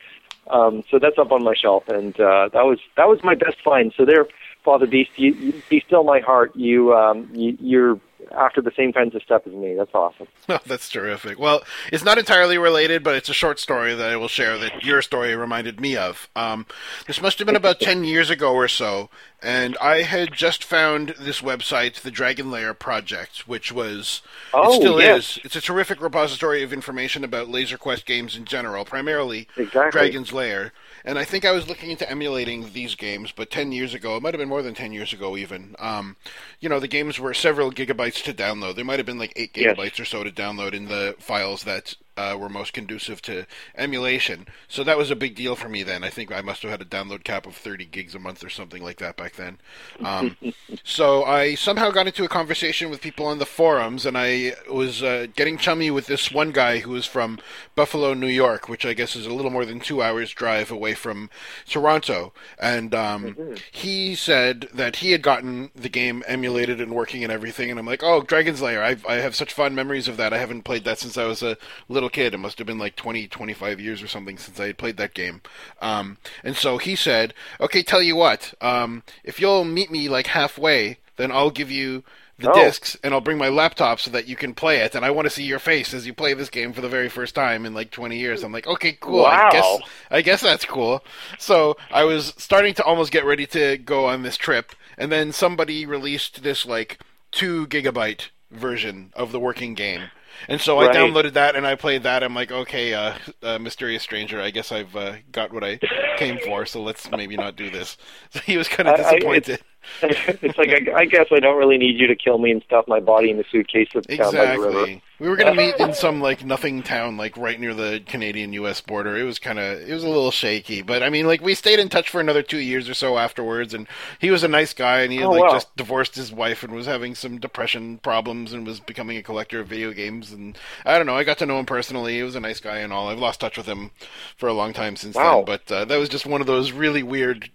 Um, so that's up on my shelf, and uh, that was that was my best find. So there, Father Beast, you, you be still my heart. You, um, you you're after the same kinds of stuff as me. That's awesome. *laughs* Oh, that's terrific. Well, it's not entirely related, but it's a short story that I will share that your story reminded me of. Um, this must have been about 10 years ago or so, and I had just found this website, the Dragon Lair Project, which was, Oh, it still yes. is, it's a terrific repository of information about laserdisc games in general, primarily Exactly. Dragon's Lair. And I think I was looking into emulating these games, but 10 years ago, it might have been more than 10 years ago even, um, you know, the games were several gigabytes to download. There might have been like 8 Yes. gigabytes or so to download in the files that uh, were most conducive to emulation. So that was a big deal for me then. I think I must have had a download cap of 30 gigs a month or something like that back then. Um, *laughs* so I somehow got into a conversation with people on the forums, and I was uh, getting chummy with this one guy who was from Buffalo, New York, which I guess is a little more than two hours drive away from Toronto. And um, he said that he had gotten the game emulated and working and everything. And I'm like, oh, Dragon's Lair. I, I have such fond memories of that. I haven't played that since I was a little kid. It must have been like 20, 25 years or something since I had played that game. Um, and so he said, okay, tell you what, um, if you'll meet me like halfway, then I'll give you the Oh. discs and I'll bring my laptop so that you can play it. And I want to see your face as you play this game for the very first time in like 20 years. I'm like, okay, cool. I guess I guess that's cool. So I was starting to almost get ready to go on this trip, and then somebody released this like two gigabyte version of the working game. And so I downloaded that and I played that. I'm like, okay, uh, uh, Mysterious Stranger, I guess I've uh, got what I came for, so let's maybe not do this. *laughs* So he was kind of I- I- disappointed. *laughs* it's like I, I guess I don't really need you to kill me and stuff my body in a suitcase that's down by the river. Exactly. We were gonna meet in some like nothing town, like right near the Canadian-U.S. border. It was kind of, it was a little shaky, but I mean, like we stayed in touch for another two years or so afterwards, and he was a nice guy, and he had Oh, like wow. just divorced his wife and was having some depression problems and was becoming a collector of video games, and I don't know. I got to know him personally. He was a nice guy and all. I've lost touch with him for a long time since Wow. then, but uh, that was just one of those really weird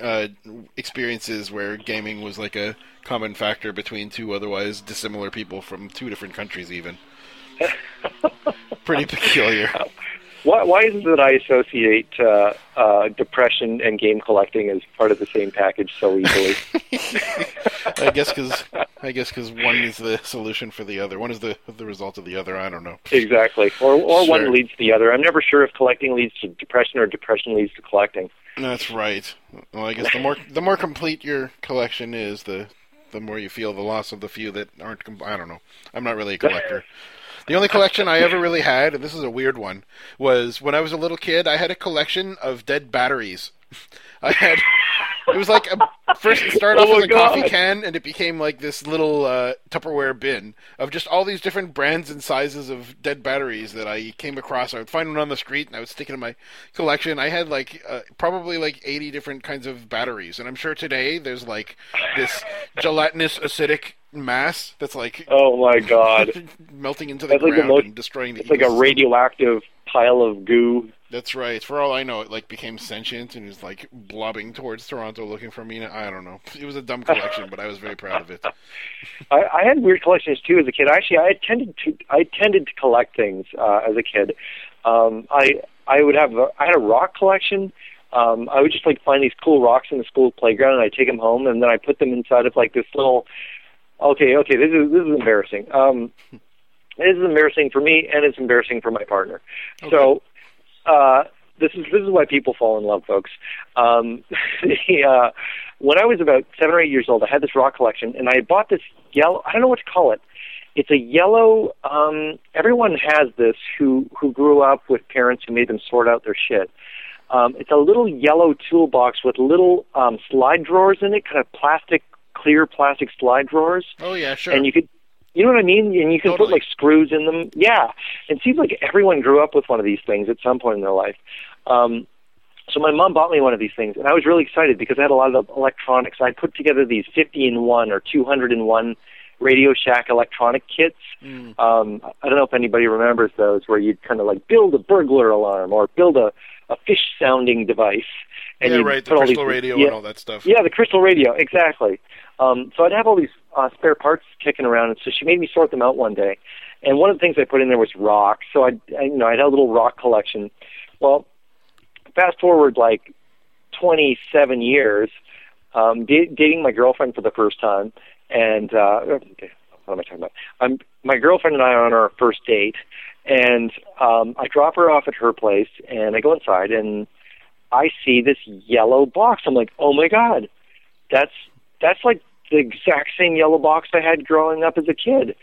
uh, experiences where gaming was like a common factor between two otherwise dissimilar people from two different countries, even. *laughs* Pretty peculiar. Why, why is it that I associate uh, uh, depression and game collecting as part of the same package so easily? *laughs* I guess because I guess because one is the solution for the other. One is the the result of the other. I don't know. exactly. Or, or Sure. one leads to the other. I'm never sure if collecting leads to depression or depression leads to collecting. That's right. Well, I guess the more the more complete your collection is, the the more you feel the loss of the few that aren't. Com- I don't know. I'm not really a collector. The only collection I ever really had, and this is a weird one, was when I was a little kid. I had a collection of dead batteries. I had. It was like a, first it started Oh off as a coffee can, and it became like this little uh, Tupperware bin of just all these different brands and sizes of dead batteries that I came across. I would find one on the street, and I would stick it in my collection. I had like uh, probably like eighty different kinds of batteries, and I'm sure today there's like this gelatinous acidic mass that's like Oh my god. *laughs* melting into the That's like the ground most- and destroying the It's like a radioactive pile of goo. That's right. For all I know, it like became sentient and is like blobbing towards Toronto looking for me. I don't know. It was a dumb collection, but I was very proud of it. *laughs* I, I had weird collections too as a kid. Actually, I tended to I tended to collect things uh, as a kid. Um, I I would have a, I had a rock collection. Um, I would just like find these cool rocks in the school playground, and I take them home, and then I put them inside of like this little. Okay, okay, this is this is embarrassing. Um, this is embarrassing for me, and it's embarrassing for my partner. So, uh, this is this is why people fall in love, folks. Um, *laughs* the, uh, when I was about seven or eight years old, I had this rock collection, and I bought this yellow. I don't know what to call it. It's a yellow. Um, everyone has this who who grew up with parents who made them sort out their shit. Um, it's a little yellow toolbox with little um, slide drawers in it, kind of plastic, clear plastic slide drawers Oh yeah, sure. and you could you know what I mean? And you can Totally. put like screws in them. Yeah. It seems like everyone grew up with one of these things at some point in their life. Um so my mom bought me one of these things and I was really excited because I had a lot of electronics. I put together these 50 in 1 or 200 in 1 Radio Shack electronic kits. Mm. Um I don't know if anybody remembers those where you'd kind of like build a burglar alarm or build a a fish sounding device and yeah, right. The crystal radio yeah, and all that stuff. yeah, the crystal radio, exactly. Um, so I'd have all these uh, spare parts kicking around, and so she made me sort them out one day. And one of the things I put in there was rocks. So I'd, I, you know, I had a little rock collection. Well, fast forward like 27 years, um, da- dating my girlfriend for the first time, and uh, what am I talking about? I'm, my girlfriend and I are on our first date, and um, I drop her off at her place, and I go inside, and I see this yellow box. I'm like, oh my god, that's that's like the exact same yellow box I had growing up as a kid.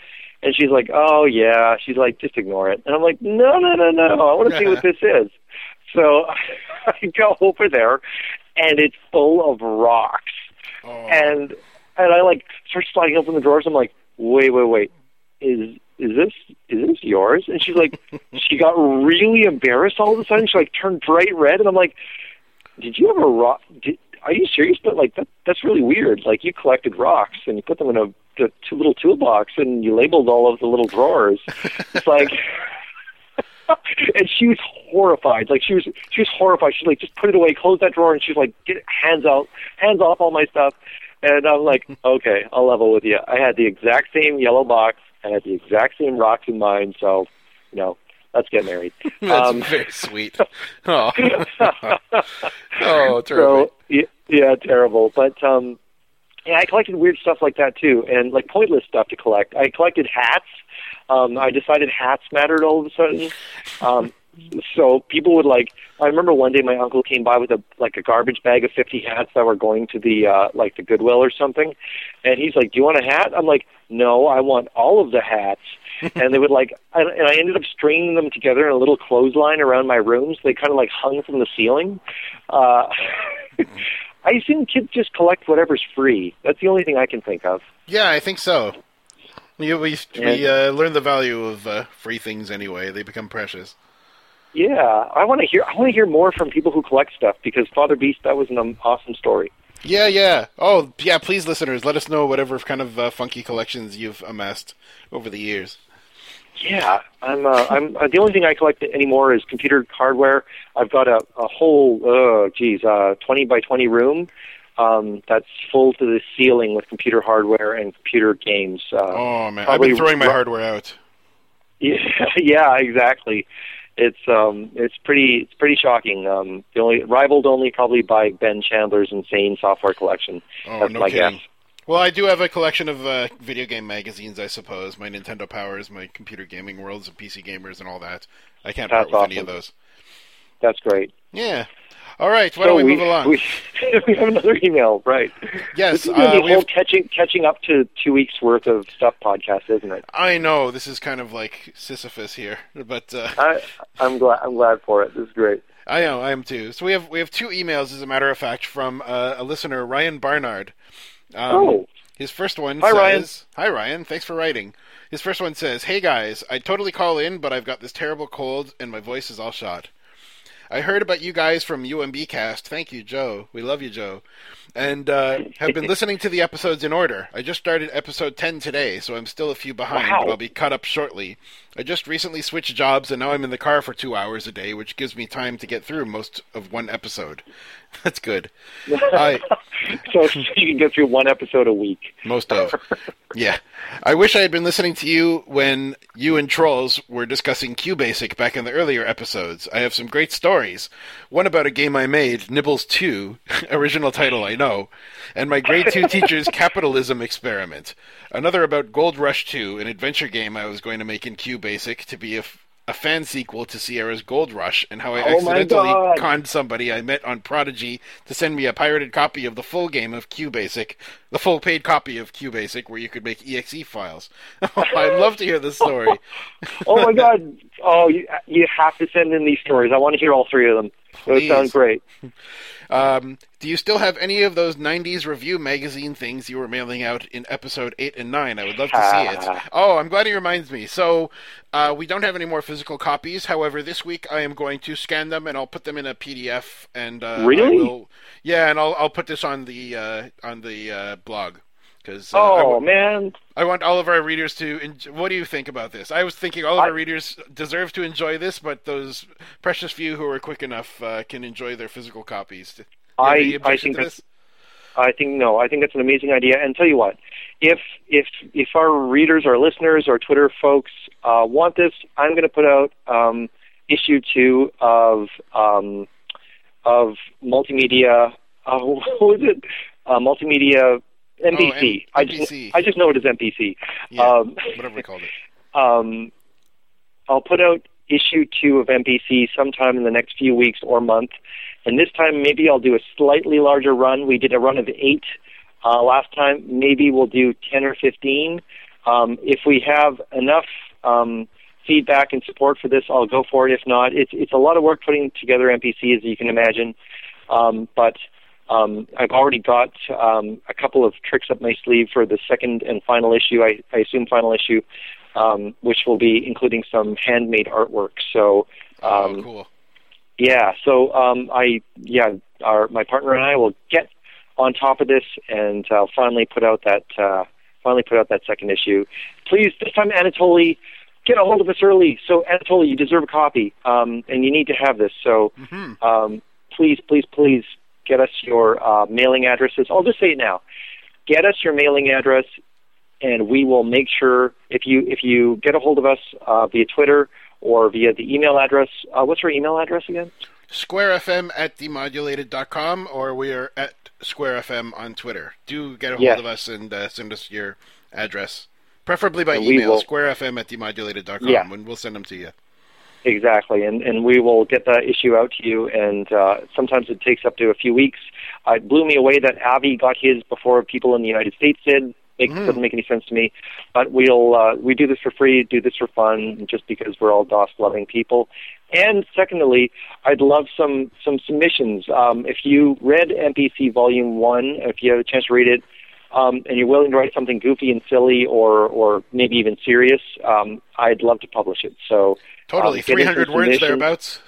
And she's like, oh yeah. She's like, just ignore it. And I'm like, no, no, no, no. I want to see what *laughs* this is. So *laughs* I go over there, and it's full of rocks. Oh. And and I like start sliding open the drawers. I'm like, wait, wait, wait. Is is this is this yours? And she's like, *laughs* she got really embarrassed all of a sudden. She like turned bright red, and I'm like, did you have a rock? Did, are you serious? But like that that's really weird. Like you collected rocks and you put them in a, a two little toolbox and you labeled all of the little drawers. It's *laughs* like. *laughs* and she was horrified. Like she was, she was horrified. She's like, just put it away, close that drawer, and she's like, get hands out, hands off all my stuff. And I'm like, *laughs* okay, I'll level with you. I had the exact same yellow box. I had the exact same rocks in mine. So, you know, let's get married. *laughs* That's Um, very sweet. *laughs* Oh, *laughs* oh, terrific. so yeah, yeah, terrible. But um, yeah, I collected weird stuff like that too, and like pointless stuff to collect. I collected hats. Um, I decided hats mattered all of a sudden. Um, so people would like. I remember one day my uncle came by with a like a garbage bag of fifty hats that were going to the uh, like the Goodwill or something, and he's like, "Do you want a hat?" I'm like, "No, I want all of the hats." *laughs* and they would like, I, and I ended up stringing them together in a little clothesline around my room. So they kind of like hung from the ceiling. Uh, *laughs* I assume kids just collect whatever's free. That's the only thing I can think of. Yeah, I think so. We we, we uh, learn the value of uh, free things anyway. They become precious. Yeah, I want to hear. I want to hear more from people who collect stuff because Father Beast, that was an um, awesome story. Yeah, yeah. Oh, yeah. Please, listeners, let us know whatever kind of uh, funky collections you've amassed over the years. Yeah, I'm. Uh, I'm. Uh, the only thing I collect anymore is computer hardware. I've got a, a whole, uh, geez, uh, twenty by twenty room um, that's full to the ceiling with computer hardware and computer games. Uh, oh man, I've been throwing my hardware out. Yeah, *laughs* yeah, exactly. It's um, it's pretty, it's pretty shocking. Um, the only rivaled only probably by Ben Chandler's insane software collection. Oh, that's no my kidding. guess. Well, I do have a collection of uh, video game magazines, I suppose. My Nintendo Powers, my Computer Gaming Worlds, and PC Gamers, and all that. I can't part That's with any of those. That's great. Yeah. All right. Why so don't we, move along? We, *laughs* we have another email, right? yes. This is uh, we whole have, catching catching up to two weeks worth of stuff podcast, isn't it? I know this is kind of like Sisyphus here, but uh, I I'm glad I'm glad for it. This is great. I know I am too. So we have we have two emails, as a matter of fact, from uh, a listener, Ryan Barnard. Um, oh, His first one Hi, says, Ryan. "Hi Ryan, thanks for writing." His first one says, "Hey guys, I totally call in, but I've got this terrible cold and my voice is all shot. I heard about you guys from UMB Cast. Thank you, Joe. We love you, Joe. And uh, have been *laughs* listening to the episodes in order. I just started episode 10 today, so I'm still a few behind, Wow. but I'll be caught up shortly. I just recently switched jobs, and now I'm in the car for two hours a day, which gives me time to get through most of one episode. *laughs* That's good. *laughs* I, so you can get through one episode a week. most of. Yeah. I wish I had been listening to you when you and Trolls were discussing QBasic back in the earlier episodes. I have some great stories. One about a game I made, Nibbles 2, *laughs* original title I know, and my grade 2 teacher's capitalism experiment. Another about Gold Rush 2, an adventure game I was going to make in QBasic to be a, f- a fan sequel to Sierra's Gold Rush, and how I Oh accidentally conned somebody I met on Prodigy to send me a pirated copy of the full game of QBasic, the full paid copy of QBasic, where you could make exe files. *laughs* Oh, I'd love to hear this story. *laughs* Oh my god! Oh, you you have to send in these stories. I want to hear all three of them. Those Please. sound great. *laughs* Um, do you still have any of those 90s review magazine things you were mailing out in episode 8 and 9? I would love to see it. Ah. Oh, I'm glad he reminds me. So, uh, we don't have any more physical copies. However, this week I am going to scan them and I'll put them in a PDF. And uh, Really? will- yeah, and I'll I'll put this on the uh, on the uh, blog because uh, I Oh wa- man, I want all of our readers to. En- what do you think about this? I was thinking all of I- our readers deserve to enjoy this, but those precious few who are quick enough uh, can enjoy their physical copies. I- I think to that's- this? I think no. I think that's an amazing idea. And tell you what, if if if our readers, our listeners, our Twitter folks uh, want this, I'm going to put out um, issue two of um, of multimedia. Uh, *laughs* what was it? Uh, multimedia MPC. Oh, I M- just MPC. I just know it as MPC. Yeah, um, whatever we called it. *laughs* um, I'll put out issue two of MPC sometime in the next few weeks or month. And this time, maybe I'll do a slightly larger run. We did a run of eight uh, last time. Maybe we'll do 10 or 15. Um, if we have enough um, feedback and support for this, I'll go for it. If not, it's, it's a lot of work putting together MPC, as you can imagine. Um, but um, I've already got um, a couple of tricks up my sleeve for the second and final issue, I, I assume final issue, um, which will be including some handmade artwork. So, um, oh, cool. yeah, so um, I, yeah, our my partner and I will get on top of this and uh, finally put out that uh, finally put out that second issue. Please, this time Anatoly, get a hold of us early. So Anatoly, you deserve a copy, um, and you need to have this. So hmm um, please, please, please get us your uh, mailing addresses. I'll just say it now. Get us your mailing address, and we will make sure if you if you get a hold of us uh, via Twitter or via the email address. Uh, what's your email address again? SquareFM at demodulated.com or we are at SquareFM on Twitter. Do get a hold Yes. of us and uh, send us your address. Preferably by And email, will- squarefm at demodulated.com, Yeah. and we'll send them to you. Exactly, and and we will get that issue out to you. And uh, sometimes it takes up to a few weeks. Uh, it blew me away that Avi got his before people in the United States did. It doesn't make any sense to me. But we'll uh, we do this for free, do this for fun, just because we're all DOS loving people. And secondly, I'd love some some submissions. Um, if you read MPC Volume One, if you have a chance to read it, um, and you're willing to write something goofy and silly, or or maybe even serious, um, I'd love to publish it. So Totally, um, get in some 300 words thereabouts.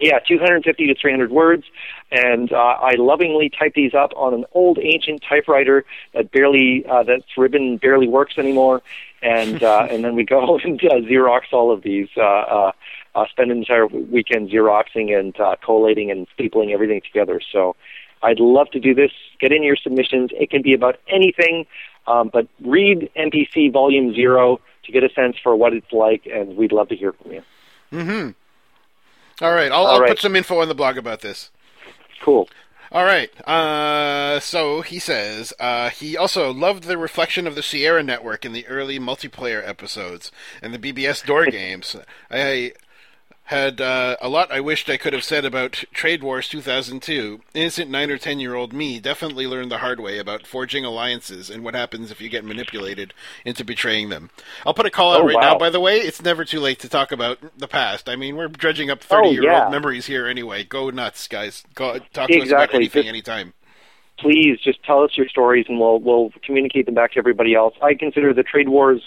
Yeah, 250 to 300 words, and uh, I lovingly type these up on an old ancient typewriter that barely uh, that's ribbon barely works anymore, and *laughs* uh, and then we go *laughs* and uh, Xerox all of these. Uh, uh, uh, spend an entire weekend Xeroxing and uh, collating and stapling everything together. So I'd love to do this. Get in your submissions. It can be about anything, um, but read MPC Volume Zero to get a sense for what it's like, and we'd love to hear from you. Mm-hmm. All right, I'll, All I'll right. put some info on the blog about this. Cool. All right. Uh, so he says uh, he also loved the reflection of the Sierra Network in the early multiplayer episodes and the BBS door *laughs* games. I had uh, a lot I wished I could have said about Trade Wars 2002. Innocent nine or ten year old me definitely learned the hard way about forging alliances and what happens if you get manipulated into betraying them. I'll put a call out Oh, right wow. now. By the way, it's never too late to talk about the past. I mean, we're dredging up 30 year old memories here anyway. Go nuts, guys. Go talk to us about anything Just- anytime. please just tell us your stories and we'll we'll communicate them back to everybody else. I consider the trade wars,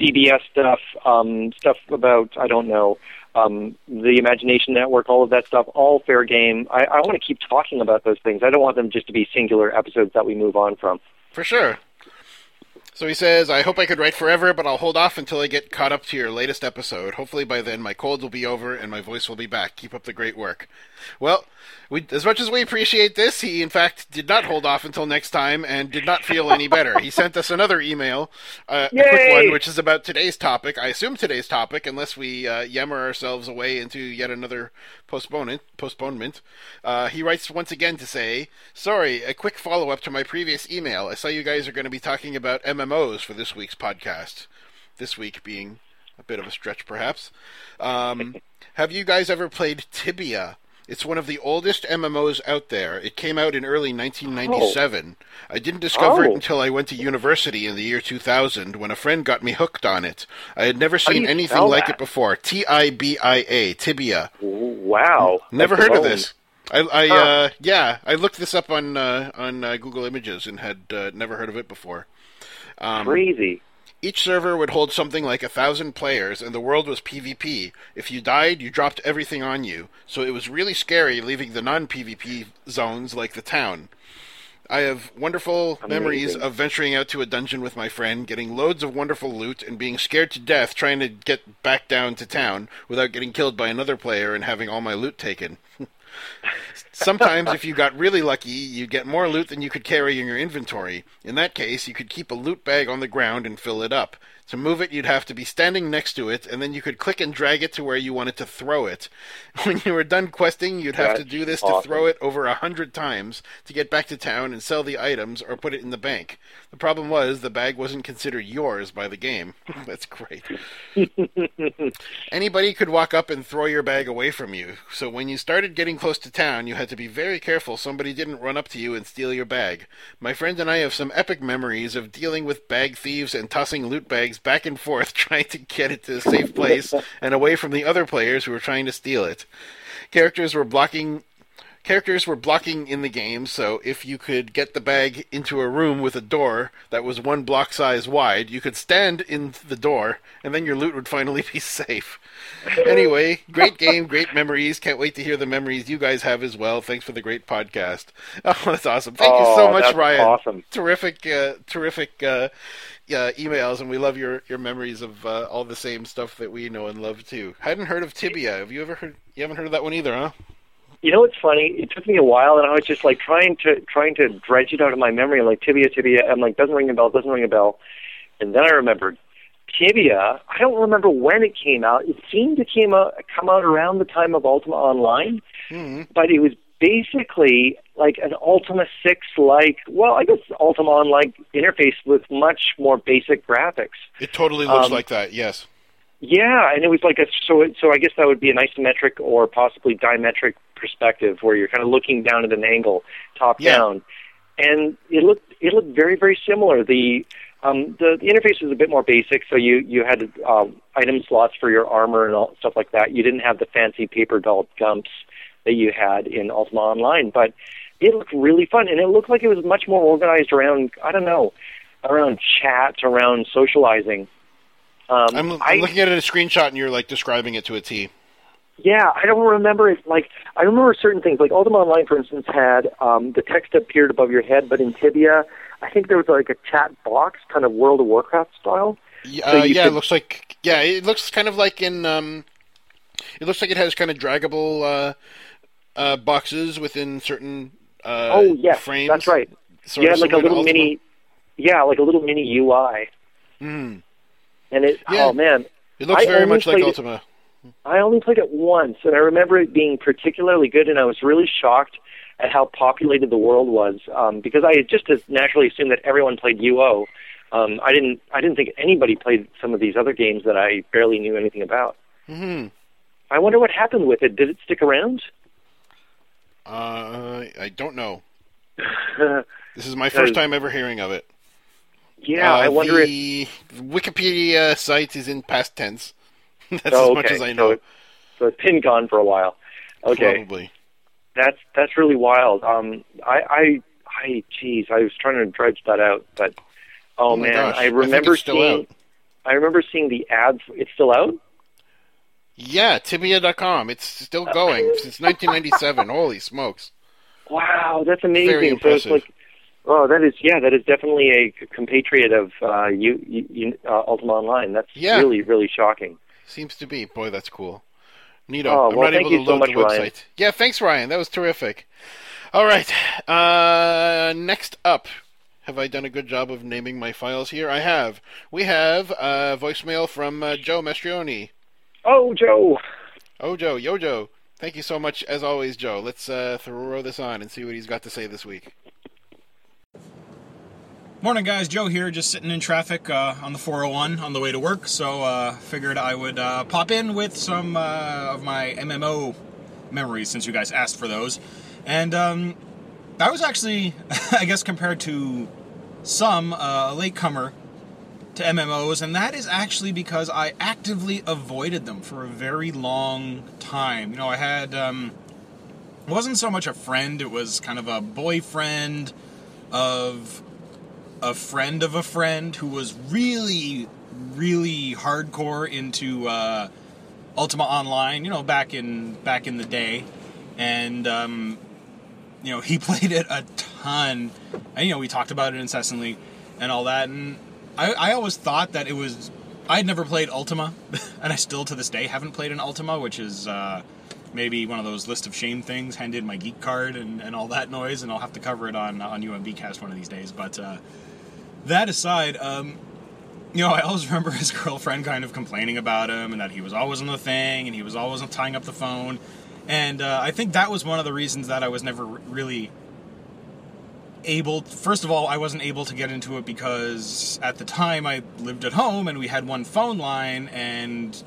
BBS stuff, um, stuff about I don't know, um, the Imagination Network, all of that stuff, all fair game. I, I want to keep talking about those things. I don't want them just to be singular episodes that we move on from. For sure. So he says, I hope I could write forever, but I'll hold off until I get caught up to your latest episode. Hopefully by then my cold will be over and my voice will be back. Keep up the great work. Well, we, as much as we appreciate this, he in fact did not hold off until next time and did not feel any better. He sent us another email, uh, a quick one, which is about today's topic. I assume today's topic, unless we uh, yammer ourselves away into yet another postponement. Postponement. Uh, he writes once again to say, "Sorry, a quick follow up to my previous email. I saw you guys are going to be talking about MMOs for this week's podcast. This week being a bit of a stretch, perhaps. Um, *laughs* have you guys ever played Tibia?" It's one of the oldest MMOs out there. It came out in early 1997. I didn't discover it Oh. until I went to university in the year 2000 when a friend got me hooked on it. I had never seen anything like that? it before. T I B I A, Tibia. Wow, Never That's heard of this. I, I Huh. uh, yeah, I looked this up on uh, on uh, Google Images and had uh, never heard of it before. Um, Crazy. Each server would hold something like a thousand players, and the world was PvP. If you died, you dropped everything on you, so it was really scary leaving the non PvP zones like the town. I have wonderful memories of venturing out to a dungeon with my friend, getting loads of wonderful loot, and being scared to death trying to get back down to town without getting killed by another player and having all my loot taken. *laughs* Sometimes, if you got really lucky, you'd get more loot than you could carry in your inventory. In that case, you could keep a loot bag on the ground and fill it up. To move it, you'd have to be standing next to it, and then you could click and drag it to where you wanted to throw it. *laughs* When you were done questing, you'd have to do this awesome. to throw it over a hundred times to get back to town and sell the items or put it in the bank. The problem was the bag wasn't considered yours by the game. *laughs* That's great. *laughs* Anybody could walk up and throw your bag away from you. So when you started getting close to town, you had to be very careful somebody didn't run up to you and steal your bag. My friend and I have some epic memories of dealing with bag thieves and tossing loot bags back and forth *laughs* trying to get it to a safe place *laughs* and away from the other players who were trying to steal it. Characters were blocking characters were blocking in the game, so if you could get the bag into a room with a door that was one block size wide, you could stand in the door, and then your loot would finally *laughs* be safe. Anyway, great game, great memories. Can't wait to hear the memories you guys have as well. Thanks for the great podcast. Oh, that's awesome. Thank you so Oh, much, that's Ryan. awesome. Terrific, uh, terrific uh, uh, emails, and we love your, your memories of uh, all the same stuff that we know and love too. I hadn't heard of Tibia. Have you ever heard? You haven't heard of that one either, huh? You know what's funny? It took me a while, and I was just like trying to trying to dredge it out of my memory. Like tibia, tibia. I'm like, doesn't ring a bell, doesn't ring a bell. And then I remembered tibia. I don't remember when it came out. It seemed to came out come out around the time of Ultima Online, hmm but it was basically like an Ultima Six like. Well, I guess Ultima on like interface with much more basic graphics. It totally looks Um, like that. Yes. Yeah, and it was like a so it, so I guess that would be an isometric or possibly dimetric perspective where you're kind of looking down at an angle, top Yeah. down, and it looked it looked very very similar. The Um, the, the interface was a bit more basic, so you you had um, item slots for your armor and all stuff like that. You didn't have the fancy paper doll gumps that you had in Ultima Online, but it looked really fun, and it looked like it was much more organized around I don't know, around chat, around socializing. Um, I'm, I'm I- looking at a screenshot, and you're like describing it to a T. Yeah, I don't remember it. Like, I remember certain things. Like Ultima Online, for instance, had um, the text appeared above your head, but in Tibia, I think there was like a chat box, kind of World of Warcraft style. Yeah, So uh, yeah, could- it looks like yeah, it looks kind of like in um, it looks like it has kind of draggable uh, uh, boxes within certain uh, oh, yes, frames. that's right. Sort had like a little mini, yeah, like a little mini UI, Mm. and it. Yeah. Oh man, It looks I very much like played it- Ultima. I only played it once, and I remember it being particularly good, and I was really shocked at how populated the world was um, because I just as naturally assumed that everyone played UO. Um, I didn't. I didn't think anybody played some of these other games that I barely knew anything about. hmm I wonder what happened with it. Did it stick around? Uh, I don't know. *laughs* This is my first time ever hearing of it. Uh, I wonder if. the Wikipedia site is in past tense. *laughs* That's Oh, as much as I know. it- So it's been gone for a while. Okay, Probably. that's that's really wild. Um, I, I, I, geez, I was trying to dredge that out, but oh, Oh man, gosh, I I remember still seeing. out. I remember seeing the ads. It's still out. Yeah, Tibia.com. It's still going since 1997. *laughs* Holy smokes! Wow, that's amazing. Very So it's impressive. like, oh, that is yeah, that is definitely a compatriot of uh, you, you, uh, Ultima Online. That's Yeah. really really shocking. Seems to be. Boy, that's cool. Neato. Oh, I'm well, not able to so load much, the website. Ryan. Yeah, thanks, Ryan. That was terrific. All right. Uh, next up, have I done a good job of naming my files here? I have. We have uh, voicemail from uh, Joe Mastrioni. Oh, Joe. Oh, Joe, yo, Joe. Thank you so much, as always, Joe. Let's uh, throw this on and see what he's got to say this week. Morning, guys. Joe here, just sitting in traffic uh, on the 401 on the way to work. So, uh, figured I would uh, pop in with some uh, of my MMO memories since you guys asked for those. And um, I was actually, *laughs* I guess, compared to some, uh, a latecomer to MMOs, and that is actually because I actively avoided them for a very long time. You know, I had, um, wasn't so much a friend, it was kind of a boyfriend of a friend of a friend who was really, really hardcore into uh, Ultima Online. You know, back in back in the day, and um, you know he *laughs* played it a ton. And you know we talked about it incessantly and all that. And I, I always thought that it was. I had never played Ultima, *laughs* and I still to this day haven't played an Ultima, which is. Uh, Maybe one of those list of shame things. Hand in my geek card and, and all that noise, and I'll have to cover it on on UMB Cast one of these days. But uh, that aside, um, you know, I always *laughs* remember his girlfriend kind of complaining about him and that he was always on the thing and he was always tying up the phone. And uh, I think that was one of the reasons that I was never really able. First of all, I wasn't able to get into it because at the time I lived at home and we had one phone line and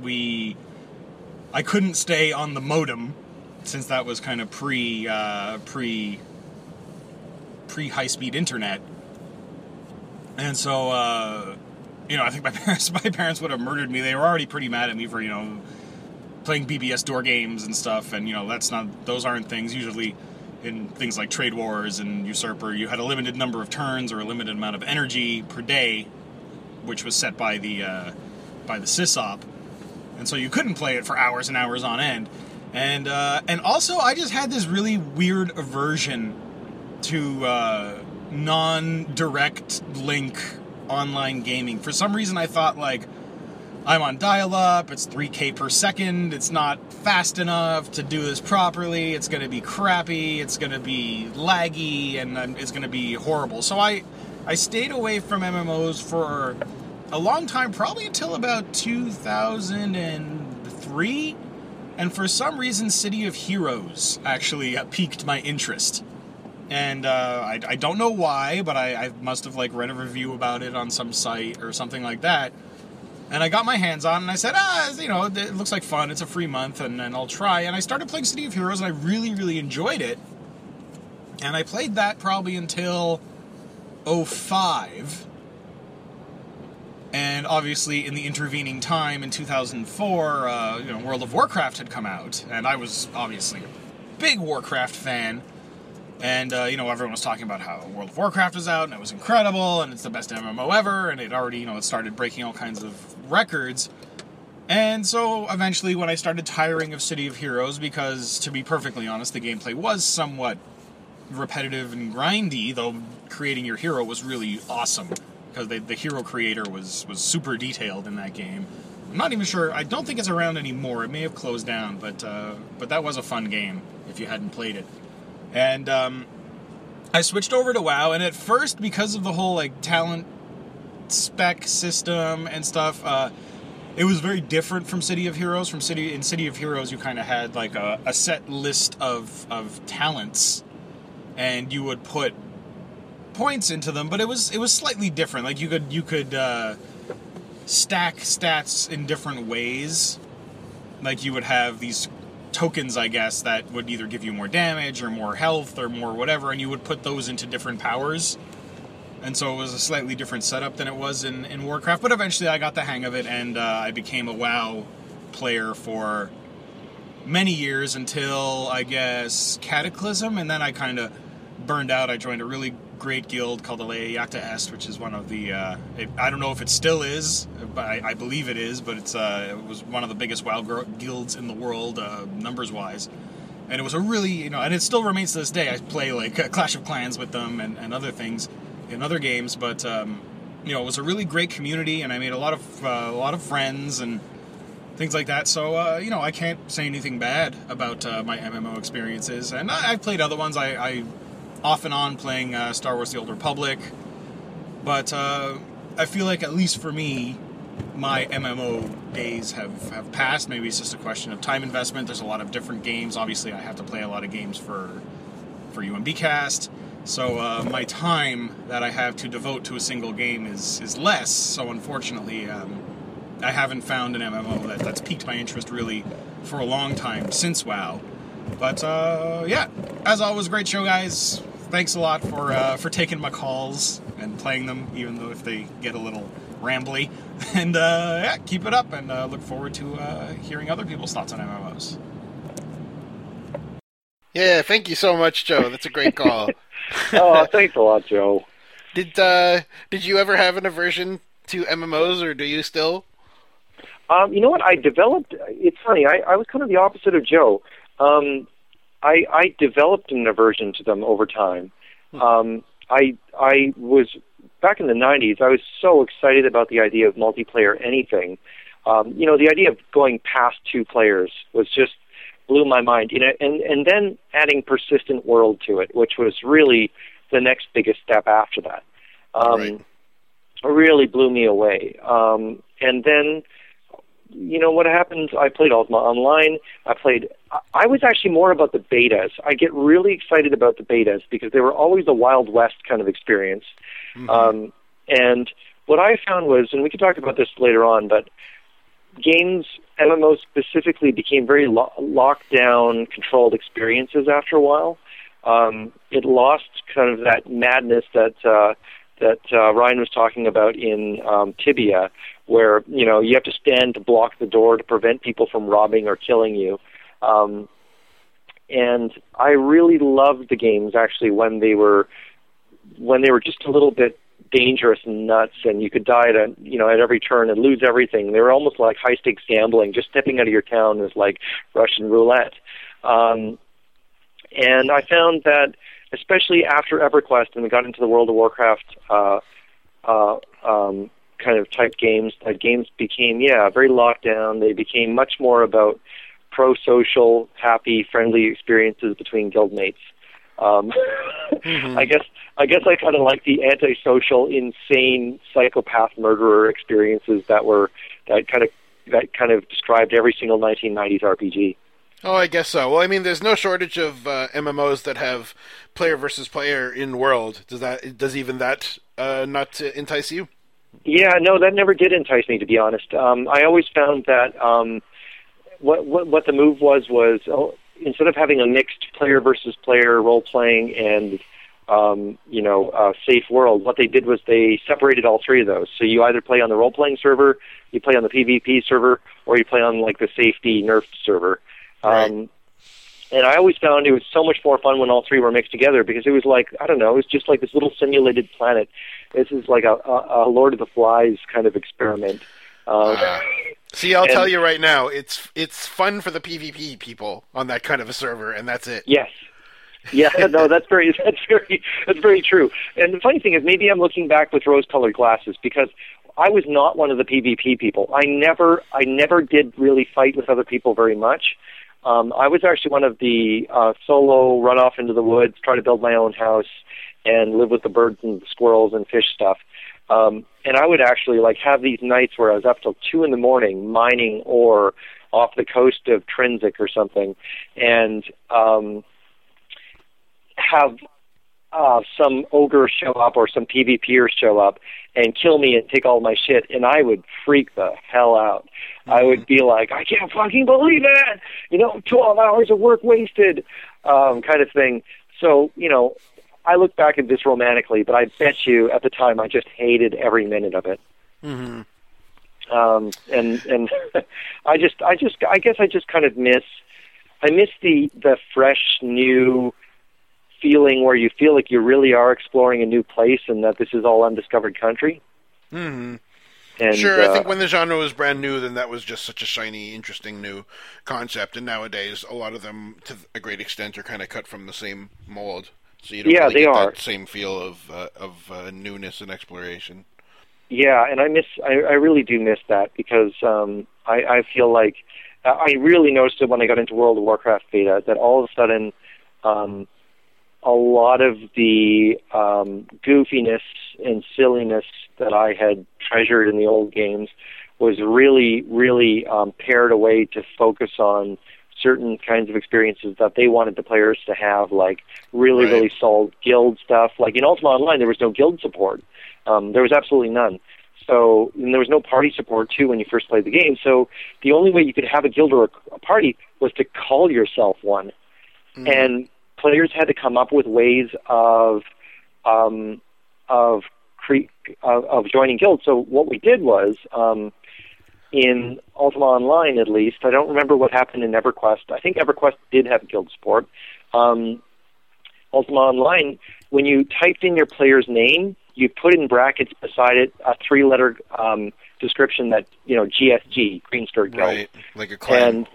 we. I couldn't stay on the modem since that was kind of pre uh, pre pre high speed internet. And so, uh, you know, I think my *laughs* parents my parents would have murdered me. They were already pretty mad at me for you know playing BBS door games and stuff. And you know, that's not those aren't things usually in things like Trade Wars and Usurper. You had a limited number of turns or a limited amount of energy per day, which was set by the uh, by the sysop, and so you couldn't play it for hours and hours on end. And uh, and also, I just had this really weird aversion to uh, non-direct link online gaming. For some reason, I thought like I'm on dial-up. It's 3K per second. It's not fast enough to do this properly. It's to be crappy. It's to be laggy, and it's to be horrible. So I I stayed away from MMOs for a long time, probably until about 2003. And for some reason, City of Heroes actually uh, piqued my interest and uh, I, I don't know why, but I, I must have like read a review about it on some site or something like that. And I got my hands on, and I said, ah, you know, it looks like fun. It's a free month, and, and I'll try. And I started playing City of Heroes, and I really, really enjoyed it. And I played that probably until 05. And obviously, in the intervening time in 2004, uh, you know, World of Warcraft had come out, and I was obviously a big Warcraft fan. And uh, you know, everyone was talking about how World of Warcraft was out, and it was incredible, and it's the best MMO ever, and it already, you know, it started breaking all kinds of records. And so eventually, when I started tiring of City of Heroes, because to be perfectly honest, the gameplay was somewhat repetitive and grindy, though creating your hero was really awesome because the, the hero creator was was super detailed in that game. I'm not even sure. I don't think it's around anymore. It may have closed down, but uh, but that was a fun game if you hadn't played it. And um, I switched over to WoW, and at first, because of the whole like talent spec system and stuff, uh, it was very different from City of Heroes. From City in City of Heroes, you kind of had like a, a set list of of talents, and you would put points into them, but it was it was slightly different. Like you could you could uh, stack stats in different ways. Like you would have these tokens, I guess, that would either give you more damage or more health or more whatever, and you would put those into different powers. And so it was a slightly different setup than it was in, in Warcraft, but eventually I got the hang of it and uh, I became a WoW player for many years until I guess Cataclysm, and then I kind of burned out. I joined a really great guild called the Alea Iacta Est, which is one of the. Uh, it, I don't know if it still is, but I, I believe it is. But it's uh, it was one of the biggest WoW guilds in the world, uh, numbers wise. And it was a really, you know, and it still remains to this day. I play like Clash of Clans with them and, and other things in other games, but um, you know, it was a really great community, and I made a lot of uh, a lot of friends and things like that. So uh, you know, I can't say anything bad about uh, my MMO experiences, and I, have played other ones. I, I off and on playing uh, Star Wars: The Old Republic, but uh, I feel like at least for me, my MMO days have have passed. Maybe it's just a question of time investment. There's a lot of different games. Obviously, I have to play a lot of games for for UMB Cast. So uh, my time that I have to devote to a single game is is less. So unfortunately, um, I haven't found an MMO that, that's piqued my interest really for a long time since WoW. But uh, yeah, as always, great show, guys. Thanks a lot for uh, for taking my calls and playing them, even though if they get a little rambly. *laughs* And uh, yeah, keep it up, and uh, look forward to uh, hearing other people's thoughts on MMOs. Yeah, thank you so much, Joe. That's a great call. *laughs* oh, thanks a lot, Joe. *laughs* Did uh, did you ever have an aversion to MMOs, or do you still? Um, you know what? I developed. It's funny. I, I was kind of the opposite of Joe. Um, I, I developed an aversion to them over time. Hmm. Um, I I was back in the '90s. I was so excited about the idea of multiplayer anything. Um, you know, the idea of going past two players was just blew my mind. You know, and and then adding persistent world to it, which was really the next biggest step after that. Um, right. Really blew me away. Um, and then, you know, what happened? I played Ultima Online. I played. I was actually more about the betas. I get really excited about the betas because they were always a Wild West kind of experience. Mm-hmm. Um, and what I found was, and we can talk about this later on, but games, MMOs specifically, became very lo- locked down, controlled experiences after a while. Um, it lost kind of that madness that uh, that uh, Ryan was talking about in um, Tibia, where you know you have to stand to block the door to prevent people from robbing or killing you. Um, and I really loved the games actually when they were when they were just a little bit dangerous and nuts, and you could die at a, you know at every turn and lose everything. They were almost like high stakes gambling. Just stepping out of your town is like Russian roulette. Um, and I found that, especially after EverQuest and we got into the World of Warcraft uh, uh, um, kind of type games, that games became yeah very locked down. They became much more about pro-social, happy, friendly experiences between guildmates. Um, *laughs* mm-hmm. I guess I guess I kind of like the antisocial, insane psychopath murderer experiences that were that kind of that kind of described every single 1990s RPG. Oh, I guess so. Well, I mean, there's no shortage of uh, MMOs that have player versus player in world. Does that does even that uh, not entice you? Yeah, no, that never did entice me to be honest. Um, I always found that um, what, what what the move was was oh, instead of having a mixed player versus player role playing and um, you know, uh, Safe World, what they did was they separated all three of those. So you either play on the role playing server, you play on the PvP server, or you play on like the safety nerfed server. Right. Um, and I always found it was so much more fun when all three were mixed together because it was like I don't know, it was just like this little simulated planet. This is like a, a, a Lord of the Flies kind of experiment. Uh, Ah. See, I'll And- tell you right now, it's it's fun for the PvP people on that kind of a server, and that's it. Yes. Yeah, *laughs* no, that's very *laughs* that's very that's very true. And the funny thing is maybe I'm looking back with rose colored glasses because I was not one of the PvP people. I never I never did really fight with other people very much. Um, I was actually one of the uh, solo run off into the woods, try to build my own house, and live with the birds and the squirrels and fish stuff. Um, and I would actually like have these nights where I was up till two in the morning mining ore off the coast of Trinsic or something, and um, have uh, some ogre show up or some PvPer show up and kill me and take all my shit, and I would freak the hell out. I would be like, I can't fucking believe it! You know, 12 hours of work wasted, um, kind of thing. So, you know, I look back at this romantically, but I bet you at the time I just hated every minute of it. hmm Um, and and *laughs* I just, I just, I guess I just kind of miss, I miss the the fresh new feeling where you feel like you really are exploring a new place and that this is all undiscovered country. hmm And Sure, uh, I think when the genre was brand new, then that was just such a shiny, interesting new concept. And nowadays, a lot of them, to a great extent, are kind of cut from the same mold. So you don't Yeah, really they get are. that same feel of uh, of uh, newness and exploration. Yeah, and I miss. I, I really do miss that because um, I, I feel like I really noticed it when I got into World of Warcraft beta that all of a sudden, um, a lot of the um, goofiness and silliness that I had treasured in the old games was really, really um, pared away to focus on certain kinds of experiences that they wanted the players to have, like really, Right. really solid guild stuff. Like in Ultima Online, there was no guild support. Um, there was absolutely none. So and there was no party support too when you first played the game. So the only way you could have a guild or a, a party was to call yourself one, Mhm. and players had to come up with ways of um, of, cre- of of joining guilds. So what we did was um, in Ultima Online, at least, I don't remember what happened in EverQuest. I think EverQuest did have guild support. Um, Ultima Online, when you typed in your player's name, you put in brackets beside it a three-letter um, description that you know GSG, Green Skirt Guild, right, like a clan. and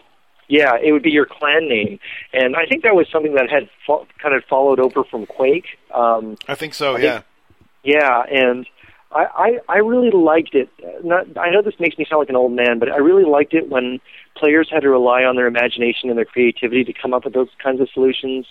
yeah, it would be your clan name. And I think that was something that had fo- kind of followed over from Quake. Um, I think so. I yeah. think- yeah, and I, I I really liked it. Not, I know this makes me sound like an old man, but I really liked it when players had to rely on their imagination and their creativity to come up with those kinds of solutions,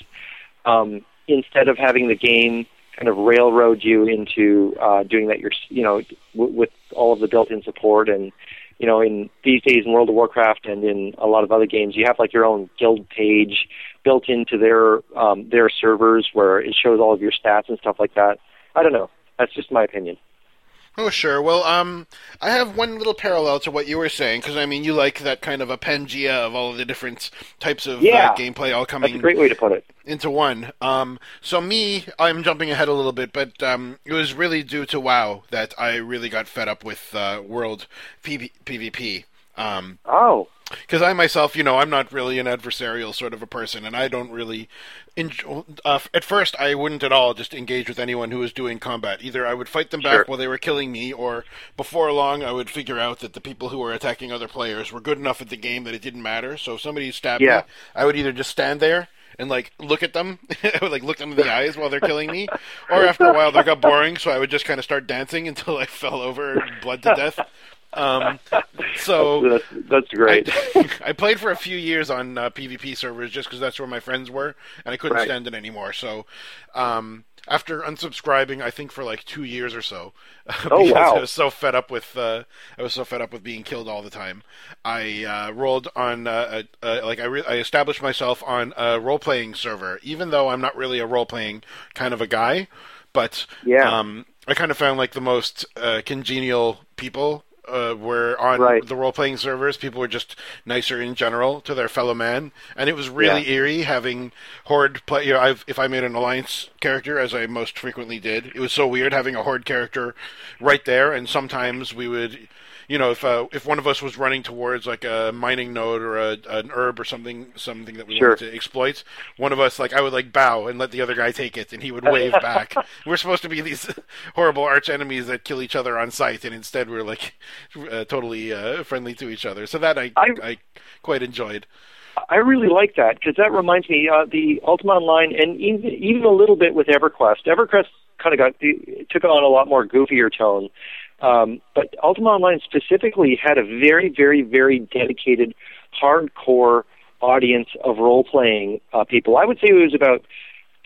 um, instead of having the game kind of railroad you into uh, doing that. Your you know w- with all of the built-in support and you know in these days in World of Warcraft and in a lot of other games, you have like your own guild page built into their um, their servers where it shows all of your stats and stuff like that. I don't know. That's just my opinion. Oh, sure. Well, um, I have one little parallel to what you were saying because I mean, you like that kind of a Pangea of all of the different types of Yeah. uh, gameplay all That's coming a great way to put it. into one. Um, so me, I'm jumping ahead a little bit, but um, it was really due to WoW that I really got fed up with uh, World PV- PvP. Um, Oh, because I myself, you know, I'm not really an adversarial sort of a person, and I don't really. Enjoy, uh, at first, I wouldn't at all just engage with anyone who was doing combat. Either I would fight them back Sure. while they were killing me, or before long, I would figure out that the people who were attacking other players were good enough at the game that it didn't matter. So if somebody stabbed Yeah. me, I would either just stand there and like look at them, I *laughs* would like look them in the *laughs* eyes while they're killing me, or after a while, they got boring, so I would just kind of start dancing *laughs* until I fell over and bled to death. Um, so that's, that's great. I, *laughs* I played for a few years on uh, PvP servers just because that's where my friends were, and I couldn't Right. stand it anymore. So, um, after unsubscribing, I think for like two years or so, *laughs* Oh, because wow. I was so fed up with uh, I was so fed up with being killed all the time. I uh, rolled on uh, like I, re- I established myself on a role playing server, even though I'm not really a role playing kind of a guy, but Yeah. um, I kind of found like the most uh, congenial people uh, were on Right. the role playing servers. People were just nicer in general to their fellow man, and it was really Yeah. eerie having horde play. You know, I've, if I made an alliance character, as I most frequently did, it was so weird having a horde character right there. And sometimes we would, you know, if uh, if one of us was running towards like a mining node or a, an herb or something, something that we Sure. wanted to exploit, one of us like I would like bow and let the other guy take it, and he would wave back. *laughs* We're supposed to be these *laughs* horrible arch enemies that kill each other on sight, and instead we're like *laughs* uh, totally uh, friendly to each other. So that I I- I quite enjoyed. I really like that because that reminds me uh, the Ultima Online and even even a little bit with EverQuest. EverQuest kind of got it took on a lot more goofier tone, um, but Ultima Online specifically had a very very very dedicated, hardcore audience of role playing uh, people. I would say it was about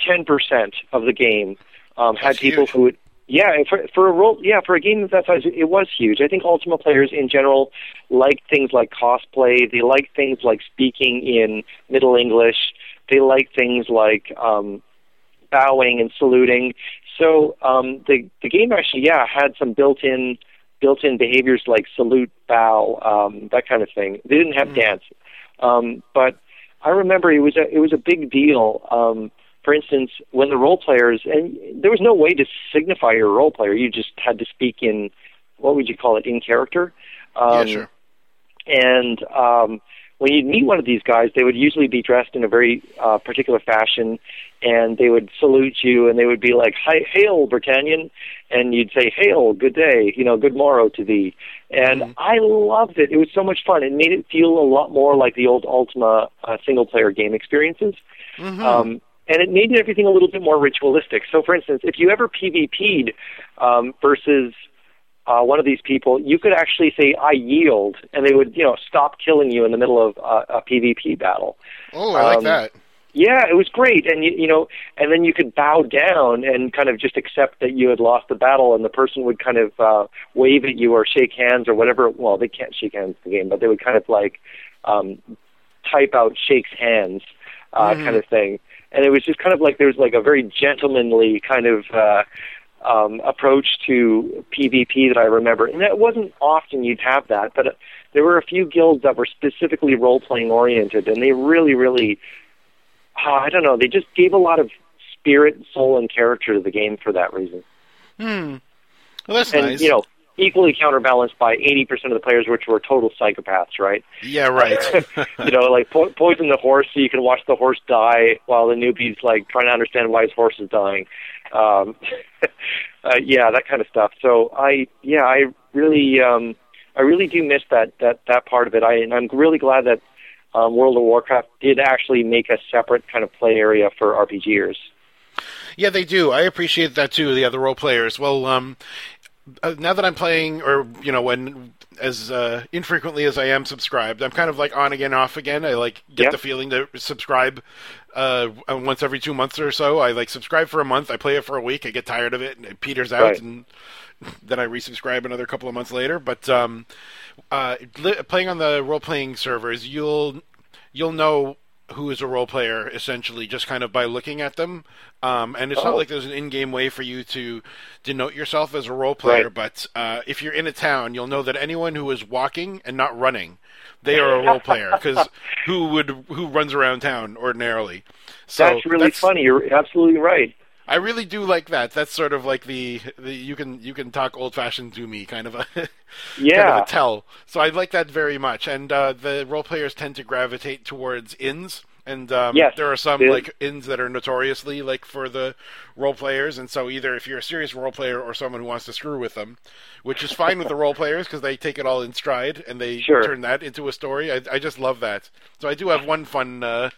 ten percent of the game um, had That's people huge. who would yeah, for for a role, yeah, for a game of that size, it was huge. I think Ultima players in general like things like cosplay. They like things like speaking in Middle English. They like things like um, bowing and saluting. So um, the the game actually, yeah, had some built-in built-in behaviors like salute, bow, um, that kind of thing. They didn't have dance, um, but I remember it was a it was a big deal. Um, for instance, when the role players and there was no way to signify your role player. You just had to speak in what would you call it in character. Um, yeah, sure. and um, when you'd meet one of these guys, they would usually be dressed in a very uh, particular fashion, and they would salute you, and they would be like, "Hi, hail, Britannian," and you'd say, "Hail, good day," you know, "Good morrow to thee," and Mhm. I loved it. It was so much fun. It made it feel a lot more like the old Ultima uh, single-player game experiences. Mhm. Um, and it made everything a little bit more ritualistic. So, for instance, if you ever PvP'd um, versus uh, one of these people, you could actually say, "I yield," and they would, you know, stop killing you in the middle of uh, a PvP battle. oh, I like um, that. Yeah, it was great, and you, you know, and then you could bow down and kind of just accept that you had lost the battle, and the person would kind of uh, wave at you or shake hands or whatever. Well, they can't shake hands in the game, but they would kind of like um, type out shakes hands uh, Mhm. kind of thing, and it was just kind of like there was like a very gentlemanly kind of. Uh, um, approach to PvP that I remember, and it wasn't often you'd have that, but uh, there were a few guilds that were specifically role playing oriented, and they really, really, uh, I don't know, they just gave a lot of spirit, soul, and character to the game for that reason. Hmm. Well, that's and nice. you know, equally counterbalanced by 80% of the players, which were total psychopaths, right? yeah, right. *laughs* you know, like po- poison the horse so you can watch the horse die while the newbie's like trying to understand why his horse is dying. Um, *laughs* uh, yeah, that kind of stuff. So I, yeah, I really, um, I really do miss that that that part of it. I and I'm really glad that um, World of Warcraft did actually make a separate kind of play area for RPGers. Yeah, they do. I appreciate that too. The other role players. Well, um, uh, now that I'm playing, or you know, when as uh, infrequently as I am subscribed, I'm kind of like on again, off again. I like get Yeah. the feeling to subscribe uh, once every two months or so. I like subscribe for a month. I play it for a week. I get tired of it, and it peters out, Right. and *laughs* then I resubscribe another couple of months later. But um, uh, li- playing on the role playing servers, you'll you'll know who is a role player essentially just kind of by looking at them. Um, and it's not Oh. like there's an in-game way for you to denote yourself as a role player, Right. but uh, if you're in a town, you'll know that anyone who is walking and not running, they are a role player because who would who runs around town ordinarily? So that's really funny. You're absolutely right. I really do like that. That's sort of like the, the you can you can talk old fashioned to me kind of a *laughs* kind Yeah. of a tell. So I like that very much. And uh, the role players tend to gravitate towards inns. And um, Yes, there are some like inns that are notoriously like for the role players, and so either if you're a serious role player or someone who wants to screw with them, which is fine with the role players because they take it all in stride and they Sure. turn that into a story. I, I just love that. So I do have one fun uh,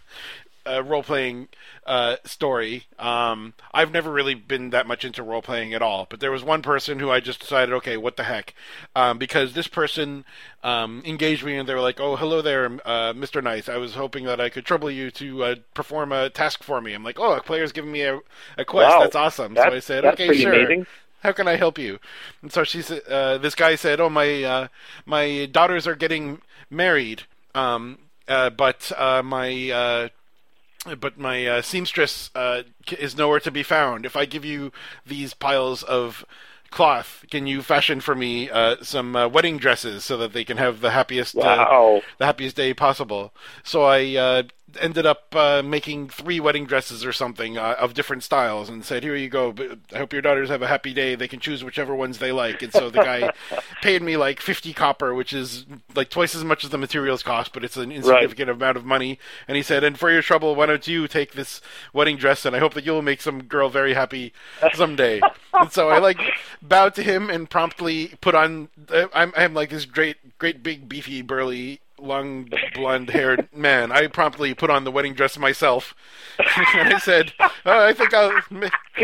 uh, role playing uh, story. Um, I've never really been that much into role playing at all, but there was one person who I just decided, okay, what the heck, um, because this person um, engaged me and they were like, "Oh, hello there, uh, Mr. Nice. I was hoping that I could trouble you to uh, perform a task for me." I'm like, "Oh, a player's giving me a, a quest. Wow. That's awesome." so I said, "Okay, sure." amazing. How can I help you? And so she said, uh, this guy said, "Oh, my uh, my daughters are getting married, um, uh, but uh, my uh, but my uh, seamstress uh, is nowhere to be found. If I give you these piles of cloth, can you fashion for me uh, some uh, wedding dresses so that they can have the happiest uh, Wow. the happiest day possible? So I uh, ended up uh, making three wedding dresses or something uh, of different styles, and said, "Here you go. I hope your daughters have a happy day. They can choose whichever ones they like." And so the guy *laughs* paid me like fifty copper, which is like twice as much as the materials cost, but it's an insignificant amount of money. And he said, "And for your trouble, why don't you take this wedding dress? And I hope that you'll make some girl very happy someday." and so I like bowed to him and promptly put on. uh, I'm I'm like this great, great big beefy burly. Long blonde haired man. I promptly put on the wedding dress myself, *laughs* and I said, oh, "I think I'll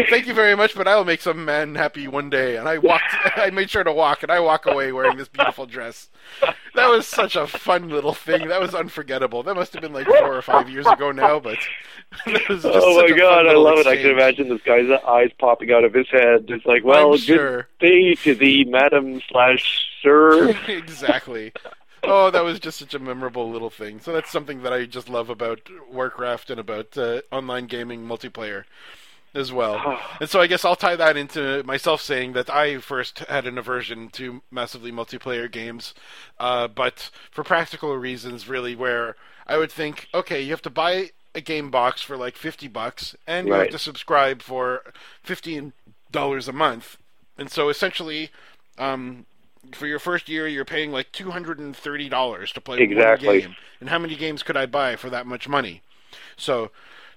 thank you very much, but I'll make some man happy one day." And I walked. *laughs* I made sure to walk, and I walk away wearing this beautiful dress. That was such a fun little thing. That was unforgettable. That must have been like four or five years ago now, but *laughs* that was just Oh my a god, I love it. I can imagine this guy's eyes popping out of his head. It's like, well, I'm good sure. day to thee, madam slash sir. exactly. Oh, that was just such a memorable little thing. So that's something that I just love about Warcraft and about uh, online gaming multiplayer as well. *sighs* And so I guess I'll tie that into myself saying that I first had an aversion to massively multiplayer games, uh, but for practical reasons, really, where I would think, okay, you have to buy a game box for like fifty bucks, and you have to subscribe for fifteen dollars a month, and so essentially. Um, for your first year, you're paying like two hundred and thirty dollars to play Exactly. one game. And how many games could I buy for that much money? So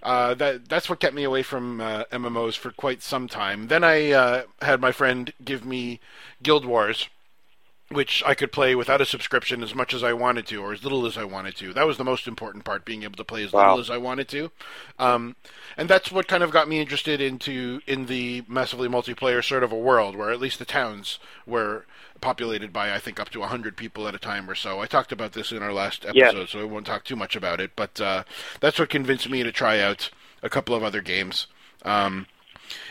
uh, that that's what kept me away from uh, MMOs for quite some time. Then I uh, had my friend give me Guild Wars, which I could play without a subscription as much as I wanted to, or as little as I wanted to. That was the most important part, being able to play as Wow. little as I wanted to. Um, and that's what kind of got me interested into in the massively multiplayer sort of a world, where at least the towns were populated by I think up to 100 people at a time or so. I talked about this in our last episode, Yes. so I won't talk too much about it, but uh, that's what convinced me to try out a couple of other games. Um,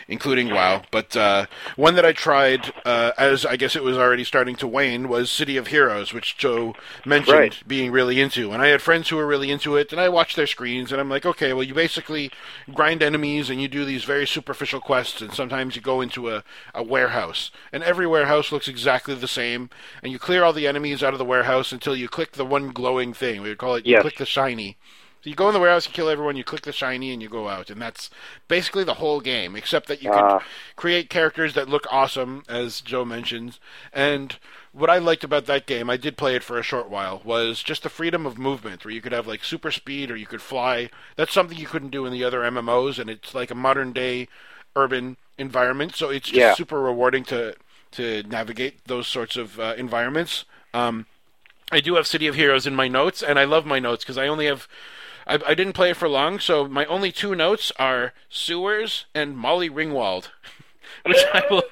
including WoW. But uh, one that I tried, uh, as I guess it was already starting to wane, was City of Heroes, which Joe mentioned Right. being really into. And I had friends who were really into it, and I watched their screens, and I'm like, okay, well, you basically grind enemies, and you do these very superficial quests, and sometimes you go into a, a warehouse, and every warehouse looks exactly the same, and you clear all the enemies out of the warehouse until you click the one glowing thing. We would call it you Yes. click the shiny. So you go in the warehouse, you kill everyone, you click the shiny, and you go out, and that's basically the whole game. Except that you can Ah. create characters that look awesome, as Joe mentions. And what I liked about that game, I did play it for a short while, was just the freedom of movement, where you could have like super speed or you could fly. That's something you couldn't do in the other MMOs, and it's like a modern day urban environment, so it's just Yeah. super rewarding to to navigate those sorts of uh, environments. Um, I do have City of Heroes in my notes, and I love my notes because I only have. I, I didn't play it for long, so my only two notes are sewers and Molly Ringwald, *laughs* which I will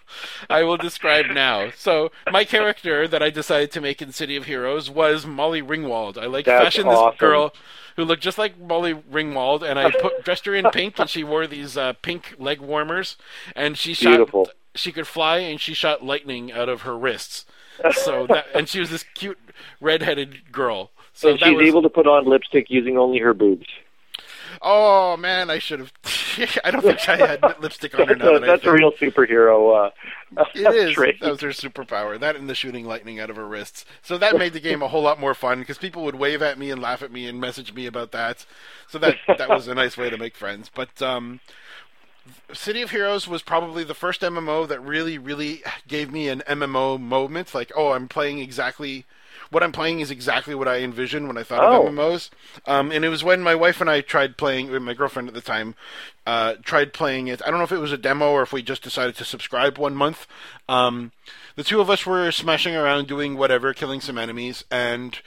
I will describe now. So my character that I decided to make in City of Heroes was Molly Ringwald. I like fashioned this girl who looked just like Molly Ringwald, and I put dressed her in *laughs* pink, and she wore these uh, pink leg warmers, and she shot. Beautiful. She could fly, and she shot lightning out of her wrists. *laughs* So that, and she was this cute redheaded girl. So and she's was, able to put on lipstick using only her boobs. Oh man, I should have. *laughs* I don't think I had *laughs* lipstick on her That's, now a, that that's a real superhero uh, *laughs* It is. trait. That was her superpower. That and the shooting lightning out of her wrists. So that made the game a whole lot more fun because people would wave at me and laugh at me and message me about that. So that that was a nice way to make friends. But um, City of Heroes was probably the first MMO that really, really gave me an MMO moment. Like, oh, I'm playing exactly. What I'm playing is exactly what I envisioned when I thought Oh. of MMOs. Um, and it was when my wife and I tried playing, my girlfriend at the time, uh, tried playing it. I don't know if it was a demo or if we just decided to subscribe one month. Um, the two of us were smashing around doing whatever, killing some enemies, and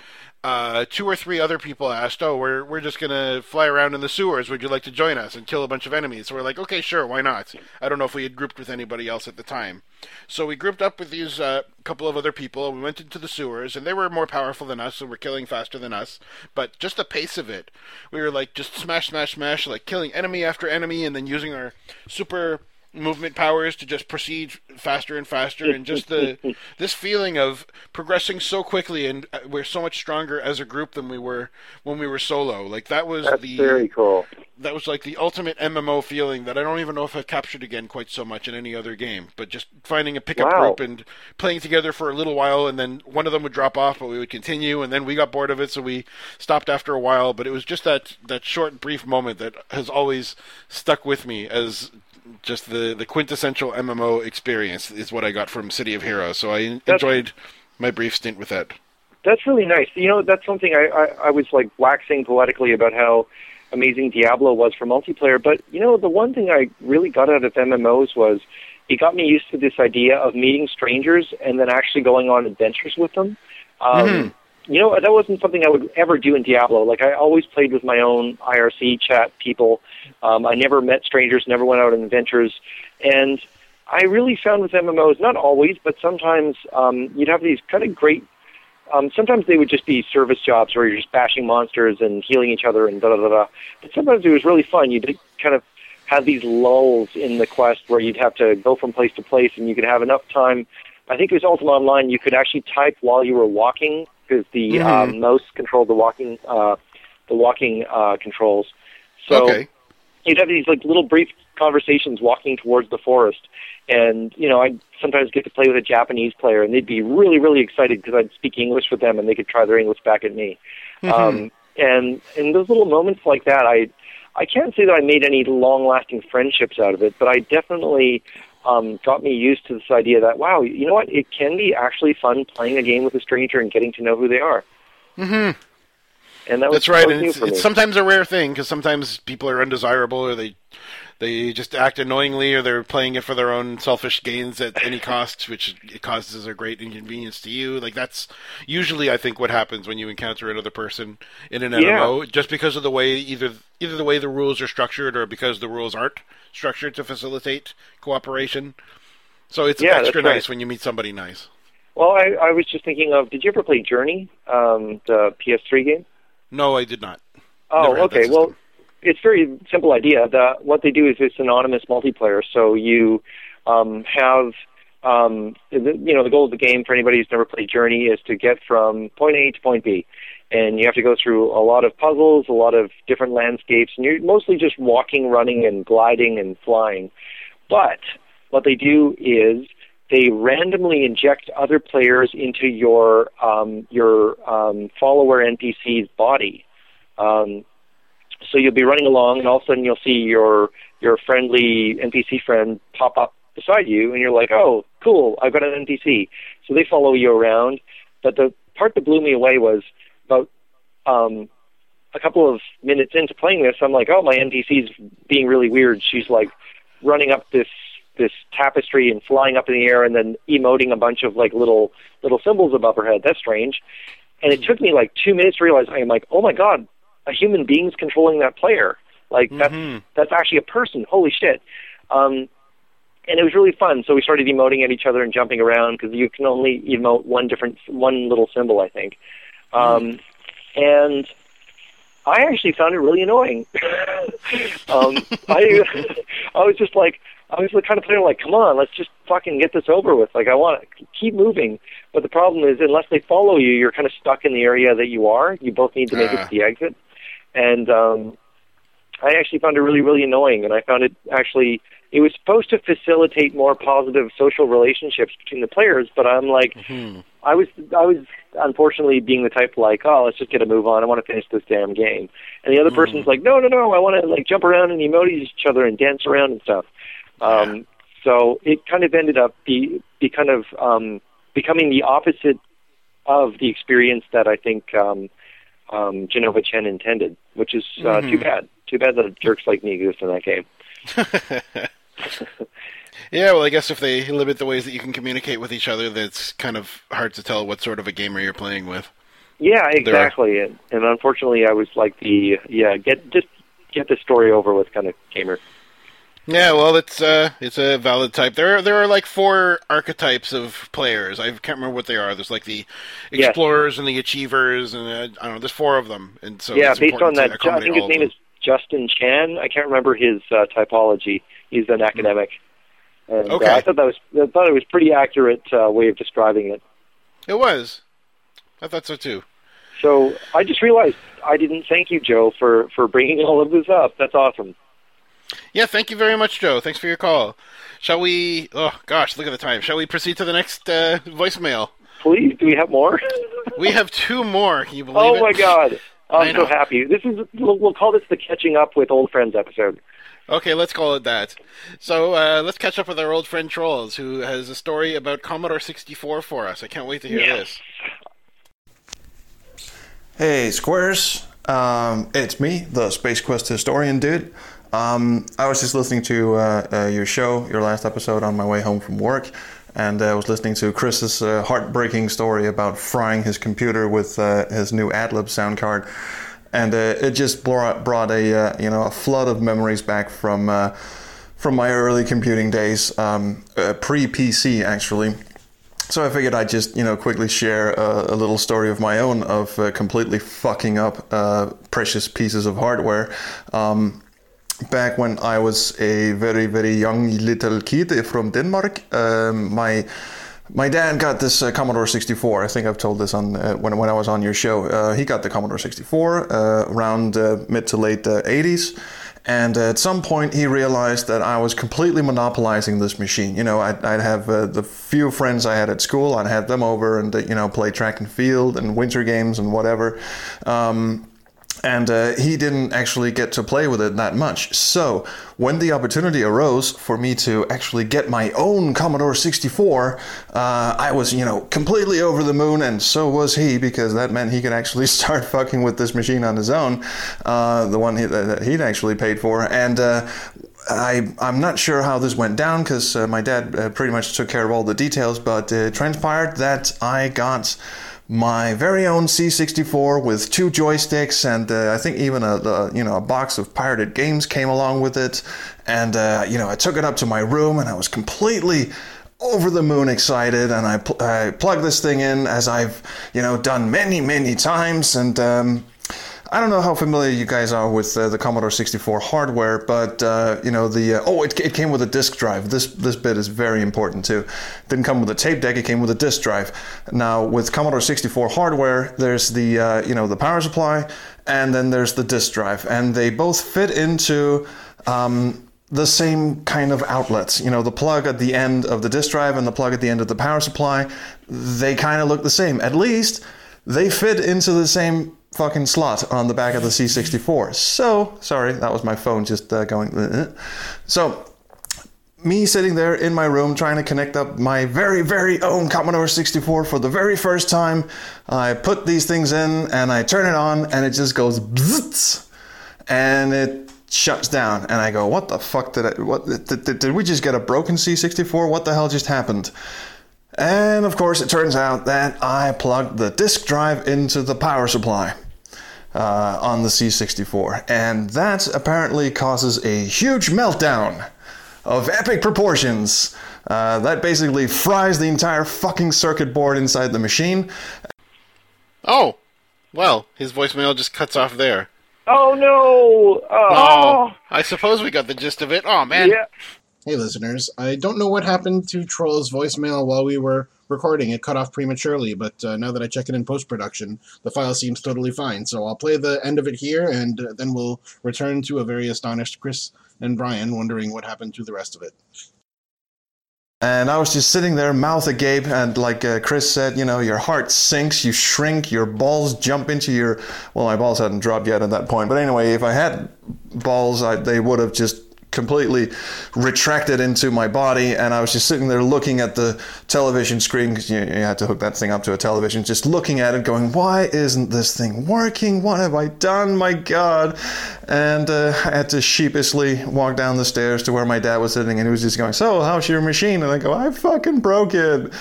uh, two or three other people asked, "Oh, we're we're just gonna fly around in the sewers. Would you like to join us and kill a bunch of enemies?" So we're like, "Okay, sure, why not?" I don't know if we had grouped with anybody else at the time, so we grouped up with these uh, couple of other people. and We went into the sewers, and they were more powerful than us, and were killing faster than us. But just the pace of it, we were like just smash, smash, smash, like killing enemy after enemy, and then using our super movement powers to just proceed faster and faster and just the *laughs* this feeling of progressing so quickly and uh, we're so much stronger as a group than we were when we were solo like that was That's the very cool. that was like the ultimate MMO feeling that I don't even know if I've captured again quite so much in any other game. But just finding a pickup Wow. group and playing together for a little while, and then one of them would drop off, but we would continue, and then we got bored of it, so we stopped after a while. But it was just that that short, brief moment that has always stuck with me as just the the quintessential MMO experience is what I got from City of Heroes. So I That's- enjoyed my brief stint with that. That's really nice. You know, that's something I, I, I was like waxing poetically about how amazing Diablo was for multiplayer. But you know, the one thing I really got out of MMOs was it got me used to this idea of meeting strangers and then actually going on adventures with them. Um, You know, that wasn't something I would ever do in Diablo. Like I always played with my own IRC chat people. Um, I never met strangers, never went out on adventures, and I really found with MMOs, not always, but sometimes um, you'd have these kind of great um, sometimes they would just be service jobs where you're just bashing monsters and healing each other and da da da da. But sometimes it was really fun. You'd kind of have these lulls in the quest where you'd have to go from place to place, and you could have enough time. I think it was Ultima Online. You could actually type while you were walking because the Mhm. um, mouse controlled the walking uh, the walking uh, controls. So okay. you'd have these like little brief conversations walking towards the forest and you know i'd sometimes get to play with a japanese player and they'd be really really excited because i'd speak english with them and they could try their english back at me um and in those little moments like that i i can't say that i made any long lasting friendships out of it but i definitely um got me used to this idea that wow you know what? It can be actually fun playing a game with a stranger and getting to know who they are. Mm-hmm. and that was That's right, that was and it's, it's sometimes a rare thing because sometimes people are undesirable or they they just act annoyingly or they're playing it for their own selfish gains at any cost, which it causes a great inconvenience to you. Like that's usually, I think, what happens when you encounter another person in an Yeah. MMO, just because of the way either either the way the rules are structured or because the rules aren't structured to facilitate cooperation. So it's Yeah, extra that's right. nice when you meet somebody nice. Well, I, I was just thinking of. Did you ever play Journey, um, the PS3 game? No, I did not. Oh, okay. Well. It's very simple idea. The, what they do is it's anonymous multiplayer. So you um, have, um, the, you know, the goal of the game for anybody who's never played Journey is to get from point A to point B, and you have to go through a lot of puzzles, a lot of different landscapes, and you're mostly just walking, running, and gliding and flying. But what they do is they randomly inject other players into your um, your um, follower NPC's body. Um, so you'll be running along, and all of a sudden you'll see your your friendly NPC friend pop up beside you, and you're like, "Oh, cool! I've got an NPC." So they follow you around. But the part that blew me away was about um, a couple of minutes into playing this, I'm like, "Oh, my NPC's being really weird." She's like running up this this tapestry and flying up in the air, and then emoting a bunch of like little little symbols above her head. That's strange. And it took me like two minutes to realize I'm like, "Oh my god, a human being's controlling that player. Like that's Mhm. that's actually a person. Holy shit!" Um, and it was really fun. So we started emoting at each other and jumping around because you can only emote one different one little symbol, I think. Um, and I actually found it really annoying. *laughs* um, I *laughs* I was just like I was the kind of player like, come on, let's just fucking get this over with. Like I want to keep moving. But the problem is, unless they follow you, you're kind of stuck in the area that you are. You both need to make it Ah. to the exit. And um, I actually found it really, really annoying. And I found it actually, it was supposed to facilitate more positive social relationships between the players. But I'm like, Mhm. I was I was unfortunately being the type like, oh, let's just get a move on. I want to finish this damn game. And the other person's like, no, no, no, I want to like jump around and emote each other and dance around and stuff. Um, so it kind of ended up be be kind of um, becoming the opposite of the experience that I think um, um, Jenova Chen intended, which is uh, too Mhm. bad. Too bad that jerks like me exist in that game. *laughs* *laughs* Yeah, well, I guess if they limit the ways that you can communicate with each other, that's kind of hard to tell what sort of a gamer you're playing with. Yeah, exactly. And, and unfortunately, I was like the yeah get just get the story over with kind of gamer. Yeah, well, it's uh, it's a valid type. There, are, there are like four archetypes of players. I can't remember what they are. There's like the Yes. explorers and the achievers, and uh, I don't know. There's four of them, and so yeah, based on that, I think his name is Justin Chan. I can't remember his uh, typology. He's an academic. And, uh, Okay. I thought that was I thought it was pretty accurate uh, way of describing it. It was. I thought so too. So I just realized I didn't thank you, Joe, for for bringing all of this up. That's awesome. Yeah, thank you very much, Joe. Thanks for your call. Shall we? Oh gosh, look at the time. Shall we proceed to the next uh, voicemail? Please, do we have more? We have two more. Can you believe oh it? my God, *laughs* I I'm so happy. This is we'll, we'll call this the catching up with old friends episode. Okay, let's call it that. So uh, let's catch up with our old friend Troels, who has a story about Commodore 64 for us. I can't wait to hear Yes. this. Hey, Squares. Um, it's me, the Space Quest historian dude. Um, I was just listening to uh, uh, your show, your last episode, on my way home from work, and uh, I was listening to Chris's uh, heartbreaking story about frying his computer with uh, his new AdLib sound card, and uh, it just brought, brought a uh, you know a flood of memories back from uh, from my early computing days, um, uh, pre PC actually. So I figured I'd just, you know, quickly share a, a little story of my own of uh, completely fucking up uh, precious pieces of hardware. Um, back when I was a very, very young little kid from Denmark, um, my my dad got this uh, Commodore 64. I think I've told this on uh, when when I was on your show. Uh, he got the Commodore 64 uh, around uh, mid to late uh, 80s. And at some point, he realized that I was completely monopolizing this machine. You know, I'd, I'd have uh, the few friends I had at school, I'd have them over and, uh, you know, play track and field and winter games and whatever. Um, and uh, he didn't actually get to play with it that much. So when the opportunity arose for me to actually get my own Commodore 64, uh, I was, you know, completely over the moon, and so was he, because that meant he could actually *laughs* start fucking with this machine on his own, uh, the one he, that he'd actually paid for, and. Uh, I, I'm not sure how this went down because uh, my dad uh, pretty much took care of all the details, but it transpired that I got my very own C64 with two joysticks, and uh, I think even a, a you know a box of pirated games came along with it. And uh, you know I took it up to my room, and I was completely over the moon excited. And I, pl- I plugged this thing in as I've you know done many many times, and. Um, I don't know how familiar you guys are with uh, the Commodore 64 hardware, but uh, you know the uh, oh, it, it came with a disk drive. This this bit is very important too. Didn't come with a tape deck; it came with a disk drive. Now with Commodore 64 hardware, there's the uh, you know the power supply, and then there's the disk drive, and they both fit into. Um, the same kind of outlets. You know, the plug at the end of the disk drive and the plug at the end of the power supply, they kind of look the same. At least they fit into the same fucking slot on the back of the C64. So, sorry, that was my phone just uh, going. "Uh." So, me sitting there in my room trying to connect up my very, very own Commodore 64 for the very first time. I put these things in and I turn it on and it just goes bzzz, and it shuts down. And I go, what the fuck did I, what, did, did we just get a broken C64? What the hell just happened? And of course, it turns out that I plugged the disk drive into the power supply uh, on the C64. And that apparently causes a huge meltdown of epic proportions. Uh, that basically fries the entire fucking circuit board inside the machine. Oh, well, his voicemail just cuts off there. Oh no! Oh, I suppose we got the gist of it. Oh man. yeah. Hey, listeners. I don't know what happened to Troels's voicemail while we were recording. It cut off prematurely, but uh, now that I check it in post production, the file seems totally fine. So I'll play the end of it here, and uh, then we'll return to a very astonished Chris and Brian wondering what happened to the rest of it. And I was just sitting there, mouth agape, and like uh, Chris said, you know, your heart sinks, you shrink, your balls jump into your. Well, my balls hadn't dropped yet at that point, but anyway, if I had balls, I, they would have just completely retracted into my body, and I was just sitting there looking at the television screen because you, you had to hook that thing up to a television, just looking at it, going, "Why isn't this thing working? What have I done? My God!" And uh, I had to sheepishly walk down the stairs to where my dad was sitting, and he was just going, "So, how's your machine?" And I go, "I fucking broke it."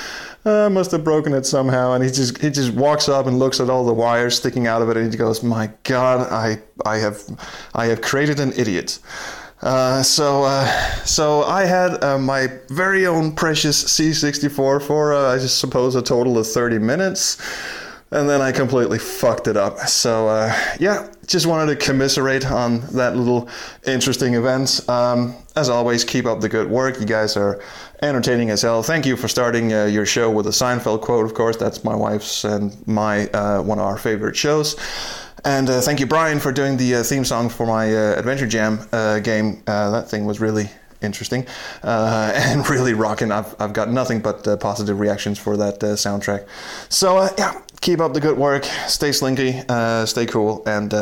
I must have broken it somehow, and he just he just walks up and looks at all the wires sticking out of it, and he goes, "My God, I I have I have created an idiot." Uh, so, uh, so I had uh, my very own precious C64 for, uh, I just suppose, a total of 30 minutes. and then I completely fucked it up. So uh, yeah, just wanted to commiserate on that little interesting event. Um, as always, keep up the good work. You guys are entertaining as hell. Thank you for starting uh, your show with a Seinfeld quote. Of course, that's my wife's and my one of our favorite shows. And uh, thank you, Brian, for doing the uh, theme song for my uh, Adventure Jam uh, game. that thing was really interesting uh, *laughs* and really rocking. I've, I've got nothing but uh, positive reactions for that uh, soundtrack. So, yeah, keep up the good work. Stay slinky, stay cool, and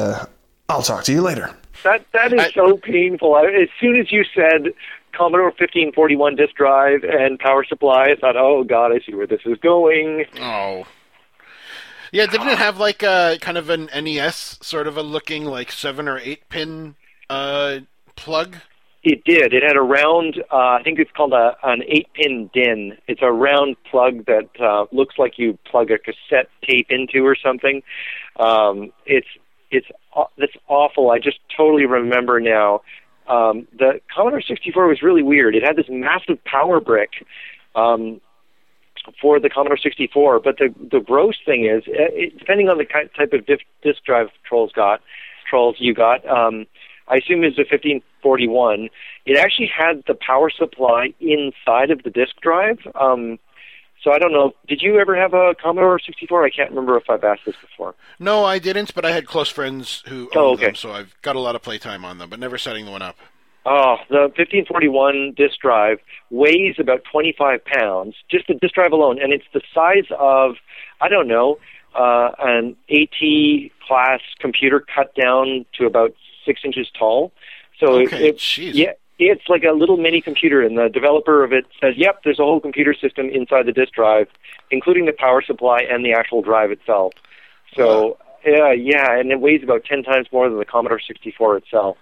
I'll talk to you later. That That is I, so painful. I, as soon as you said Commodore 1541 disk drive and power supply, I thought, oh, God, I see where this is going. Oh. Yeah, didn't it have like a kind of an NES sort of a looking like seven or eight pin uh, plug? It did. It had a round. Uh, I think it's called a an eight pin DIN. It's a round plug that uh, looks like you plug a cassette tape into or something. Um, it's it's that's awful. I just totally remember now. Um, the Commodore 64 was really weird. It had this massive power brick um, for the Commodore 64, but the the gross thing is, it, depending on the type of disk drive Troels got, Troels you got. Um, I assume it's a 1541. It actually had the power supply inside of the disk drive. Um, so I don't know. Did you ever have a Commodore 64? I can't remember if I've asked this before. No, I didn't, but I had close friends who owned oh, okay. them, so I've got a lot of playtime on them, but never setting the one up. Oh, the 1541 disk drive weighs about 25 pounds, just the disk drive alone, and it's the size of, I don't know, uh, an AT class computer cut down to about six inches tall. So okay, it, it yeah, it's like a little mini computer, and the developer of it says, "Yep, there's a whole computer system inside the disk drive, including the power supply and the actual drive itself." So wow. yeah, yeah, and it weighs about ten times more than the Commodore 64 itself.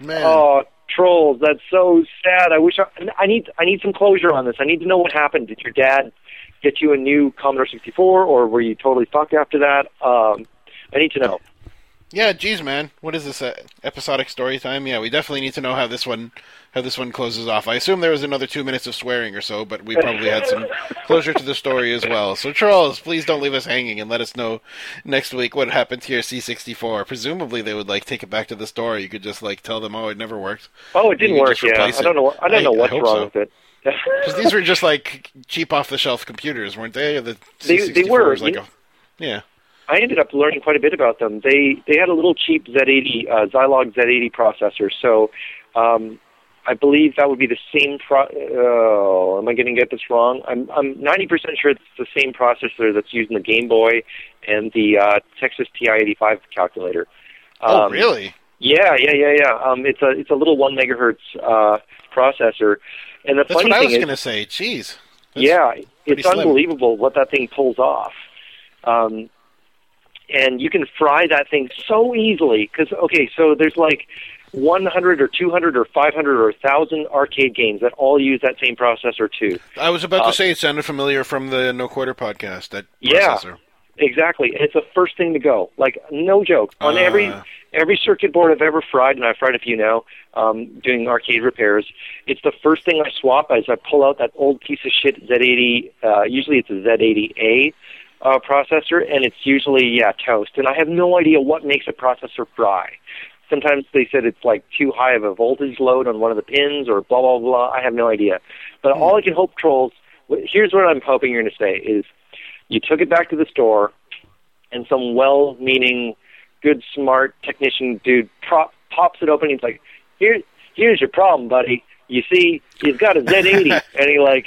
Man. Oh, Troels! That's so sad. I wish I, I need I need some closure on this. I need to know what happened. Did your dad get you a new Commodore 64, or were you totally fucked after that? Um, I need to know. Yeah, geez, man, what is this uh, episodic story time? Yeah, we definitely need to know how this one how this one closes off. I assume there was another two minutes of swearing or so, but we probably had some closure to the story as well. So, Charles, please don't leave us hanging and let us know next week what happened to your C64. Presumably, they would like take it back to the store. You could just like tell them, "Oh, it never worked." Oh, it didn't work. Yeah, I don't know. I don't know what's wrong so. with it. *laughs* Because these were just like cheap off the shelf computers, weren't they? The C64 they, they were. like a, yeah. I ended up learning quite a bit about them. They they had a little cheap Z80 uh, Zilog Z80 processor, so um, I believe that would be the same. Pro- oh, am I going to get this wrong? I'm I'm 90% sure it's the same processor that's used in the Game Boy and the uh, Texas TI-85 calculator. Oh, um, oh, really? Yeah, yeah, yeah, yeah. Um, it's a it's a little one megahertz uh, processor, and the that's funny what I was going to say. Jeez. That's yeah, it's slim. unbelievable what that thing pulls off. Um, and you can fry that thing so easily because okay so there's like 100 or 200 or 500 or 1000 arcade games that all use that same processor too. I was about uh, to say it sounded familiar from the no quarter podcast that yeah processor. exactly it's the first thing to go. Like no joke. On uh, every every circuit board i've ever fried and i've fried a few now um, doing arcade repairs it's the first thing i swap as i pull out that old piece of shit z80 uh, usually it's a z80a uh, processor, and it's usually yeah toast. And I have no idea what makes a processor fry. Sometimes they said it's like too high of a voltage load on one of the pins, or blah blah blah. I have no idea. But all I can hope, Troels. Here's what I'm hoping you're going to say is, you took it back to the store, and some well-meaning, good, smart technician dude prop, pops it open. And he's like, "Here, here's your problem, buddy. You see, he's got a Z80, *laughs* and he like."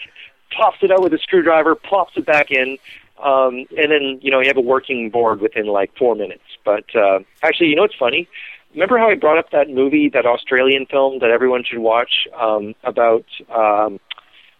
pops it out with a screwdriver, plops it back in, um, and then you know you have a working board within like four minutes. But uh, actually, you know what's funny? Remember how I brought up that movie, that Australian film that everyone should watch um, about um,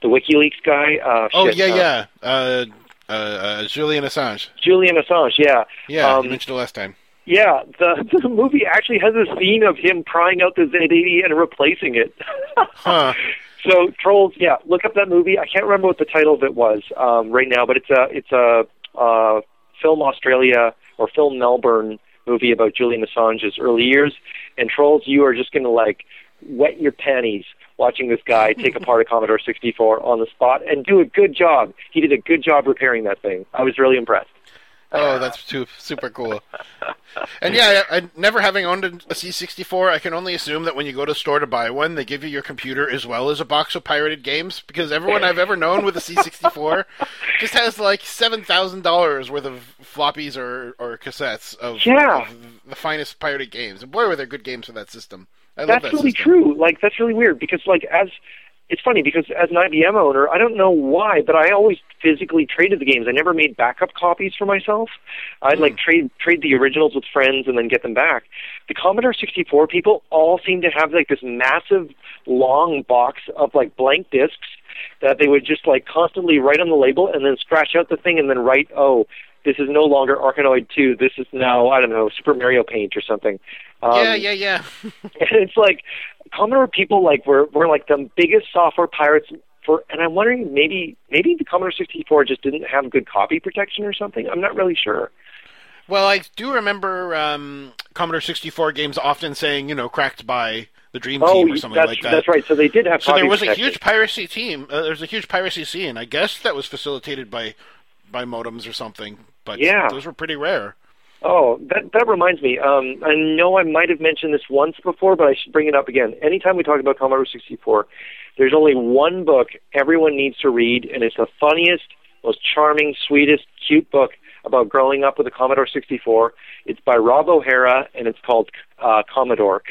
the WikiLeaks guy? Uh, oh shit, yeah, uh, yeah. Uh, uh, uh, Julian Assange. Julian Assange, yeah. Yeah, um, you mentioned it last time. Yeah, the *laughs* the movie actually has a scene of him prying out the Z80 and replacing it. huh. *laughs* So Troels, yeah, look up that movie. I can't remember what the title of it was um, right now, but it's a it's a uh, film Australia or film Melbourne movie about Julian Assange's early years. And Troels, you are just going to like wet your panties watching this guy *laughs* take apart a Commodore 64 on the spot and do a good job. He did a good job repairing that thing. I was really impressed. Oh, that's too super cool. And yeah, I, I, never having owned a C64, I can only assume that when you go to a store to buy one, they give you your computer as well as a box of pirated games. Because everyone I've ever known with a C64 *laughs* just has like seven thousand dollars worth of floppies or, or cassettes of, Yeah. of the finest pirated games. And boy, were there good games for that system. I love that's that really system. true. Like that's really weird because like as it's funny because as an IBM owner, I don't know why, but I always physically traded the games. I never made backup copies for myself. I'd like trade trade the originals with friends and then get them back. The Commodore 64 people all seem to have like this massive long box of like blank discs that they would just like constantly write on the label and then scratch out the thing and then write, oh, this is no longer Arkanoid 2. This is now, I don't know, Super Mario Paint or something. Um, yeah, yeah, yeah. *laughs* and it's like Commodore people like were were like the biggest software pirates for and I'm wondering maybe maybe the Commodore 64 just didn't have good copy protection or something. I'm not really sure. Well, I do remember um, Commodore 64 games often saying, you know, cracked by the Dream Oh, Team or something like that. that's right. So they did have So copy there was a huge piracy team. Uh, there was a huge piracy scene. I guess that was facilitated by by modems or something. But Yeah. those were pretty rare. Oh, that that reminds me. Um, I know I might have mentioned this once before, but I should bring it up again. Anytime we talk about Commodore 64, there's only one book everyone needs to read, and it's the funniest, most charming, sweetest, cute book about growing up with a Commodore 64. It's by Rob O'Hara, and it's called uh, Commodore.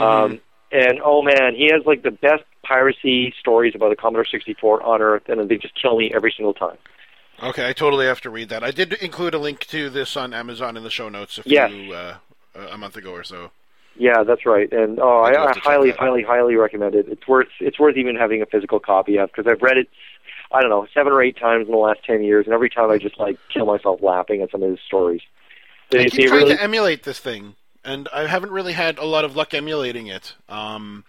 Um, and oh man, he has like the best piracy stories about the Commodork 64 on Earth, and they just kill me every single time. Okay, I totally have to read that. I did include a link to this on Amazon in the show notes a few Yes. uh, a month ago or so. Yeah, that's right. And oh, I, I highly, highly, highly recommend it. It's worth it's worth even having a physical copy of because I've read it. I don't know seven or eight times in the last ten years, and every time I just like kill myself laughing at some of his stories. They, I keep trying really, to emulate this thing, and I haven't really had a lot of luck emulating it. Um,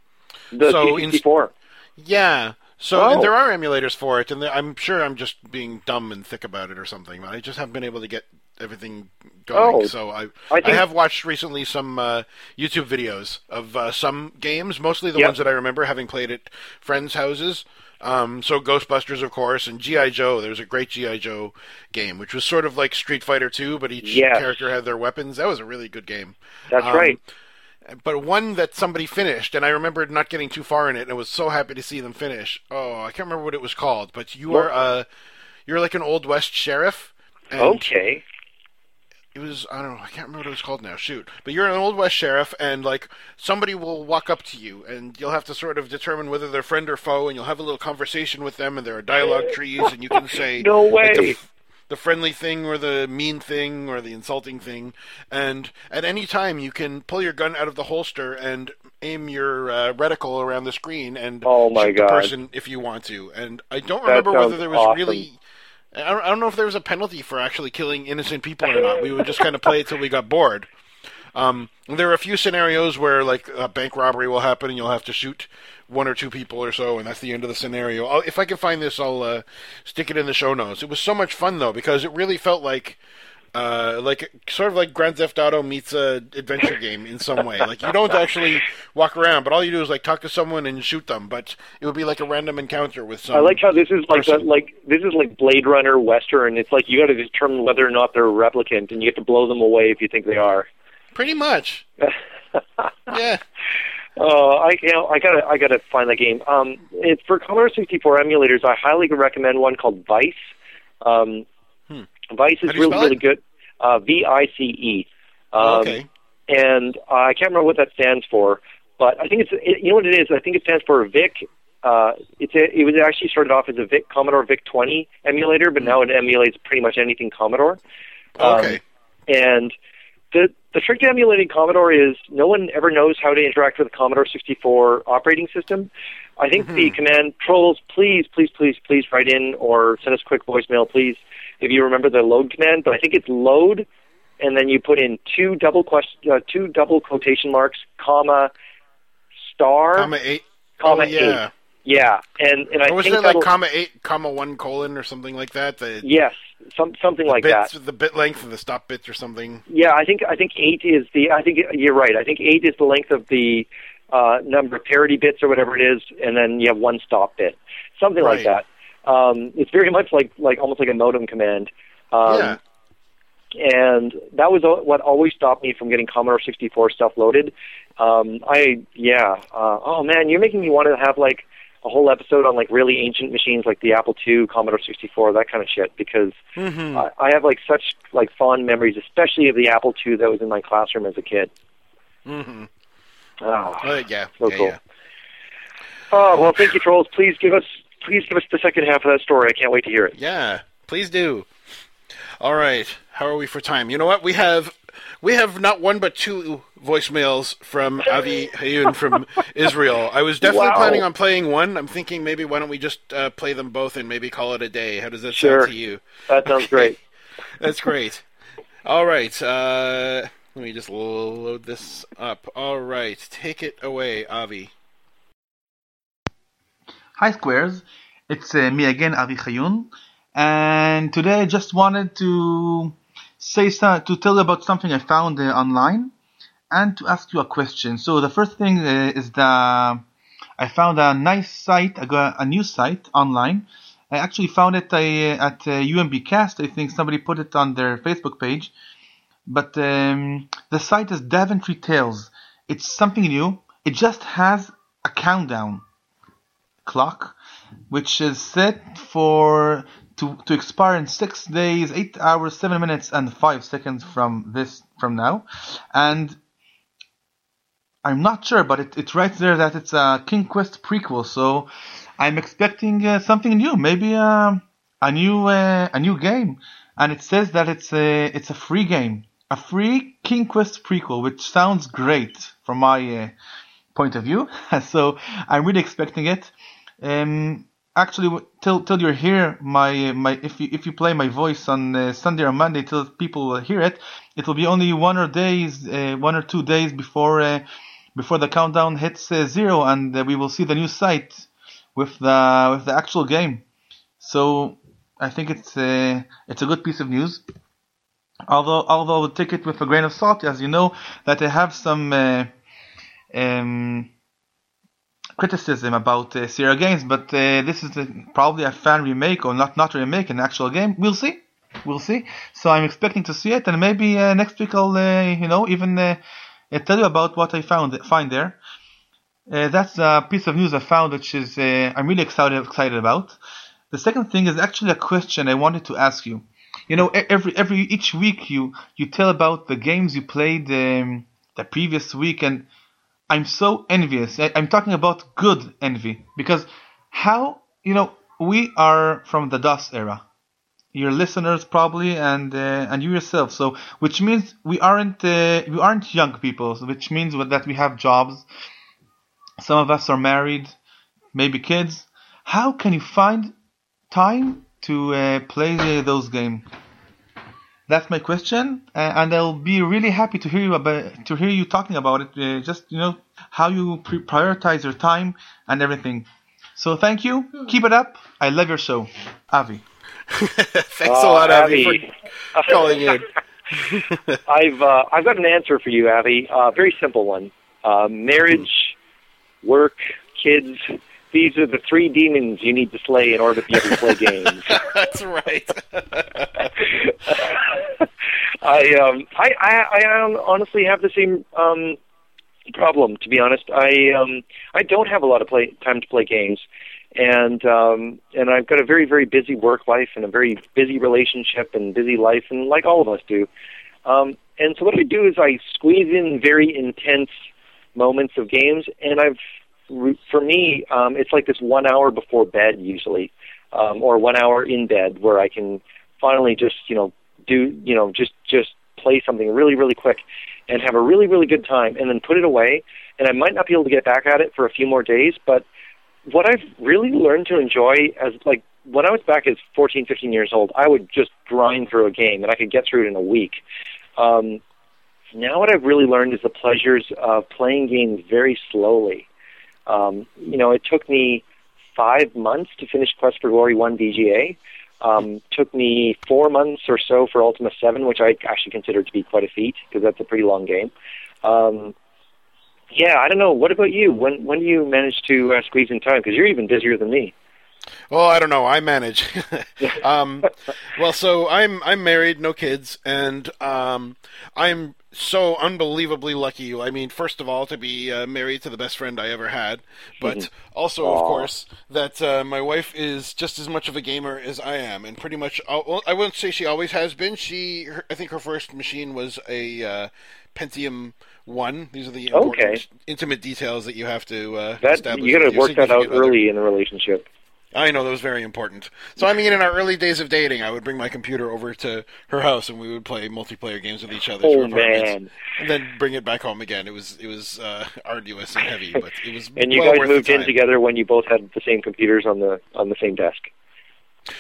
the so in- C64. yeah, so Oh. and there are emulators for it, and I'm sure I'm just being dumb and thick about it or something. But I just haven't been able to get everything going. Oh, so I, I I, have watched recently some uh, YouTube videos of uh, some games, mostly the Yep. ones that I remember having played at friends' houses. Um, so Ghostbusters, of course, and GI Joe. There's a great GI Joe game, which was sort of like Street Fighter 2, but each Yes. character had their weapons. That was a really good game. That's Um, right. But one that somebody finished, and I remember not getting too far in it, and I was so happy to see them finish. Oh, I can't remember what it was called, but you are uh, you're like an old west sheriff. Okay. It was I don't know I can't remember what it was called now. Shoot, but you're an old west sheriff, and like somebody will walk up to you, and you'll have to sort of determine whether they're friend or foe, and you'll have a little conversation with them, and there are dialogue trees, and you can say No like, the way. f- the friendly thing or the mean thing or the insulting thing. And at any time, you can pull your gun out of the holster and aim your uh, reticle around the screen and Oh, my shoot God. the person if you want to. And I don't That remember whether there was awesome. really. I don't, I don't know if there was a penalty for actually killing innocent people or not. We would just kind of play it till we got bored. Um, there are a few scenarios where like a bank robbery will happen and you'll have to shoot one or two people or so, and that's the end of the scenario. I'll, if I can find this, I'll uh, stick it in the show notes. It was so much fun though because it really felt like. Uh, like sort of like Grand Theft Auto meets a adventure game in some way. Like you don't actually walk around, but all you do is like talk to someone and shoot them. But it would be like a random encounter with some. I like how this is like person. like this is like Blade Runner Western. It's like you got to determine whether or not they're a replicant, and you have to blow them away if you think they are. pretty much. *laughs* yeah. Oh, I you know I gotta I gotta find that game. Um, it's for Commodore 64 emulators. I highly recommend one called Vice. Um, Hmm. Vice is really really it? good. Uh, V I C E. Um, okay. and uh, I can't remember what that stands for, but I think it's it, you know what it is. I think it stands for Vic. Uh, it's a, it was actually started off as a Vic Commodore Vic 20 emulator, but now it emulates pretty much anything Commodore. Um, Okay. And the the trick to emulating Commodore is no one ever knows how to interact with the Commodore 64 operating system. I think the command Troels, please, please, please, please write in or send us a quick voicemail, please, if you remember the load command. But I think it's load, and then you put in two double question, uh, two double quotation marks, comma, star, comma eight. comma oh, yeah. eight. Yeah, and and I Or was think it like comma eight, comma one colon or something like that? The yes, some something like that. The bit length of the stop bits or something. Yeah, I think I think eight is the. I think you're right. I think eight is the length of the uh, number of parity bits or whatever it is, and then you have one stop bit, something like that. Um, it's very much like like almost like a modem command. Um, yeah. and that was what always stopped me from getting Commodore 64 stuff loaded. Um, I yeah. Uh, oh man, you're making me want to have like a whole episode on like really ancient machines like the Apple II, Commodore 64, that kind of shit because Mm-hmm. I, I have like such like fond memories, especially of the Apple II that was in my classroom as a kid. Mm-hmm. Oh, Uh, yeah. so yeah, cool. yeah. Oh well, thank you, Troels. Please give us please give us the second half of that story. I can't wait to hear it. Yeah, please do. All right, how are we for time? You know what? We have we have not one but two voicemails from Avi Hayun from *laughs* Israel. I was definitely Wow. planning on playing one. I'm thinking maybe why don't we just uh, play them both and maybe call it a day? How does that Sure. sound to you? That sounds *laughs* great. That's great. All right, uh, let me just load this up. All right, take it away, Avi. Hi Squares, it's uh, me again, Avi Chayun, and today I just wanted to say some, to tell you about something I found uh, online and to ask you a question. So the first thing uh, is that I found a nice site, a new site online. I actually found it uh, at UMB Cast. I think somebody put it on their Facebook page, but um, the site is Daventry Tales. It's something new. It just has a countdown clock, which is set for to, to expire in six days, eight hours, seven minutes, and five seconds from this from now. And I'm not sure, but it, it writes there that it's a King Quest prequel, so I'm expecting uh, something new, maybe uh, a new uh, a new game. And it says that it's a it's a free game, a free King Quest prequel, which sounds great from my uh, point of view. *laughs* so I'm really expecting it. Um, actually, till till you're here, my my if you if you play my voice on uh, Sunday or Monday, till people will hear it, it will be only one or days, uh, one or two days before uh, before the countdown hits uh, zero, and uh, we will see the new site with the with the actual game. So I think it's uh, it's a good piece of news. Although although I'll take it with a grain of salt, as you know that I have some. Uh, um, criticism about uh, Sierra Games, but uh, this is a, probably a fan remake or not not a remake, an actual game. We'll see, we'll see. So I'm expecting to see it, and maybe uh, next week I'll uh, you know even uh, uh, tell you about what I found find there. Uh, that's a piece of news I found, which is uh, I'm really excited excited about. The second thing is actually a question I wanted to ask you. You know, every every each week you you tell about the games you played um, the previous week, and I'm so envious. I, I'm talking about good envy because how you know we are from the DOS era. Your listeners probably and uh, and you yourself. So which means we aren't uh, we aren't young people. Which means that we have jobs. Some of us are married, maybe kids. How can you find time to uh, play the, those games? That's my question, uh, and I'll be really happy to hear you about to hear you talking about it. Uh, just you know how you pre- prioritize your time and everything. So thank you. Keep it up. I love your show, Avi. *laughs* Thanks a lot, Avi, Avi. for *laughs* calling in. *laughs* I've uh, I've got an answer for you, Avi. Uh, very simple one. Uh, marriage, work, kids. These are the three demons you need to slay in order to be able to play *laughs* games. That's right. *laughs* I um I I, I um, honestly have the same um problem to be honest. I um I don't have a lot of play time to play games and um and I've got a very very busy work life and a very busy relationship and busy life and like all of us do. Um and so what I do is I squeeze in very intense moments of games and I've for me um it's like this 1 hour before bed usually um or 1 hour in bed where I can finally just, you know, do you know just just play something really really quick and have a really really good time and then put it away. And I might not be able to get back at it for a few more days but what I've really learned to enjoy as like when I was back as 14 15 years old I would just grind through a game and I could get through it in a week. Um now what I've really learned is the pleasures of playing games very slowly um you know it took me 5 months to finish Quest for Glory 1 VGA um, took me four months or so for Ultima 7, which I actually consider to be quite a feat because that's a pretty long game. Um, yeah, I don't know. What about you? When when do you manage to uh, squeeze in time? Because you're even busier than me. Oh, I don't know. I manage. *laughs* um, well, so I'm I'm married, no kids, and um, I'm so unbelievably lucky. I mean, first of all, to be uh, married to the best friend I ever had, but also, of course, that uh, my wife is just as much of a gamer as I am, and pretty much. uh, Well, I wouldn't say she always has been. She, her, I think, her first machine was a uh, Pentium One. These are the Okay. intimate details that you have to uh, That establish. you got to work that out other. early in the relationship. I know that was very important. So I mean, in our early days of dating, I would bring my computer over to her house, and we would play multiplayer games with each other. Oh man! And then bring it back home again. It was it was uh, arduous and heavy, but it was *laughs* And you well guys moved in together when you both had the same computers on the on the same desk.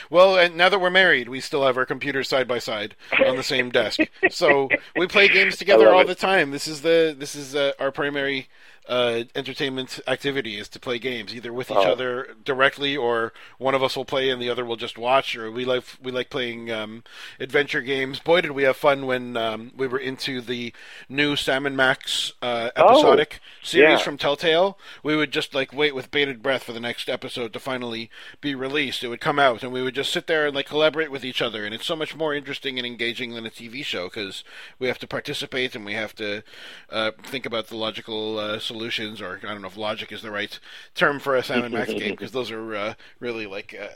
Well, and now that we're married, we still have our computers side by side on the same desk. *laughs* So we play games together all it. the time. This is the this is uh, our primary uh, entertainment activity is to play games either with each Oh. other directly or one of us will play and the other will just watch or we like we like playing um, adventure games. Boy, did we have fun when um, we were into the new Sam and Max uh, Oh, episodic series yeah. from Telltale. We would just like wait with bated breath for the next episode to finally be released. It would come out, and we would just sit there and like collaborate with each other. And it's so much more interesting and engaging than a TV show because we have to participate and we have to uh, think about the logical uh, solutions, or I don't know if logic is the right term for a Sam and Max game because those are uh, really like. Uh,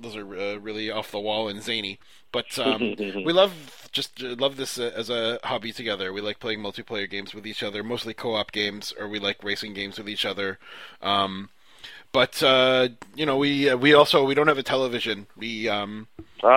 those are uh, really off the wall and zany, but um, *laughs* we love just uh, love this uh, as a hobby together. We like playing multiplayer games with each other, mostly co-op games, or we like racing games with each other. Um, but uh, you know, we uh, we also we don't have a television. We um,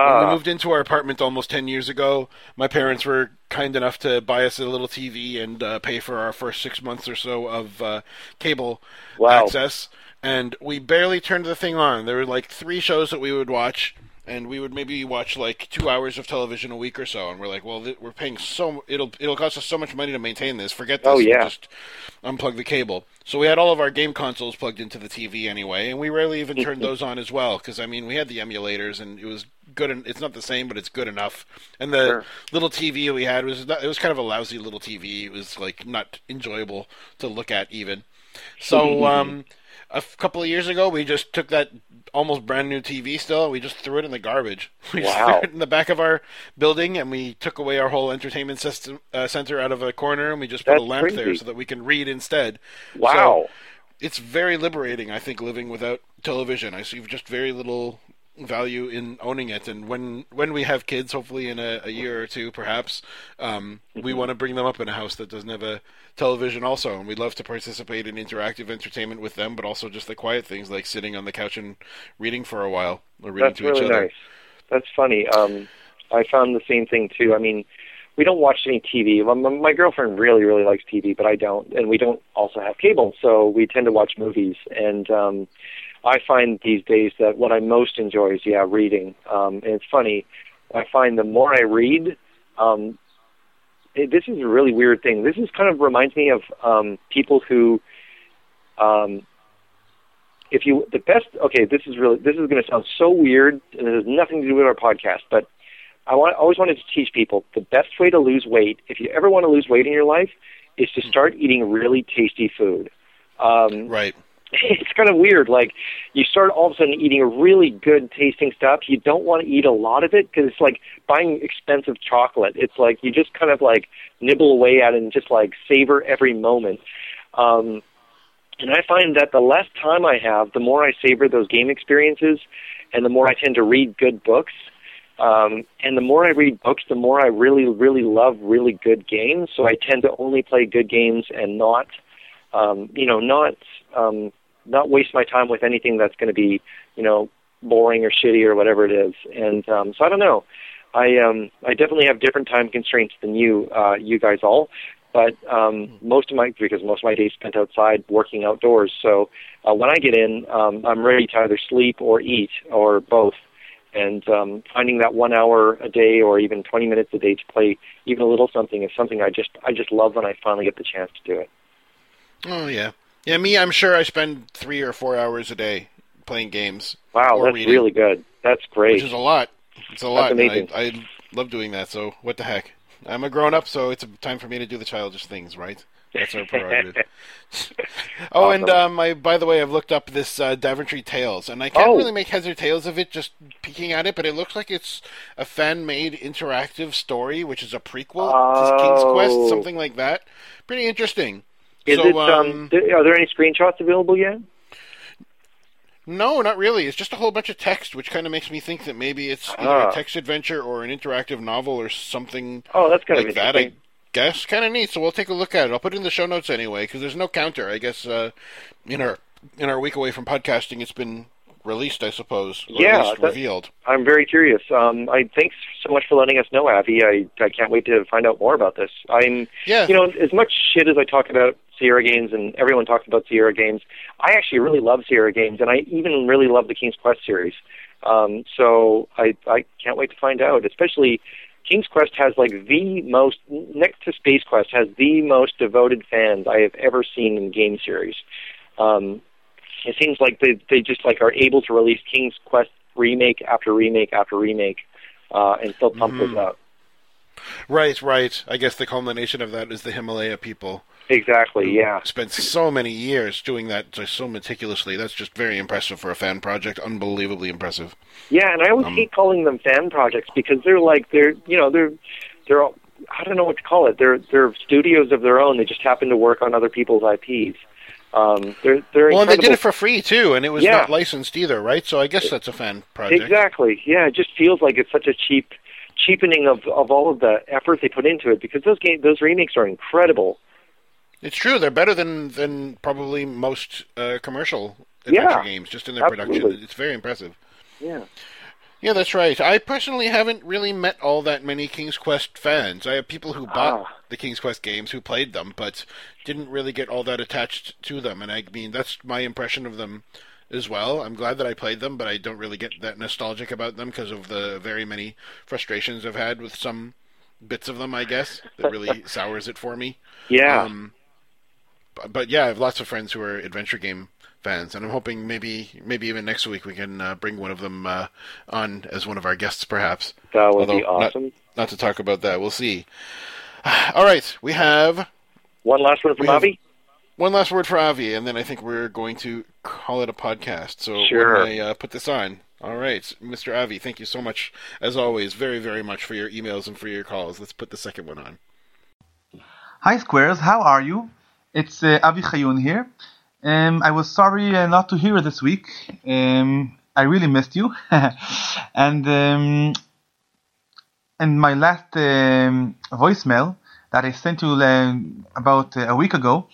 when we Ah, moved into our apartment almost ten years ago. My parents were kind enough to buy us a little TV and uh, pay for our first six months or so of uh, cable Wow. access, and we barely turned the thing on. There were like three shows that we would watch. And we would maybe watch like two hours of television a week or so, and we're like, "Well, th- we're paying so it'll it'll cost us so much money to maintain this. Forget this. Oh, yeah. just unplug the cable. So we had all of our game consoles plugged into the TV anyway, and we rarely even turned those on as well because I mean we had the emulators and it was good. En- it's not the same, but it's good enough. And the Sure. little TV we had was not, it was kind of a lousy little TV. It was like not enjoyable to look at even. So um, a couple of years ago, we just took that almost brand new TV still, we just threw it in the garbage. *laughs* We just Wow. threw it in the back of our building, and we took away our whole entertainment system uh, center out of a corner, and we just put That's a lamp there so that we can read instead. wow! It's very liberating, I think, living without television. I see just very little value in owning it, and when when we have kids, hopefully in a, a year or two, perhaps, um, we want to bring them up in a house that doesn't have a television, also, and we'd love to participate in interactive entertainment with them, but also just the quiet things like sitting on the couch and reading for a while or reading That's to each really other. nice. That's funny. Um, I found the same thing too. I mean, we don't watch any TV. My, my- my girlfriend really, really likes TV, but I don't, and we don't also have cable, so we tend to watch movies. And um, I find these days that what I most enjoy is yeah, reading. Um, and it's funny. I find the more I read, um, it, this is a really weird thing. This is kind of reminds me of um, people who um, if you the best okay this is really this is going to sound so weird and it has nothing to do with our podcast but i want always wanted to teach people the best way to lose weight if you ever want to lose weight in your life is to start eating really tasty food um Right. It's kind of weird. Like you start all of a sudden eating really good tasting stuff. You don't want to eat a lot of it because it's like buying expensive chocolate. It's like you just kind of like nibble away at it and just like savor every moment. Um, and I find that the less time I have, the more I savor those game experiences, and the more I tend to read good books. Um, and the more I read books, the more I really, really love really good games. So I tend to only play good games and not, um, you know, not um, not waste my time with anything that's going to be, you know, boring or shitty or whatever it is. And um, so I don't know. I um, I definitely have different time constraints than you, uh, you guys all. But um, most of my because most of my days spent outside working outdoors. So uh, when I get in, um, I'm ready to either sleep or eat or both. And um, finding that one hour a day or even 20 minutes a day to play even a little something is something I just I just love when I finally get the chance to do it. Oh yeah. Yeah, me. I'm sure I spend three or four hours a day playing games. Wow, that's reading, really good. That's great. which is a lot. It's a lot. amazing. I, I love doing that. So what the heck? I'm a grown up, so it's time for me to do the childish things, right? That's our prerogative. *laughs* *laughs* Oh, Awesome. and um, I, by the way, I've looked up this uh, Daventry Tales, and I can't Oh. really make heads or tails of it just peeking at it, but it looks like it's a fan-made interactive story, which is a prequel to King's Quest, Oh. something like that. Pretty interesting. Is so, it? Um, th- are there any screenshots available yet? No, not really. It's just a whole bunch of text, which kind of makes me think that maybe it's either Ah. a text adventure or an interactive novel or something Oh, that's kind like of that. I guess kind of neat. So we'll take a look at it. I'll put it in the show notes anyway, because there's no counter. I guess uh, in our in our week away from podcasting, it's been released, I suppose. Yeah, revealed. I'm very curious. Um, I thanks so much for letting us know, Avi. I I can't wait to find out more about this. I'm Yeah. you know as much shit as I talk about Sierra games and everyone talks about Sierra games, I actually really love Sierra games and I even really love the King's Quest series. Um, so I I can't wait to find out. Especially King's Quest has like the most next to Space Quest has the most devoted fans I have ever seen in game series. Um, it seems like they they just like are able to release King's Quest remake after remake after remake, uh, and still pump Mm-hmm. those out. Right, right. I guess the culmination of that is the Himalaya people. Exactly. Yeah. Spent so many years doing that so- so meticulously. That's just very impressive for a fan project. Unbelievably impressive. Yeah, and I always hate calling them fan projects because they're like they're you know they're they're all, I don't know what to call it. They're they're studios of their own. They just happen to work on other people's IPs. Um, they're they're Well, and they did it for free too, and it was Yeah. not licensed either, right? So I guess that's a fan project. Exactly. Yeah, it just feels like it's such a cheap cheapening of of all of the effort they put into it because those game those remakes are incredible. It's true. They're better than than probably most uh, commercial adventure Yeah, games, just in their production. It's very impressive. Yeah. Yeah, that's right. I personally haven't really met all that many King's Quest fans. I have people who bought Ah. the King's Quest games who played them, but didn't really get all that attached to them. And I mean, that's my impression of them as well. I'm glad that I played them, but I don't really get that nostalgic about them because of the very many frustrations I've had with some bits of them. I guess that really *laughs* sours it for me. Yeah. Um, but, but yeah, I have lots of friends who are adventure game fans, and I'm hoping maybe maybe even next week we can uh, bring one of them uh, on as one of our guests, perhaps. that would be Although, not- awesome. Not, to talk about that, we'll see. *sighs* All right, we have One last one from Bobby. One last word for Avi, and then I think we're going to call it a podcast. So Sure. when I uh, put this on. All right, Mr. Avi, thank you so much, as always, very, very much for your emails and for your calls. Let's put the second one on. Hi Squares, how are you? It's uh, Avi Chayun here. Um, I was sorry uh, not to hear this week. Um, I really missed you. *laughs* and um, in my last um, voicemail that I sent you uh, about uh, a week ago,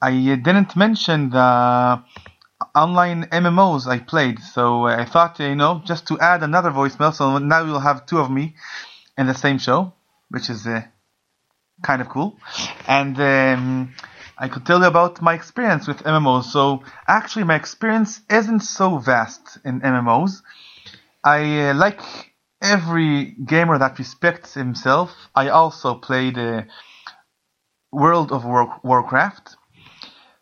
I didn't mention the online MMOs I played. So uh, I thought, you know, just to add another voicemail. So now you'll have two of me in the same show, which is uh, kind of cool. And um, I could tell you about my experience with MMOs. So actually, my experience isn't so vast in MMOs. I uh, like every gamer that respects himself. I also played uh, World of War- Warcraft.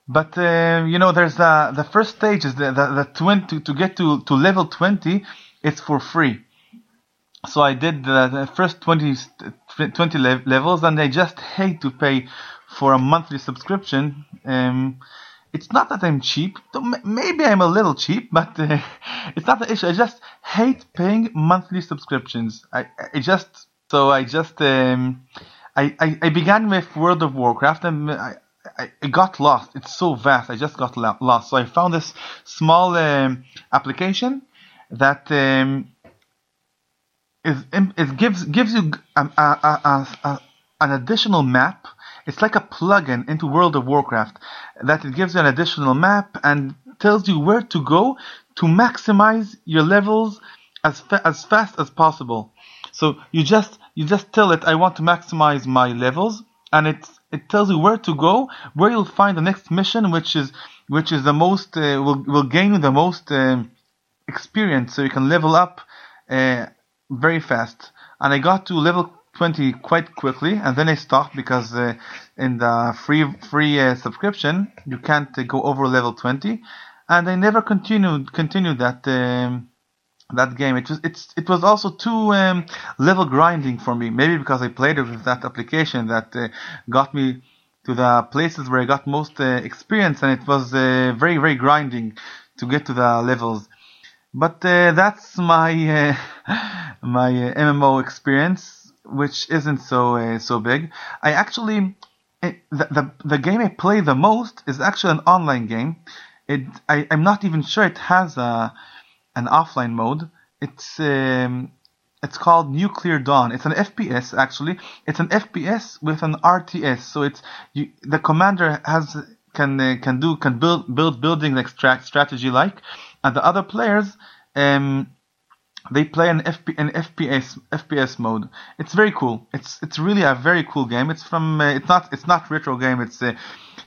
But uh, you know, there's the the first stage is the the, the 20 to get to, to level 20. It's for free. So I did the, the first 20, 20 le- levels, and I just hate to pay for a monthly subscription. Um, it's not that I'm cheap. Maybe I'm a little cheap, but uh, *laughs* it's not the issue. I just hate paying monthly subscriptions. I, I just so I just um, I, I, I began with World of Warcraft and I, I, I got lost. It's so vast. I just got lost. So I found this small um, application that um, is it gives gives you a, a, a, an additional map. It's like a plugin into World of Warcraft that it gives you an additional map and tells you where to go to maximize your levels as fa- as fast as possible. So you just you just tell it I want to maximize my levels and it it tells you where to go, where you'll find the next mission, which is which is the most uh, will will gain you the most um, experience, so you can level up uh, very fast. And I got to level 20 quite quickly, and then I stopped because uh, in the free free uh, subscription you can't uh, go over level 20, and I never continued continued that. Um, that game. It was it's it was also too um, level grinding for me. Maybe because I played it with that application that uh, got me to the places where I got most uh, experience, and it was uh, very very grinding to get to the levels. But uh, that's my uh, *laughs* my uh, MMO experience, which isn't so so big. I actually it, the, the the game I play the most is actually an online game. It I, I'm not even sure it has a an offline mode. It's um, it's called Nuclear Dawn. It's an FPS actually. It's an FPS with an RTS. So it's you, the commander has can uh, can do can build build building like stra- strategy like, and the other players um they play an FP, an FPS FPS mode. It's very cool. It's it's really a very cool game. It's from uh, it's not it's not retro game. It's uh,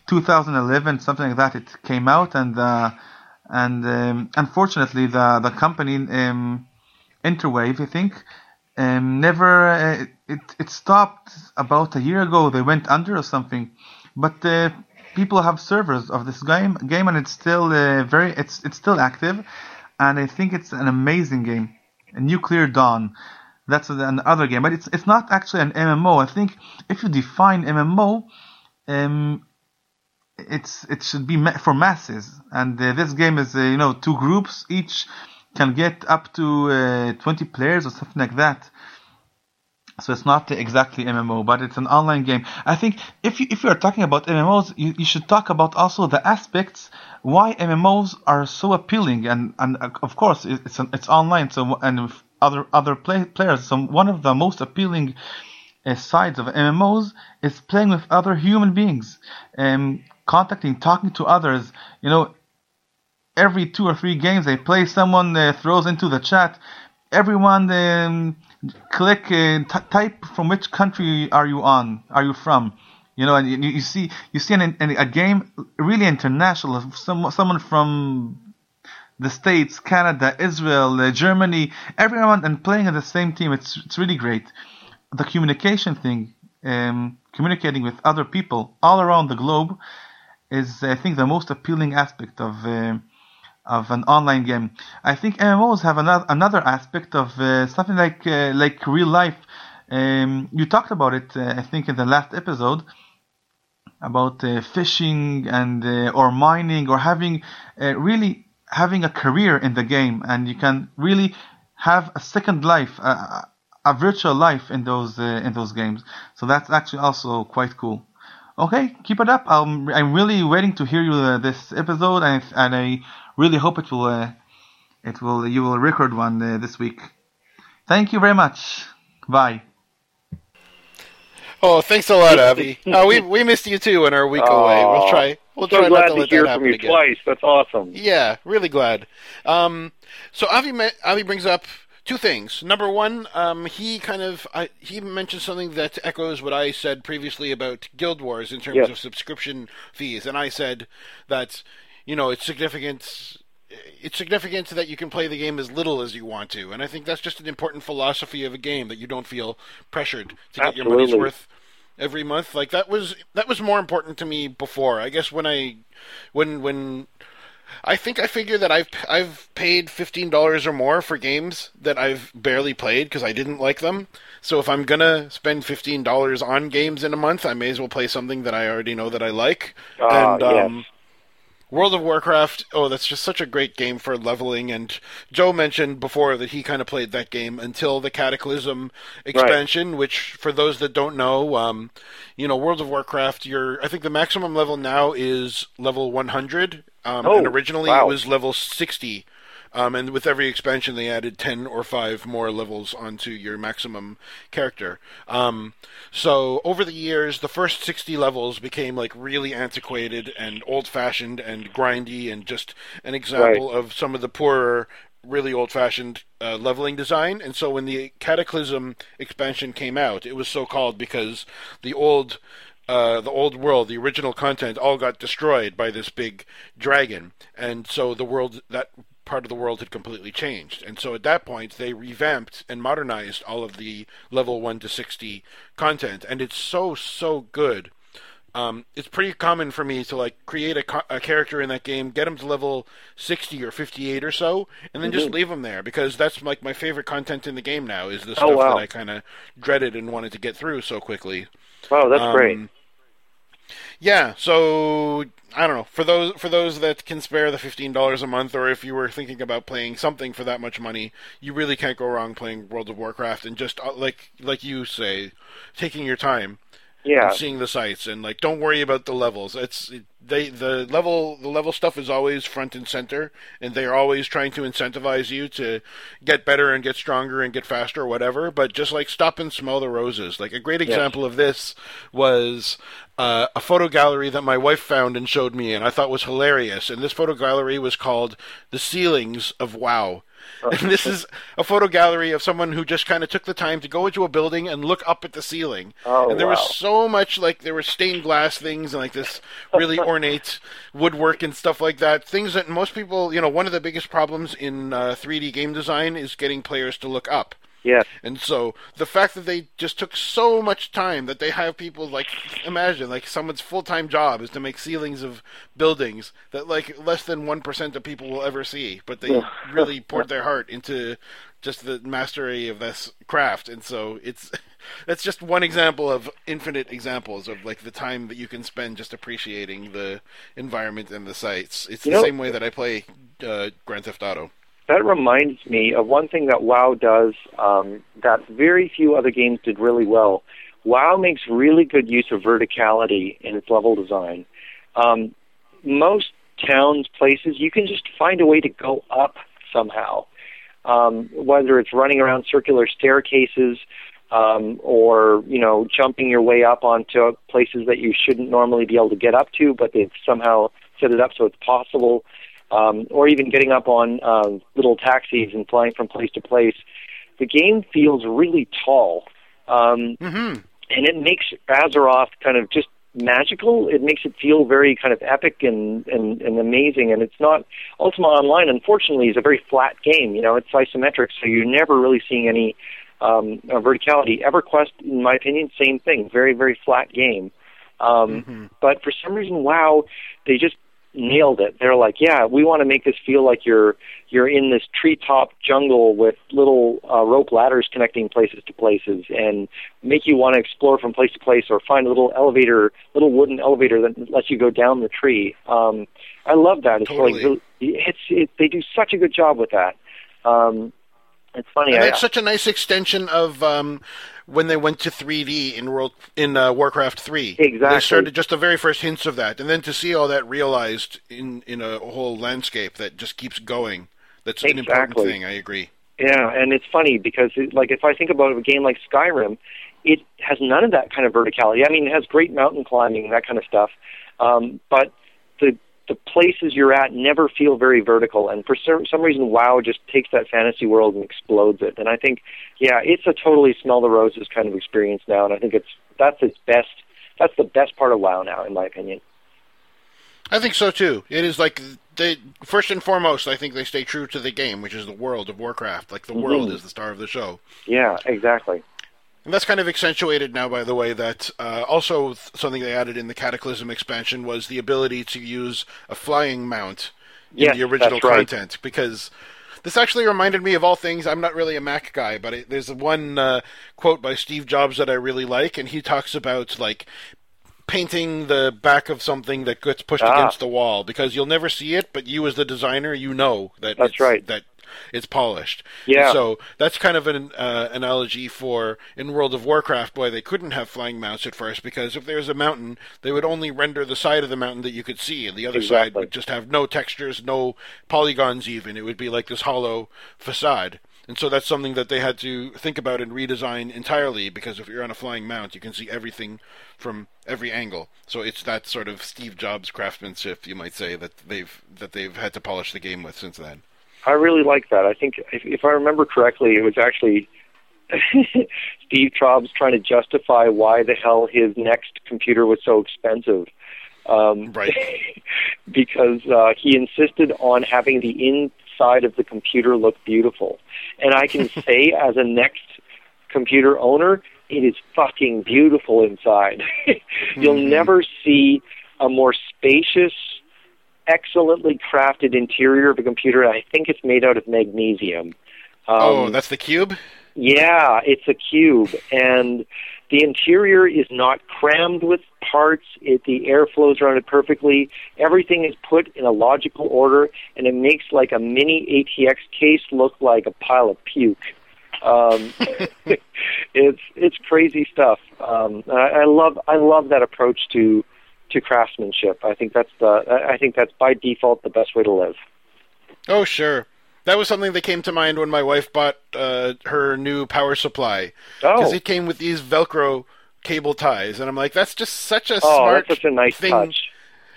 2011 something like that. It came out and uh, and um, unfortunately the the company um, Interwave I think um, never uh, it it stopped about a year ago. They went under or something, but uh, people have servers of this game game and it's still uh, very it's it's still active, and I think it's an amazing game. Nuclear Dawn. That's another game, but it's it's not actually an MMO. I think if you define MMO, um, it's it should be for masses. And uh, this game is uh, you know two groups each can get up to uh, 20 players or something like that. So it's not exactly MMO, but it's an online game. I think if you if you are talking about MMOs, you, you should talk about also the aspects why MMOs are so appealing, and and uh, of course it's an, it's online, so and other other play, players. So one of the most appealing sides of MMOs is playing with other human beings, um, contacting, talking to others. You know, every two or three games they play, someone uh, throws into the chat. Everyone um, click uh, t- type from which country are you on? Are you from? You know, and you, you see you see an, an, a game really international. Some, someone from the states, Canada, Israel, uh, Germany, everyone, and playing in the same team. It's it's really great. The communication thing, um, communicating with other people all around the globe, is I think the most appealing aspect of. Uh, of an online game. I think MMOs have another another aspect of uh, something like uh, like real life. Um, you talked about it, uh, I think, in the last episode about uh, fishing and uh, or mining or having really having a career in the game, and you can really have a second life, a virtual life in those in those games. So that's actually also quite cool. Okay, keep it up. I'm I'm really waiting to hear you this episode, and and I really hope it will uh, it will you will record one uh, this week. Thank you very much. Bye. Oh, thanks a lot, Avi. *laughs* uh, we we missed you too in our week Aw. away. We'll try. We'll so try glad not to to let hear that from you again. twice. That's awesome. Yeah, really glad. Um, so Avi, Avi brings up two things. Number one, um, he kind of I, he mentioned something that echoes what I said previously about Guild Wars in terms Yes. of subscription fees, and I said that you know it's significant. It's significant that you can play the game as little as you want to, and I think that's just an important philosophy of a game that you don't feel pressured to get your money's worth every month. Like that was that was more important to me before. I guess when I when when I think I figure that I've I've paid fifteen dollars or more for games that I've barely played because I didn't like them. So if I'm gonna spend fifteen dollars on games in a month, I may as well play something that I already know that I like. Ah, and um, yes. World of Warcraft, oh, that's just such a great game for leveling. And Joe mentioned before that he kind of played that game until the Cataclysm expansion, right. which, for those that don't know, um, you know, World of Warcraft, your I think the maximum level now is level 100, um, Oh, and originally wow. it was level 60. Um, and with every expansion, they added 10 or 5 more levels onto your maximum character. Um, so, over the years, the first 60 levels became like really antiquated and old fashioned and grindy, and just an example of some of the poorer, really old fashioned uh, leveling design. And so, when the Cataclysm expansion came out, it was so called because the old uh, the old world, the original content, all got destroyed by this big dragon, and so the world that part of the world had completely changed. And so at that point, they revamped and modernized all of the level one to sixty content, and it's so so good. Um, it's pretty common for me to like create a, co- a character in that game, get him to level 60 or 58 or so, and then Mm-hmm. just leave him there because that's like my favorite content in the game now is the Oh, stuff wow. that I kind of dreaded and wanted to get through so quickly. Wow, that's Um, great. Yeah, so I don't know. For those for those that can spare the fifteen dollars a month, or if you were thinking about playing something for that much money, you really can't go wrong playing World of Warcraft and just uh, like like you say, taking your time Yeah. seeing the sights and like don't worry about the levels. It's they the level the level stuff is always front and center, and they're always trying to incentivize you to get better and get stronger and get faster or whatever. But just like stop and smell the roses. Like a great example of this was uh, a photo gallery that my wife found and showed me, and I thought was hilarious. And this photo gallery was called "The Ceilings of WoW." *laughs* And this is a photo gallery of someone who just kind of took the time to go into a building and look up at the ceiling. Oh, and there wow. was so much like there were stained glass things and like this really *laughs* ornate woodwork and stuff like that. Things that most people, you know, one of the biggest problems in uh, 3D game design is getting players to look up. Yes. And so the fact that they just took so much time that they have people like imagine like someone's full time job is to make ceilings of buildings that like less than one percent of people will ever see, but they *laughs* really poured their heart into just the mastery of this craft, and so it's *laughs* that's just one example of infinite examples of like the time that you can spend just appreciating the environment and the sights. It's You the know- same way that I play uh, Grand Theft Auto. That reminds me of one thing that WoW does um, that very few other games did really well. WoW makes really good use of verticality in its level design. Um, most towns, places, you can just find a way to go up somehow. Um, whether it's running around circular staircases um, or you know jumping your way up onto places that you shouldn't normally be able to get up to, but they've somehow set it up so it's possible um, or even getting up on uh, little taxis and flying from place to place. The game feels really tall, um, Mm-hmm. and it makes Azeroth kind of just magical. It makes it feel very kind of epic and, and, and amazing. And it's not Ultima Online. Unfortunately, is a very flat game. You know, it's isometric, so you're never really seeing any um, uh, verticality. EverQuest, in my opinion, same thing. Very very flat game. Um, But for some reason, WoW, they just nailed it. They're like, yeah, we want to make this feel like you're you're in this treetop jungle with little uh, rope ladders connecting places to places, and make you want to explore from place to place, or find a little elevator, little wooden elevator that lets you go down the tree. Um, I love that. It's Totally. like it's it, they do such a good job with that. Um, it's funny. And I, that's such a nice extension of um, when they went to 3D in World in uh, Warcraft 3. Exactly. They started just the very first hints of that, and then to see all that realized in in a whole landscape that just keeps going. That's an important thing. I agree. Yeah, and it's funny because, it, like, if I think about a game like Skyrim, it has none of that kind of verticality. I mean, it has great mountain climbing and that kind of stuff, um, but the the places you're at never feel very vertical. And for some, reason, WoW just takes that fantasy world and explodes it. And I think, yeah, it's a totally smell the roses kind of experience now. And I think it's that's its best. That's the best part of WoW now, in my opinion. I think so too. It is like they first and foremost. I think they stay true to the game, which is the world of Warcraft. Like the world Mhm. is the star of the show. Yeah, exactly. And that's kind of accentuated now, by the way, that uh, also th- something they added in the Cataclysm expansion was the ability to use a flying mount in Yes, the original that's right. content. Because this actually reminded me of all things. I'm not really a Mac guy, but it, there's one uh, quote by Steve Jobs that I really like, and he talks about like painting the back of something that gets pushed Ah. against the wall because you'll never see it, but you as the designer, you know that That's right. that it's polished. Yeah. And so that's kind of an uh, analogy for in World of Warcraft why they couldn't have flying mounts at first because if there's a mountain, they would only render the side of the mountain that you could see, and the other side would just have no textures, no polygons. Even it would be like this hollow facade. And so that's something that they had to think about and redesign entirely because if you're on a flying mount, you can see everything from every angle. So it's that sort of Steve Jobs craftsmanship, you might say, that they've that they've had to polish the game with since then. I really like that. I think, if, if I remember correctly, it was actually *laughs* Steve Jobs trying to justify why the hell his NeXT computer was so expensive. Um, Right. *laughs* because uh, he insisted on having the inside of the computer look beautiful. And I can *laughs* say, as a NeXT computer owner, it is fucking beautiful inside. You'll Mhm. never see a more spacious, excellently crafted interior of a computer. I think it's made out of magnesium. Um, oh, that's the cube. yeah, it's a cube, and The interior is not crammed with parts. It, the air flows around it perfectly. Everything is put in a logical order, and it makes like a mini ATX case look like a pile of puke. Um, *laughs* *laughs* it's it's crazy stuff. Um, I, I love I love that approach to to craftsmanship. I think that's the I think that's by default the best way to live. Oh sure. That was something that came to mind when my wife bought uh, her new power supply because Oh, it came with these Velcro cable ties, and I'm like, that's just such a oh, smart such a nice thing touch.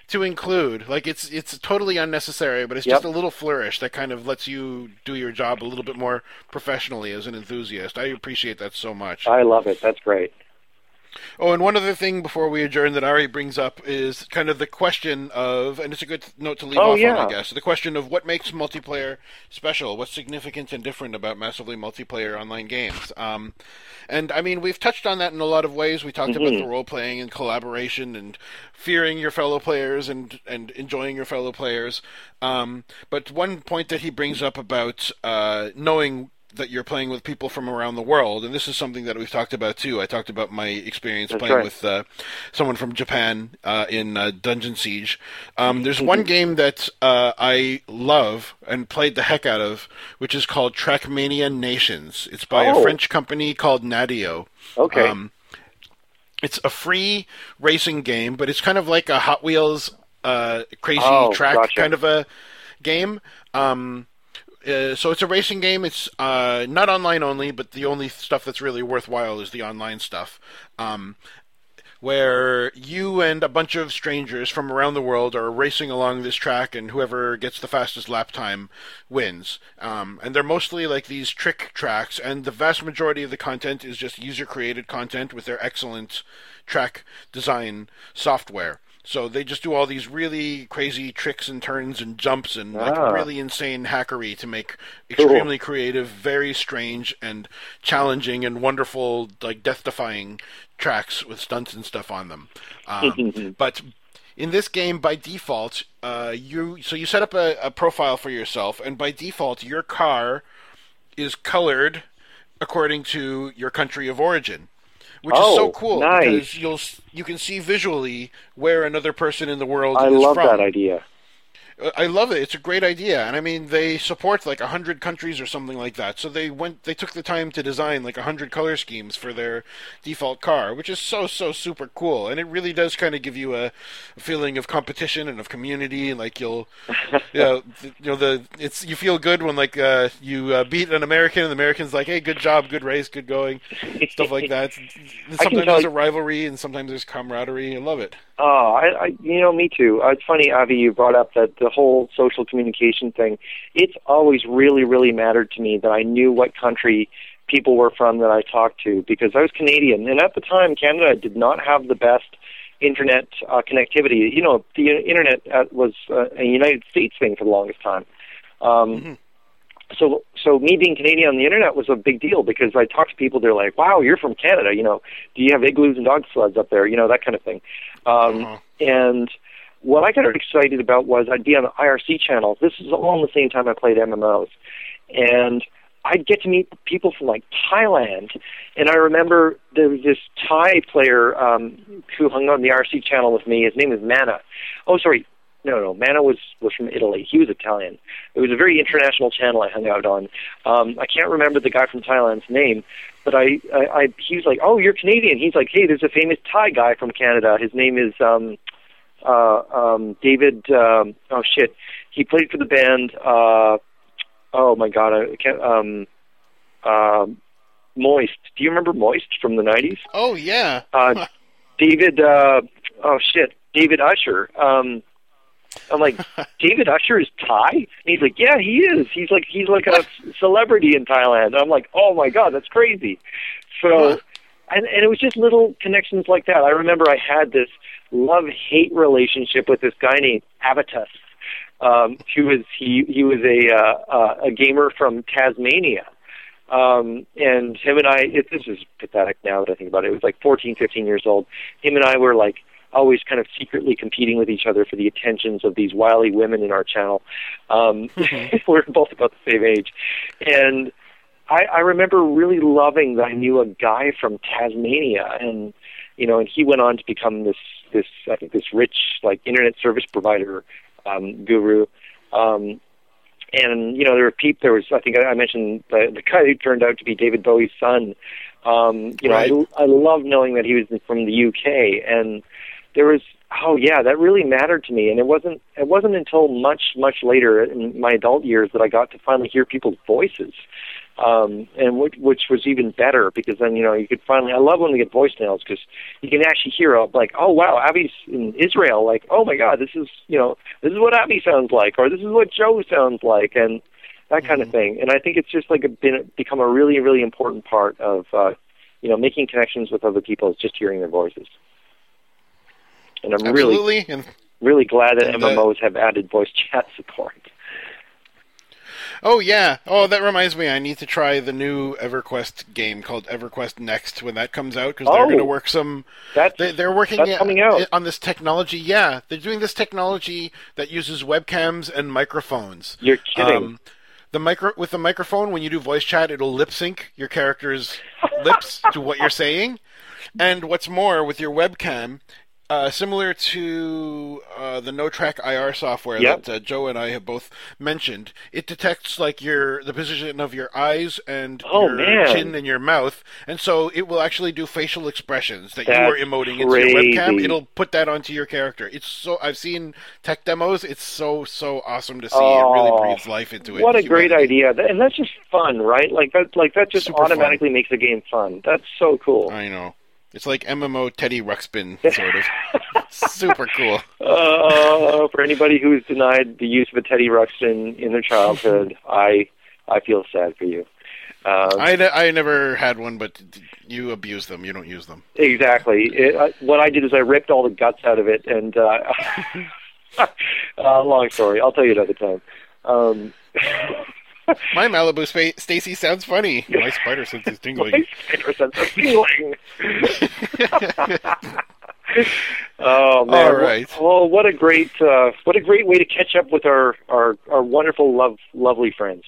to include. Like it's it's totally unnecessary, but it's Yep. just a little flourish that kind of lets you do your job a little bit more professionally as an enthusiast. I appreciate that so much. I love it. That's great. Oh, and one other thing before we adjourn that Ari brings up is kind of the question of, and it's a good note to leave Oh, off yeah. on, I guess, the question of what makes multiplayer special, what's significant and different about massively multiplayer online games. Um, and I mean, we've touched on that in a lot of ways. We talked about Mm-hmm. the role playing and collaboration and fearing your fellow players and and enjoying your fellow players. Um, but one point that he brings up about uh, knowing that you're playing with people from around the world, and this is something that we've talked about too. I talked about my experience That's playing right. with uh, someone from Japan uh, in uh, Dungeon Siege. Um, there's Mm-hmm. one game that uh, I love and played the heck out of, which is called Trackmania Nations. It's by a Oh. French company called Nadeo. Okay. Um, it's a free racing game, but it's kind of like a Hot Wheels uh, crazy Oh, track gotcha. kind of a game. Um, uh, so it's a racing game. It's uh, not online only, but the only stuff that's really worthwhile is the online stuff. Um, where you and a bunch of strangers from around the world are racing along this track, and whoever gets the fastest lap time wins. Um, and they're mostly like these trick tracks, and the vast majority of the content is just user created content with their excellent track design software. So they just do all these really crazy tricks and turns and jumps and like Ah. really insane hackery to make extremely creative, very strange and challenging and wonderful, like death-defying tracks with stunts and stuff on them. Um, *laughs* but in this game, by default, uh, you so you set up a, a profile for yourself, and by default, your car is colored according to your country of origin, which is so Oh, cool nice. because you'll you can see visually where another person in the world I is love from. that idea. I love it. It's a great idea, and I mean they support like a hundred countries or something like that. So they went, they took the time to design like a hundred color schemes for their default car, which is so so super cool, and it really does kind of give you a, feeling of competition and of community, and like you'll, *laughs* you know, you know the it's you feel good when like uh, you uh, beat an American, and the American's like, hey, good job, good race, good going, stuff like that. *laughs* Sometimes there's you- a rivalry, and sometimes there's camaraderie. I love it. Oh, I, I, you know, me too. Uh, it's funny, Avi, you brought up that the whole social communication thing. It's always really, really mattered to me that I knew what country people were from that I talked to because I was Canadian, and at the time, Canada did not have the best internet uh, connectivity. You know, the internet uh, was uh, a United States thing for the longest time. Um, So, so me being Canadian on the internet was a big deal because I talked to people. They're like, "Wow, you're from Canada. You know, do you have igloos and dog sleds up there? You know, that kind of thing." Um, Uh-huh. And what I got excited about was I'd be on the IRC channel. This is all in the same time I played MMOs, and I'd get to meet people from like Thailand. And I remember there was this Thai player um, who hung on the IRC channel with me. His name is Mana. Oh, sorry. No, no, Mana was was from Italy. He was Italian. It was a very international channel I hung out on. Um, I can't remember the guy from Thailand's name, but I, I, I he was like, "Oh, you're Canadian." He's like, "Hey, there's a famous Thai guy from Canada. His name is um, um, David. Um, oh shit, he played for the band. Uh, oh my god, I can't. Um, um, Moist. Do you remember Moist from the '90s? Oh yeah. Uh, *laughs* David. Uh, oh shit, David Usher. Um, I'm like, *laughs* David Usher is Thai? And he's like, yeah, he is. He's like, he's like a *laughs* celebrity in Thailand. I'm like, oh my god, that's crazy. So, and and it was just little connections like that. I remember I had this love hate relationship with this guy named Avitus. Um, who was he? He was a uh, uh, a gamer from Tasmania. Um, and him and I, it, this is pathetic now that I think about it. It was like 14, 15 years old. Him and I were like always kind of secretly competing with each other for the attentions of these wily women in our channel. Um, *laughs* we're both about the same age. And I, I remember really loving that I knew a guy from Tasmania, and you know, and he went on to become this this I think this rich like internet service provider um, guru. Um, and you know, there were people. There was I think I mentioned the the guy who turned out to be David Bowie's son. Um, you know, I I love knowing that he was from the UK, and there was oh yeah, that really mattered to me. And it wasn't it wasn't until much much later in my adult years that I got to finally hear people's voices um, and which, which was even better because then you know you could finally. I love when we get voicemails because you can actually hear uh, like, oh wow, Avi's in Israel. Like, oh my God, this is you know this is what Abby sounds like, or this is what Joe sounds like, and that kind of thing. And I think it's just like a, been become a really really important part of uh, you know making connections with other people is just hearing their voices. And I'm really Absolutely, and really glad that And, uh, MMOs have added voice chat support. Oh yeah. Oh, that reminds me. I need to try the new EverQuest game called EverQuest Next when that comes out because they're Oh. going to work some. That's They, they're working That's coming out. on this technology. Yeah, they're doing this technology that uses webcams and microphones. you're kidding. Um, the micro with the microphone, when you do voice chat, it'll lip sync your character's lips to what you're saying. *laughs* And what's more, with your webcam, uh, similar to uh, the No Track IR software Yep. that uh, Joe and I have both mentioned, it detects like your the position of your eyes and Oh, your man. chin and your mouth, and so it will actually do facial expressions that you are emoting into your webcam. It'll put that onto your character. It's so I've seen tech demos. It's so so awesome to see. Oh, it really breathes life into it. What a great idea! And that's just fun, right? Like that, like that just Super fun. automatically makes the game fun. That's so cool. I know. It's like MMO Teddy Ruxpin, sort of. *laughs* Super cool. Uh, for anybody who's denied the use of a Teddy Ruxpin in their childhood, I I feel sad for you. Uh, I, ne- I never had one, but you abuse them. You don't use them. exactly. It, I, what I did is I ripped all the guts out of it, and uh, *laughs* uh, long story. I'll tell you another time. Um, *laughs* *laughs* My Malibu spa- Stacy sounds funny. My spider sense is tingling. my spider sense of feeling. *laughs* oh man! All right. Well, what a great uh, what a great way to catch up with our our, our wonderful, love, lovely friends.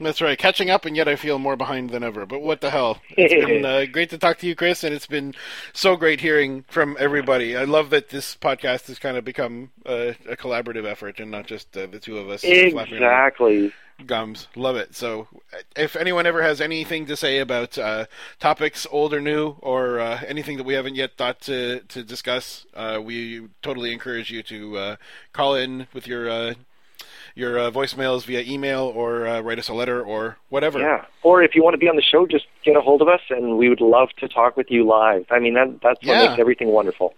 That's right. Catching up, and yet I feel more behind than ever. But what the hell? It's *laughs* been uh, great to talk to you, Chris, and it's been so great hearing from everybody. I love that this podcast has kind of become a, a collaborative effort and not just uh, the two of us flapping Exactly. Gums. Love it. So, if anyone ever has anything to say about uh, topics, old or new, or uh, anything that we haven't yet thought to to discuss, uh, we totally encourage you to uh, call in with your uh, your uh, voicemails via email or uh, write us a letter or whatever. Yeah. Or if you want to be on the show, just get a hold of us, and we would love to talk with you live. I mean, that that's what Yeah. makes everything wonderful.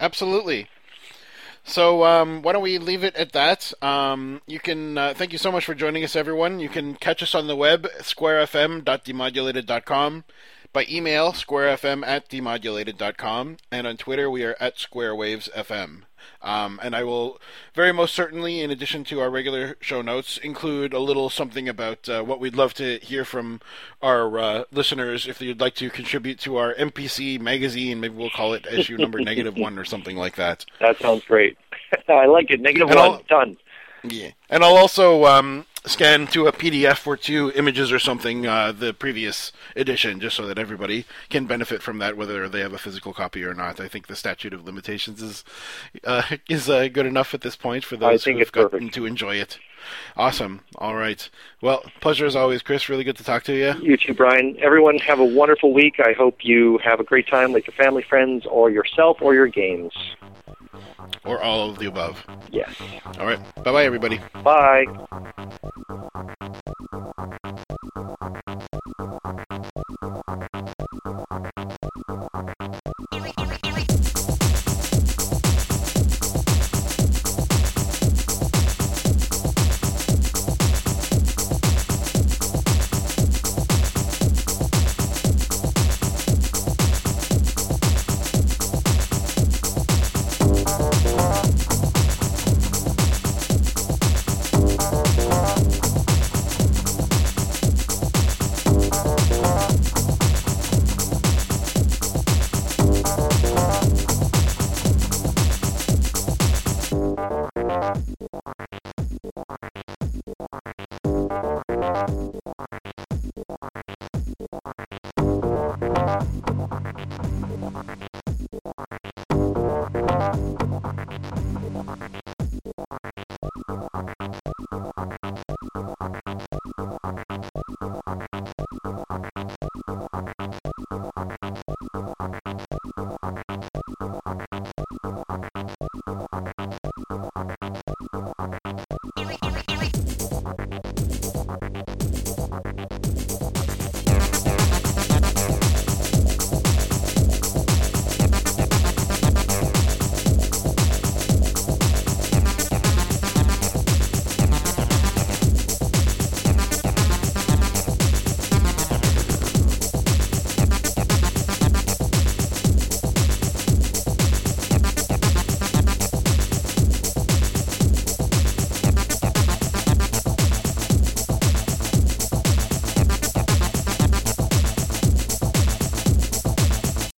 Absolutely. So um, why don't we leave it at that? Um, you can uh, thank you so much for joining us, everyone. You can catch us on the web squarefm.demodulated.com, by email squarefm at demodulated.com, and on Twitter we are at squarewavesfm. Um, and I will very most certainly, in addition to our regular show notes, include a little something about uh, what we'd love to hear from our uh, listeners. If you'd like to contribute to our MPC magazine, maybe we'll call it issue number *laughs* negative one or something like that. That sounds great. *laughs* I like it. Negative one. Done. Yeah, and I'll also um, scan to a PDF or two images or something uh, the previous edition, just so that everybody can benefit from that, whether they have a physical copy or not. I think the statute of limitations is uh, *laughs* is uh, good enough at this point for those who've gotten perfect. to enjoy it. Awesome. All right. Well, pleasure as always, Chris. Really good to talk to you. You too, Brian. Everyone have a wonderful week. I hope you have a great time with your family, friends, or yourself, or your games or all of the above. Yes. All right. Bye bye, everybody. Bye.